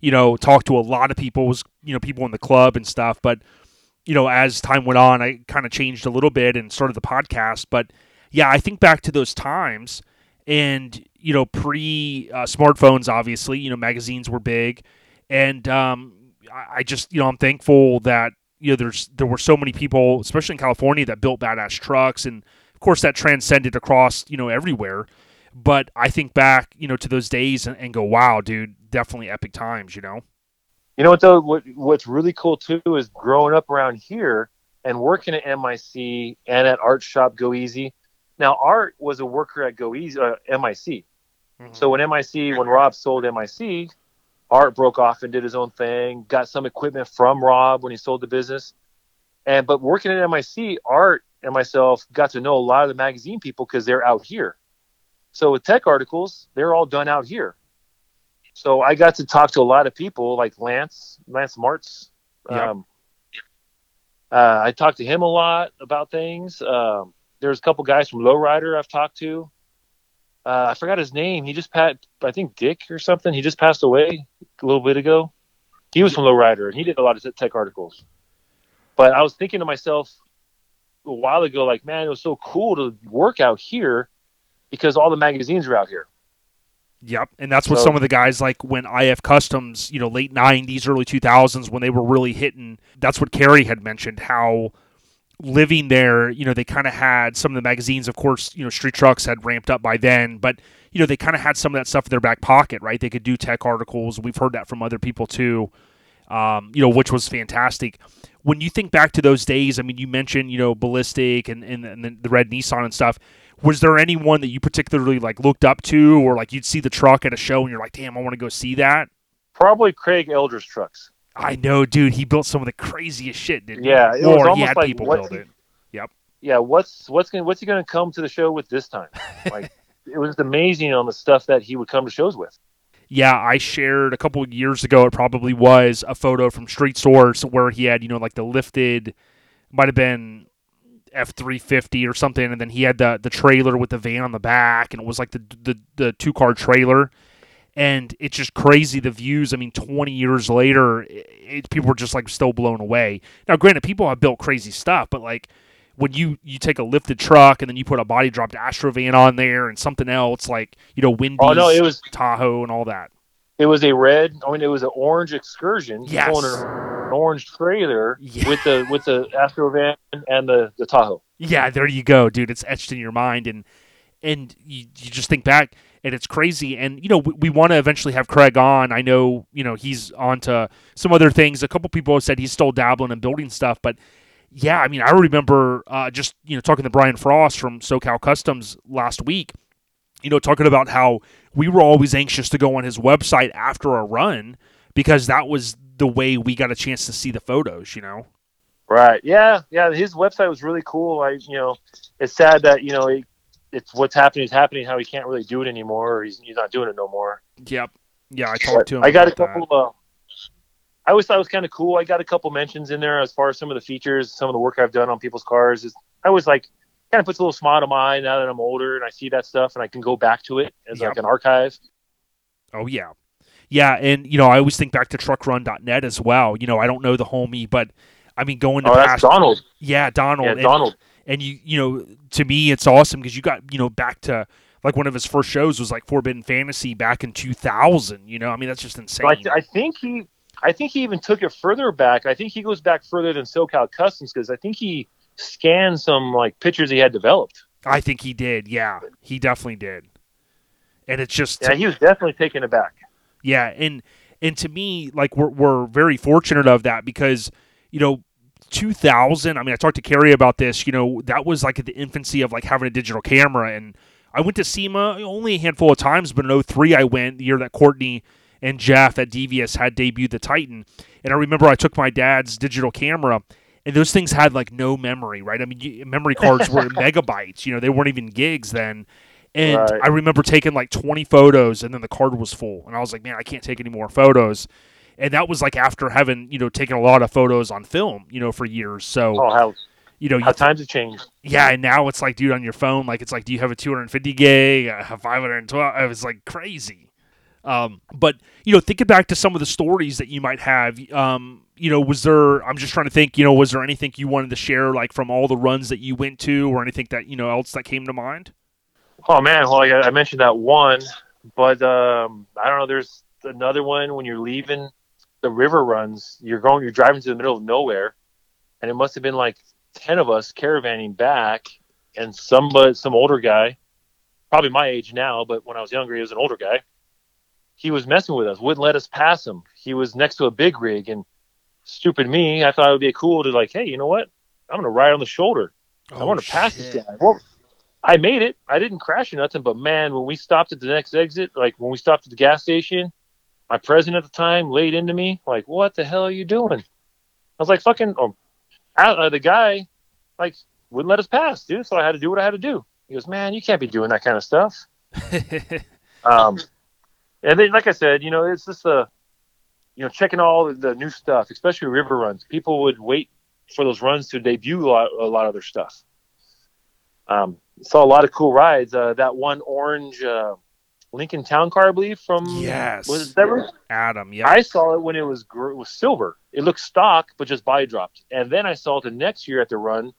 you know, talk to a lot of people. It was you know people in the club and stuff, but you know, as time went on, I kind of changed a little bit and started the podcast. But yeah, I think back to those times, and you know, pre uh, smartphones, obviously, you know, magazines were big, and um, I, I just you know I'm thankful that you know there's there were so many people, especially in California, that built badass trucks, and of course that transcended across you know everywhere. But I think back, you know, to those days and, and go, wow, dude, definitely epic times, you know. You know what though? What what's really cool too is growing up around here and working at MIC and at Art Shop Go Easy. Now Art was a worker at Go Easy uh, MIC. So when MIC, when Rob sold MIC, Art broke off and did his own thing. Got some equipment from Rob when he sold the business. And but working at MIC, Art and myself got to know a lot of the magazine people because they're out here. So with tech articles, they're all done out here. So I got to talk to a lot of people like Lance, Lance Martz. Yep. Um, uh, I talked to him a lot about things. Um, there's a couple guys from Lowrider I've talked to. Uh, I forgot his name. He just passed, I think Dick or something. He just passed away a little bit ago. He was from Lowrider and he did a lot of tech articles. But I was thinking to myself a while ago, like, man, it was so cool to work out here because all the magazines are out here. Yep, and that's what So- some of the guys like when IF Customs, you know, late '90s, early 2000s, when they were really hitting. That's what Kerry had mentioned how living there, you know, they kind of had some of the magazines. Of course, you know, Street Trucks had ramped up by then, but you know, they kind of had some of that stuff in their back pocket, right? They could do tech articles. We've heard that from other people too. Um, you know, which was fantastic. When you think back to those days, I mean, you mentioned, you know, Ballistic and, and, and the- red Nissan and stuff was there anyone that you particularly like looked up to or like you'd see the truck at a show and you're like damn i want to go see that Probably Craig Elders trucks. I know dude he built some of the craziest shit didn't Yeah, he was or he had like, people build it Yep. Yeah, what's what's gonna what's he gonna come to the show with this time? Like it was amazing on the stuff that he would come to shows with. yeah i shared a couple of years ago it probably was a photo from street source where he had you know like the lifted might have been f350 or something and then he had the the trailer with the van on the back and it was like the the, the two car trailer and it's just crazy the views. I mean, 20 years later, it, it, people were just like still blown away. Now, granted, people have built crazy stuff, but like when you you take a lifted truck and then you put a body dropped Astrovan on there and something else like you know Wendy's Oh no, it was Tahoe and all that. it was a red. I mean, it was an orange excursion. Yes. an orange trailer Yeah. with the with the Astrovan and the the Tahoe. Yeah, there you go, dude. It's etched in your mind, and and you, you just think back, and it's crazy. And you know, we, we want to eventually have Craig on. I know, you know, he's on to some other things. A couple people have said he's still dabbling and building stuff, but yeah, I mean, I remember uh, just you know talking to Brian Frost from SoCal Customs last week. You know, talking about how we were always anxious to go on his website after a run because that was the way we got a chance to see the photos. You know. Right. Yeah. Yeah. His website was really cool. I, you know, it's sad that you know it, it's what's happening is happening. How he can't really do it anymore, or he's he's not doing it no more. Yep. Yeah, I talked to him. I got a couple. Uh, I always thought it was kind of cool. I got a couple mentions in there as far as some of the features, some of the work I've done on people's cars. Is I was like, kind of puts a little smile to mine now that I'm older and I see that stuff and I can go back to it as Yep. like an archive. Oh yeah, yeah, and you know I always think back to truckrun.net as well. You know I don't know the homie, but I mean going to Oh, that's past, Donald. yeah Donald, Yeah, and, Donald. And you you know to me it's awesome because you got you know back to like one of his first shows was like Forbidden Fantasy back in 2000. You know I mean that's just insane. I, th- I think he, I think he even took it further back. I think he goes back further than SoCal Customs because I think he scanned some like pictures he had developed. I think he did. Yeah, he definitely did. And it's just Yeah, he was definitely taken aback. Yeah, and and to me, like we're we're very fortunate of that because you know. 2000 i mean i talked to carrie about this you know that was like at the infancy of like having a digital camera and i went to sema only a handful of times but in 03 i went the year that courtney and jeff at devious had debuted the titan and i remember i took my dad's digital camera and those things had like no memory right i mean memory cards were megabytes you know they weren't even gigs then and Right. I remember taking like 20 photos and then the card was full. And I was like, man, I can't take any more photos. And that was like after having, you know, taken a lot of photos on film, you know, for years. So, Oh, how you know, you how times have changed. yeah, and now it's like, dude, on your phone, like it's like, do you have a 250 gig, a 512? It was like crazy. Um, but you know, thinking back to some of the stories that you might have, um, you know, was there? I'm just trying to think. You know, was there anything you wanted to share, like from all the runs that you went to, or anything that you know else that came to mind? Oh man, well I, I mentioned that one, but um, I don't know. There's another one when you're leaving the river runs. You're going, you're driving to the middle of nowhere, and it must have been like ten of us caravanning back, and somebody, some older guy, probably my age now, but when I was younger, he was an older guy. He was messing with us, wouldn't let us pass him. He was next to a big rig, and stupid me, I thought it would be cool to like, hey, you know what? I'm gonna ride on the shoulder. I oh, want to pass this guy. Well, I made it. I didn't crash or nothing, but man, when we stopped at the next exit, like when we stopped at the gas station, my president at the time laid into me, like, "What the hell are you doing?" I was like, "Fucking," oh, uh, the guy, like, wouldn't let us pass, dude. So I had to do what I had to do. He goes, "Man, you can't be doing that kind of stuff." um, and then, like I said, you know, it's just a, you know, checking all the new stuff, especially river runs. People would wait for those runs to debut a lot, a lot of their stuff. Um, saw a lot of cool rides. Uh, that one orange uh, Lincoln Town Car, I believe, from Yes. was it that Adam, yeah. I saw it when it was it was silver. It looked stock, but just body dropped. And then I saw it the next year at the run,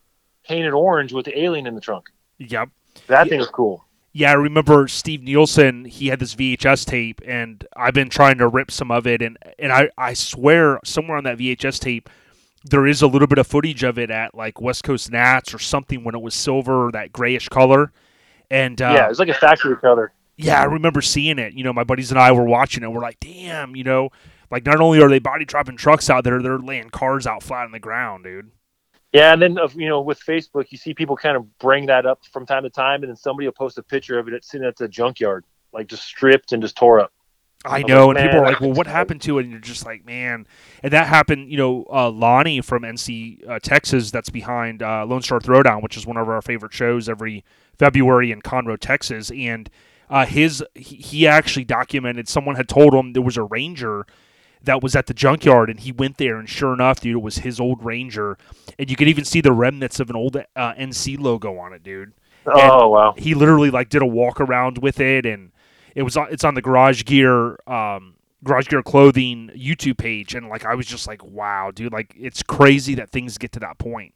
painted orange with the alien in the trunk. yep. That Yeah. thing was cool. Yeah, I remember Steve Nielsen. He had this VHS tape, and I've been trying to rip some of it, and and I I swear somewhere on that VHS tape there is a little bit of footage of it at like West Coast Nats or something when it was silver, or that grayish color, and uh, yeah, it was like a factory color. Yeah, I remember seeing it. You know, my buddies and I were watching it. We're like, damn, you know, like not only are they body dropping trucks out there, they're laying cars out flat on the ground, dude. Yeah, and then you know with Facebook, you see people kind of bring that up from time to time, and then somebody will post a picture of it sitting at the junkyard, like just stripped and just tore up. I I'm know, like, and people are like, "Well, what happened to it?" And you're just like, "Man," and that happened. You know, uh, Lonnie from NC uh, Texas, that's behind uh, Lone Star Throwdown, which is one of our favorite shows every February in Conroe, Texas, and uh, his he, actually documented. Someone had told him there was a Ranger that was at the junkyard, and he went there, and sure enough, dude, it was his old Ranger, and you could even see the remnants of an old uh, NC logo on it, dude Oh wow! he literally like did a walk around with it and it was on it's on the garage gear um garage gear clothing youtube page and like i was just like wow dude like it's crazy that things get to that point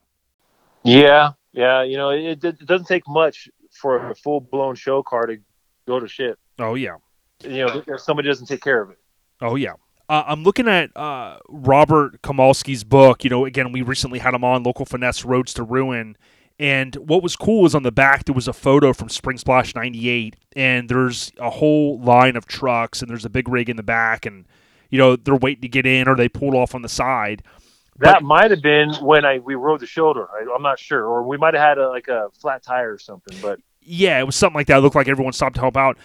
Yeah, yeah. You know, it, it doesn't take much for a full blown show car to go to shit. oh yeah You know, if somebody doesn't take care of it. oh yeah uh, i'm looking at uh robert kamalski's book you know again we recently had him on local finesse roads to ruin and what was cool is on the back there was a photo from spring splash 98 and there's a whole line of trucks and there's a big rig in the back and you know they're waiting to get in or they pulled off on the side That But- might have been when I we rode the shoulder. I, I'm not sure, or we might have had a, like a flat tire or something. But yeah, it was something like that. It looked like everyone stopped to help out.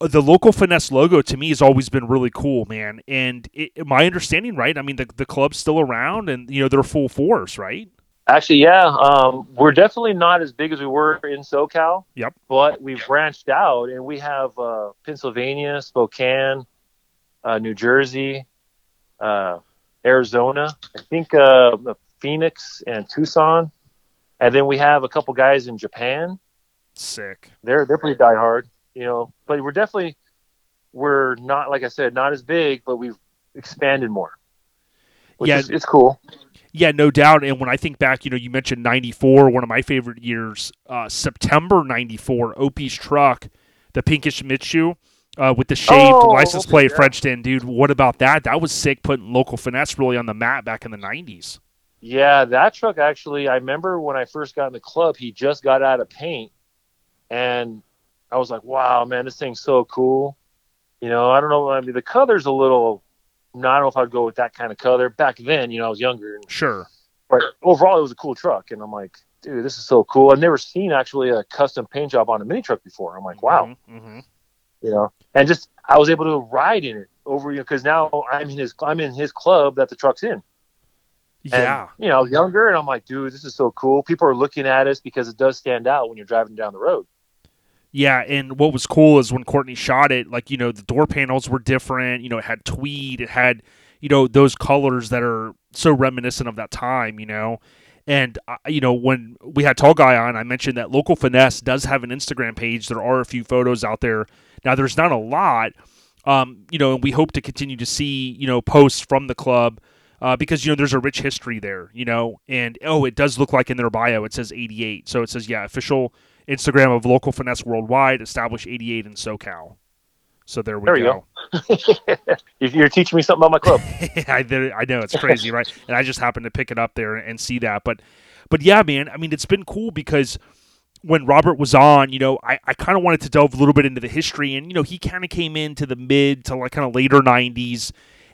The local finesse logo to me has always been really cool, man. And it, my understanding, right? I mean, the the club's still around, and you know they're full force, right? actually, yeah, um, we're definitely not as big as we were in SoCal. Yep. But we've branched out, and we have uh, Pennsylvania, Spokane, uh, New Jersey, uh, Arizona. I think uh, Phoenix and Tucson, and then we have a couple guys in Japan. Sick. they're they're pretty diehard, you know. But we're definitely we're not like I said, not as big, but we've expanded more. Which Yeah. is, it's cool. Yeah, no doubt. And when I think back, you know, you mentioned '94, one of my favorite years. Uh, September '94, Opie's truck, the pinkish Mitsu. Uh, with the shaved Oh, license okay, plate yeah. French in, dude. What about that? That was sick, putting local finesse really on the map back in the '90s. Yeah, that truck actually. I remember when I first got in the club, he just got out of paint, and I was like, "Wow, man, this thing's so cool." You know, I don't know. I mean, the color's a little. I don't know if I'd go with that kind of color back then. You know, I was younger, and Sure. but overall, it was a cool truck, and I'm like, dude, this is so cool. I've never seen actually a custom paint job on a mini truck before. I'm like, wow, Mm-hmm. you know, and just I was able to ride in it over, you know, because now I'm in his I'm in his club that the truck's in. And, Yeah. you know, I was younger, and I'm like, dude, this is so cool. People are looking at us because it does stand out when you're driving down the road. Yeah, and what was cool is when Courtney shot it, like, you know, the door panels were different. You know, it had tweed, it had, you know, those colors that are so reminiscent of that time, you know. And, uh, you know, when we had Tall Guy on, I mentioned that Local Finesse does have an Instagram page. There are a few photos out there. Now, there's not a lot, um, you know, and we hope to continue to see, you know, posts from the club. Uh, because you know there's a rich history there, you know, and oh, it does look like in their bio it says 88, so it says yeah, official Instagram of local finesse worldwide, established 88 in SoCal. So there we There you go. You're teaching me something about my club. I, there- I know it's crazy, right? And I just happened to pick it up there and see that. But, but yeah, man. I mean, it's been cool because when Robert was on, you know, I, I kind of wanted to delve a little bit into the history, and you know, he kind of came into the mid to like kind of later '90s,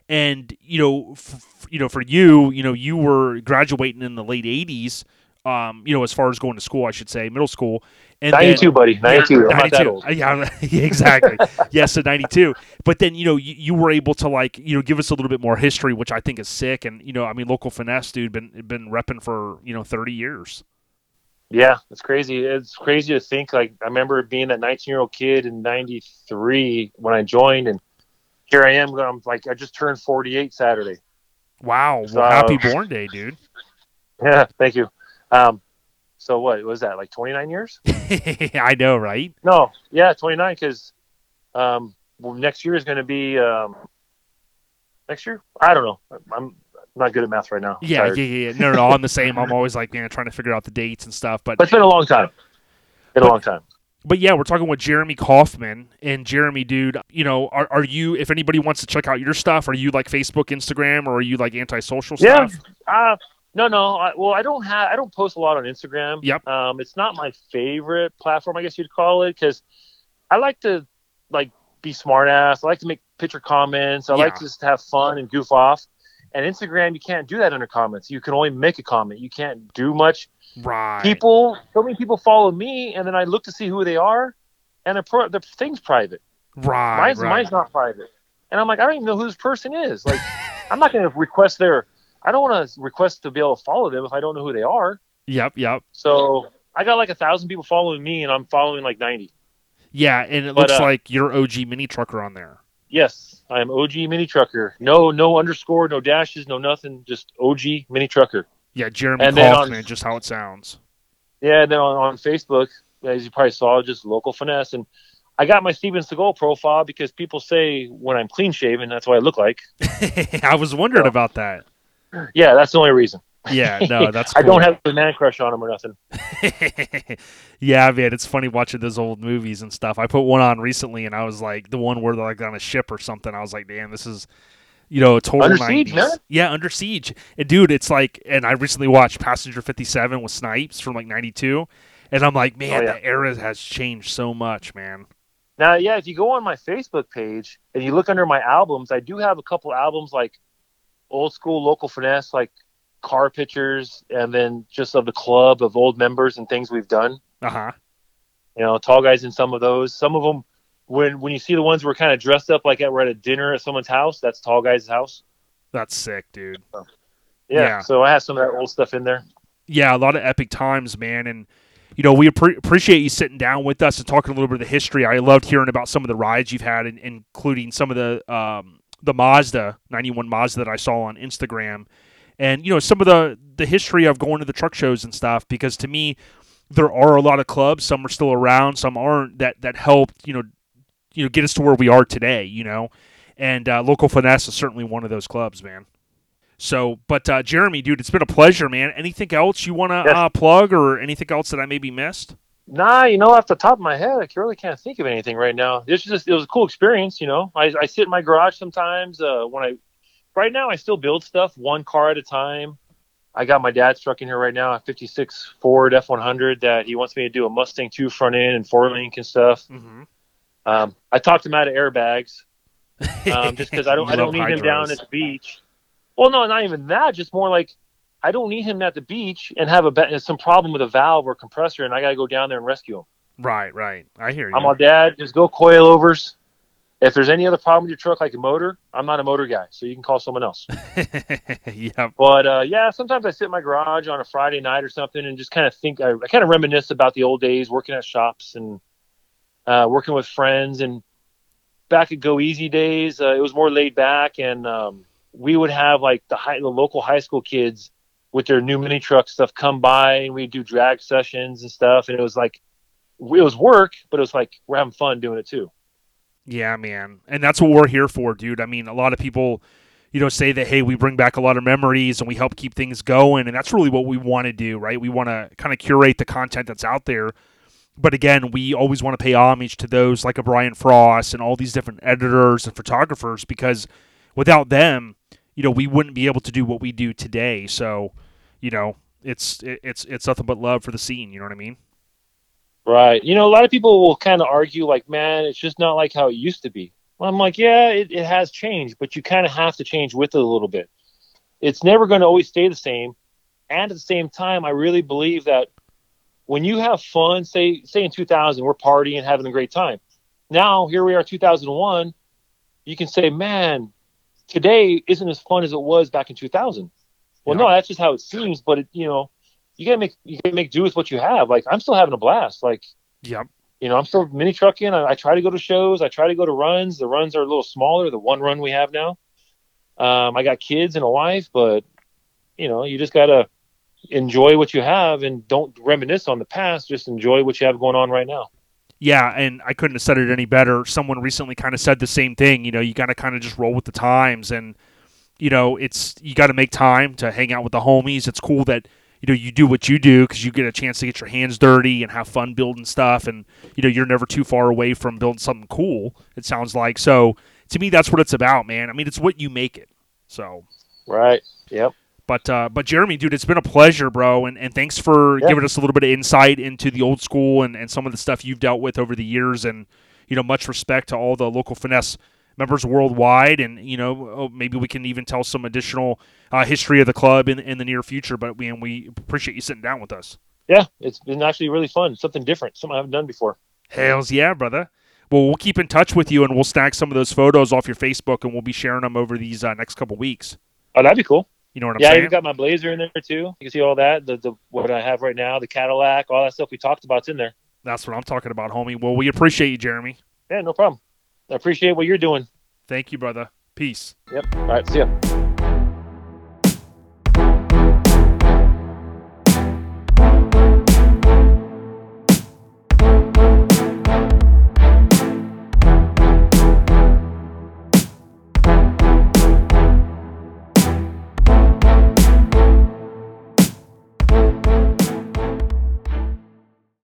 and you know, f- you know, for you, you know, you were graduating in the late '80s. Um, you know, as far as going to school, I should say, middle school, and then- 92, buddy. 92. I'm not that 92. Uh, Yeah, yeah, exactly. yes, so 92. But then, you know, you, you were able to like, you know, give us a little bit more history, which I think is sick. And, you know, I mean, local finesse, dude, been been repping for, you know, 30 years. Yeah, it's crazy. It's crazy to think. Like I remember being that 19 year old kid in '93 when I joined, and here I am. I'm like I just turned 48 Saturday. Wow. Well, So- happy born day, dude. Yeah, thank you. Um, so what was that? Like 29 years? I know, right? No, yeah, 29. Because um, well, next year is going to be um, next year. I don't know. I'm not good at math right now. Yeah, Tired. yeah, yeah, yeah. No, no, I'm the same. I'm always like, man, trying to figure out the dates and stuff. But, But it's been a long time. Been a long time. but yeah, we're talking with Jeremy Kaufman and Jeremy, dude. You know, are, are you? If anybody wants to check out your stuff, are you like Facebook, Instagram, or are you like antisocial Yeah. stuff? Uh, no, no. I, well, I don't have. I don't post a lot on Instagram. Yep. Um, it's not my favorite platform, I guess you'd call it, because I like to like be smart ass. I like to make picture comments. I like to just have fun and goof off. And Instagram, you can't do that under comments. You can only make a comment. You can't do much. Right. People, so many people follow me, and then I look to see who they are, and the pro- the thing's private. Right. Mine's right. mine's not private, and I'm like, I don't even know who this person is. Like, I'm not going to request their. I don't want to request to be able to follow them if I don't know who they are. Yep. Yep. So I got like a thousand people following me, and I'm following like 90. Yeah, and it But, looks uh, like you're OG mini trucker on there. Yes, I am OG Mini Trucker. No, no underscore, no dashes, no nothing. Just OG Mini Trucker. Yeah, Jeremy And then on- Kaufman, just how it sounds. Yeah, and then on, on Facebook, as you probably saw, just local finesse. And I got my Steven Seagal profile because people say when I'm clean shaven, that's what I look like. I was wondering Yeah. about that. Yeah, that's the only reason. Yeah, no, that's I don't have a man crush on him or nothing. yeah, man, it's funny watching those old movies and stuff. I put one on recently, and I was like, the one where they're like on a ship or something. I was like, damn, this is, you know, total Under 90s. Siege, man? Yeah, Under Siege. And dude, it's like, and I recently watched Passenger 57 with Snipes from like 92. And I'm like, man, Oh, yeah. the era has changed so much, man. Now, yeah, if you go on my Facebook page and you look under my albums, I do have a couple albums like old school local finesse, like car pictures, and then just of the club of old members and things we've done. Uh huh. You know, tall guys in some of those. Some of them, when when you see the ones we're kind of dressed up like at, we're at a dinner at someone's house, that's tall guys' house. That's sick, dude. Yeah, Yeah. So I have some of that old stuff in there. yeah, a lot of epic times, man. And you know, we appre- appreciate you sitting down with us and talking a little bit of the history. I loved hearing about some of the rides you've had, and including some of the um, the Mazda '91 Mazda that I saw on Instagram, and you know, some of the the history of going to the truck shows and stuff. Because to me, there are a lot of clubs. Some are still around, some aren't. That that helped, you know, you know, get us to where we are today. You know, and uh, local finesse is certainly one of those clubs, man. So, but uh, Jeremy, dude, it's been a pleasure, man. Anything else you want to Yes. uh, plug, or anything else that I maybe missed? Nah, you know, off the top of my head, I really can't think of anything right now. It's just it was a cool experience. You know, I, I sit in my garage sometimes. Uh, when I right now, I still build stuff one car at a time. I got my dad's truck in here right now, a '56 Ford F100 that he wants me to do a Mustang 2 front end and four link and stuff. Mm-hmm. Um, I talked him out of airbags um, just because I don't I don't need him down at the beach. Well, no, not even that. Just more like I don't need him at the beach and have a some problem with a valve or compressor, and I got to go down there and rescue him. Right, right. I hear you. I'm all dad. Just go coilovers. If there's any other problem with your truck, like a motor, I'm not a motor guy, so you can call someone else. yep. But uh, yeah, sometimes I sit in my garage on a Friday night or something and just kind of think. I, I kind of reminisce about the old days working at shops and uh, working with friends. And back at Go Easy days, uh, it was more laid back, and um, we would have like the high, the local high school kids with their new mini truck stuff come by, and we'd do drag sessions and stuff. And it was like it was work, but it was like we're having fun doing it too. Yeah, man. And that's what we're here for, dude. I mean, a lot of people, you know, say that, hey, we bring back a lot of memories and we help keep things going. And that's really what we want to do, right? We want to kind of curate the content that's out there but again, we always want to pay homage to those like a Brian Frost and all these different editors and photographers because without them, you know, we wouldn't be able to do what we do today. So, you know, it's it's it's nothing but love for the scene. You know what I mean? Right. You know, a lot of people will kind of argue like, man, it's just not like how it used to be. Well, I'm like, yeah, it, it has changed, but you kind of have to change with it a little bit. It's never going to always stay the same. And at the same time, I really believe that when you have fun, say say in 2000, we're partying, having a great time. Now here we are, 2001. You can say, man, today isn't as fun as it was back in 2000. Well, no, that's just how it seems. But it, you know, you gotta make you gotta make do with what you have. Like I'm still having a blast. Like Yep. you know, I'm still mini trucking. I, I try to go to shows. I try to go to runs. The runs are a little smaller. The one run we have now. Um, I got kids and a wife, but you know, you just gotta enjoy what you have and don't reminisce on the past. Just enjoy what you have going on right now. Yeah, and I couldn't have said it any better. Someone recently kind of said the same thing. You know, you got to kind of just roll with the times, and you know, it's you got to make time to hang out with the homies. It's cool that you know you do what you do because you get a chance to get your hands dirty and have fun building stuff, and you know you're never too far away from building something cool. It sounds like so. To me, that's what it's about, man. I mean, it's what you make it. So. Right. Yep. But uh, but Jeremy, dude, it's been a pleasure, bro, and, and thanks for Yeah. giving us a little bit of insight into the old school and, and some of the stuff you've dealt with over the years, and you know, much respect to all the local finesse members worldwide, and you know, oh, maybe we can even tell some additional uh, history of the club in, in the near future. But we and we appreciate you sitting down with us. Yeah. It's been actually really fun. Something different. Something I haven't done before. Hells yeah, brother. Well, we'll keep in touch with you, and we'll snag some of those photos off your Facebook, and we'll be sharing them over these uh, next couple weeks. Oh, that'd be cool. You know what I'm saying? yeah, I even got my Blazer in there too. You can see all that. The, the what I have right now, the Cadillac, all that stuff we talked about's in there. That's what I'm talking about, homie. Well, we appreciate you, Jeremy. Yeah, no problem. I appreciate what you're doing. Thank you, brother. Peace. Yep. All right. See ya.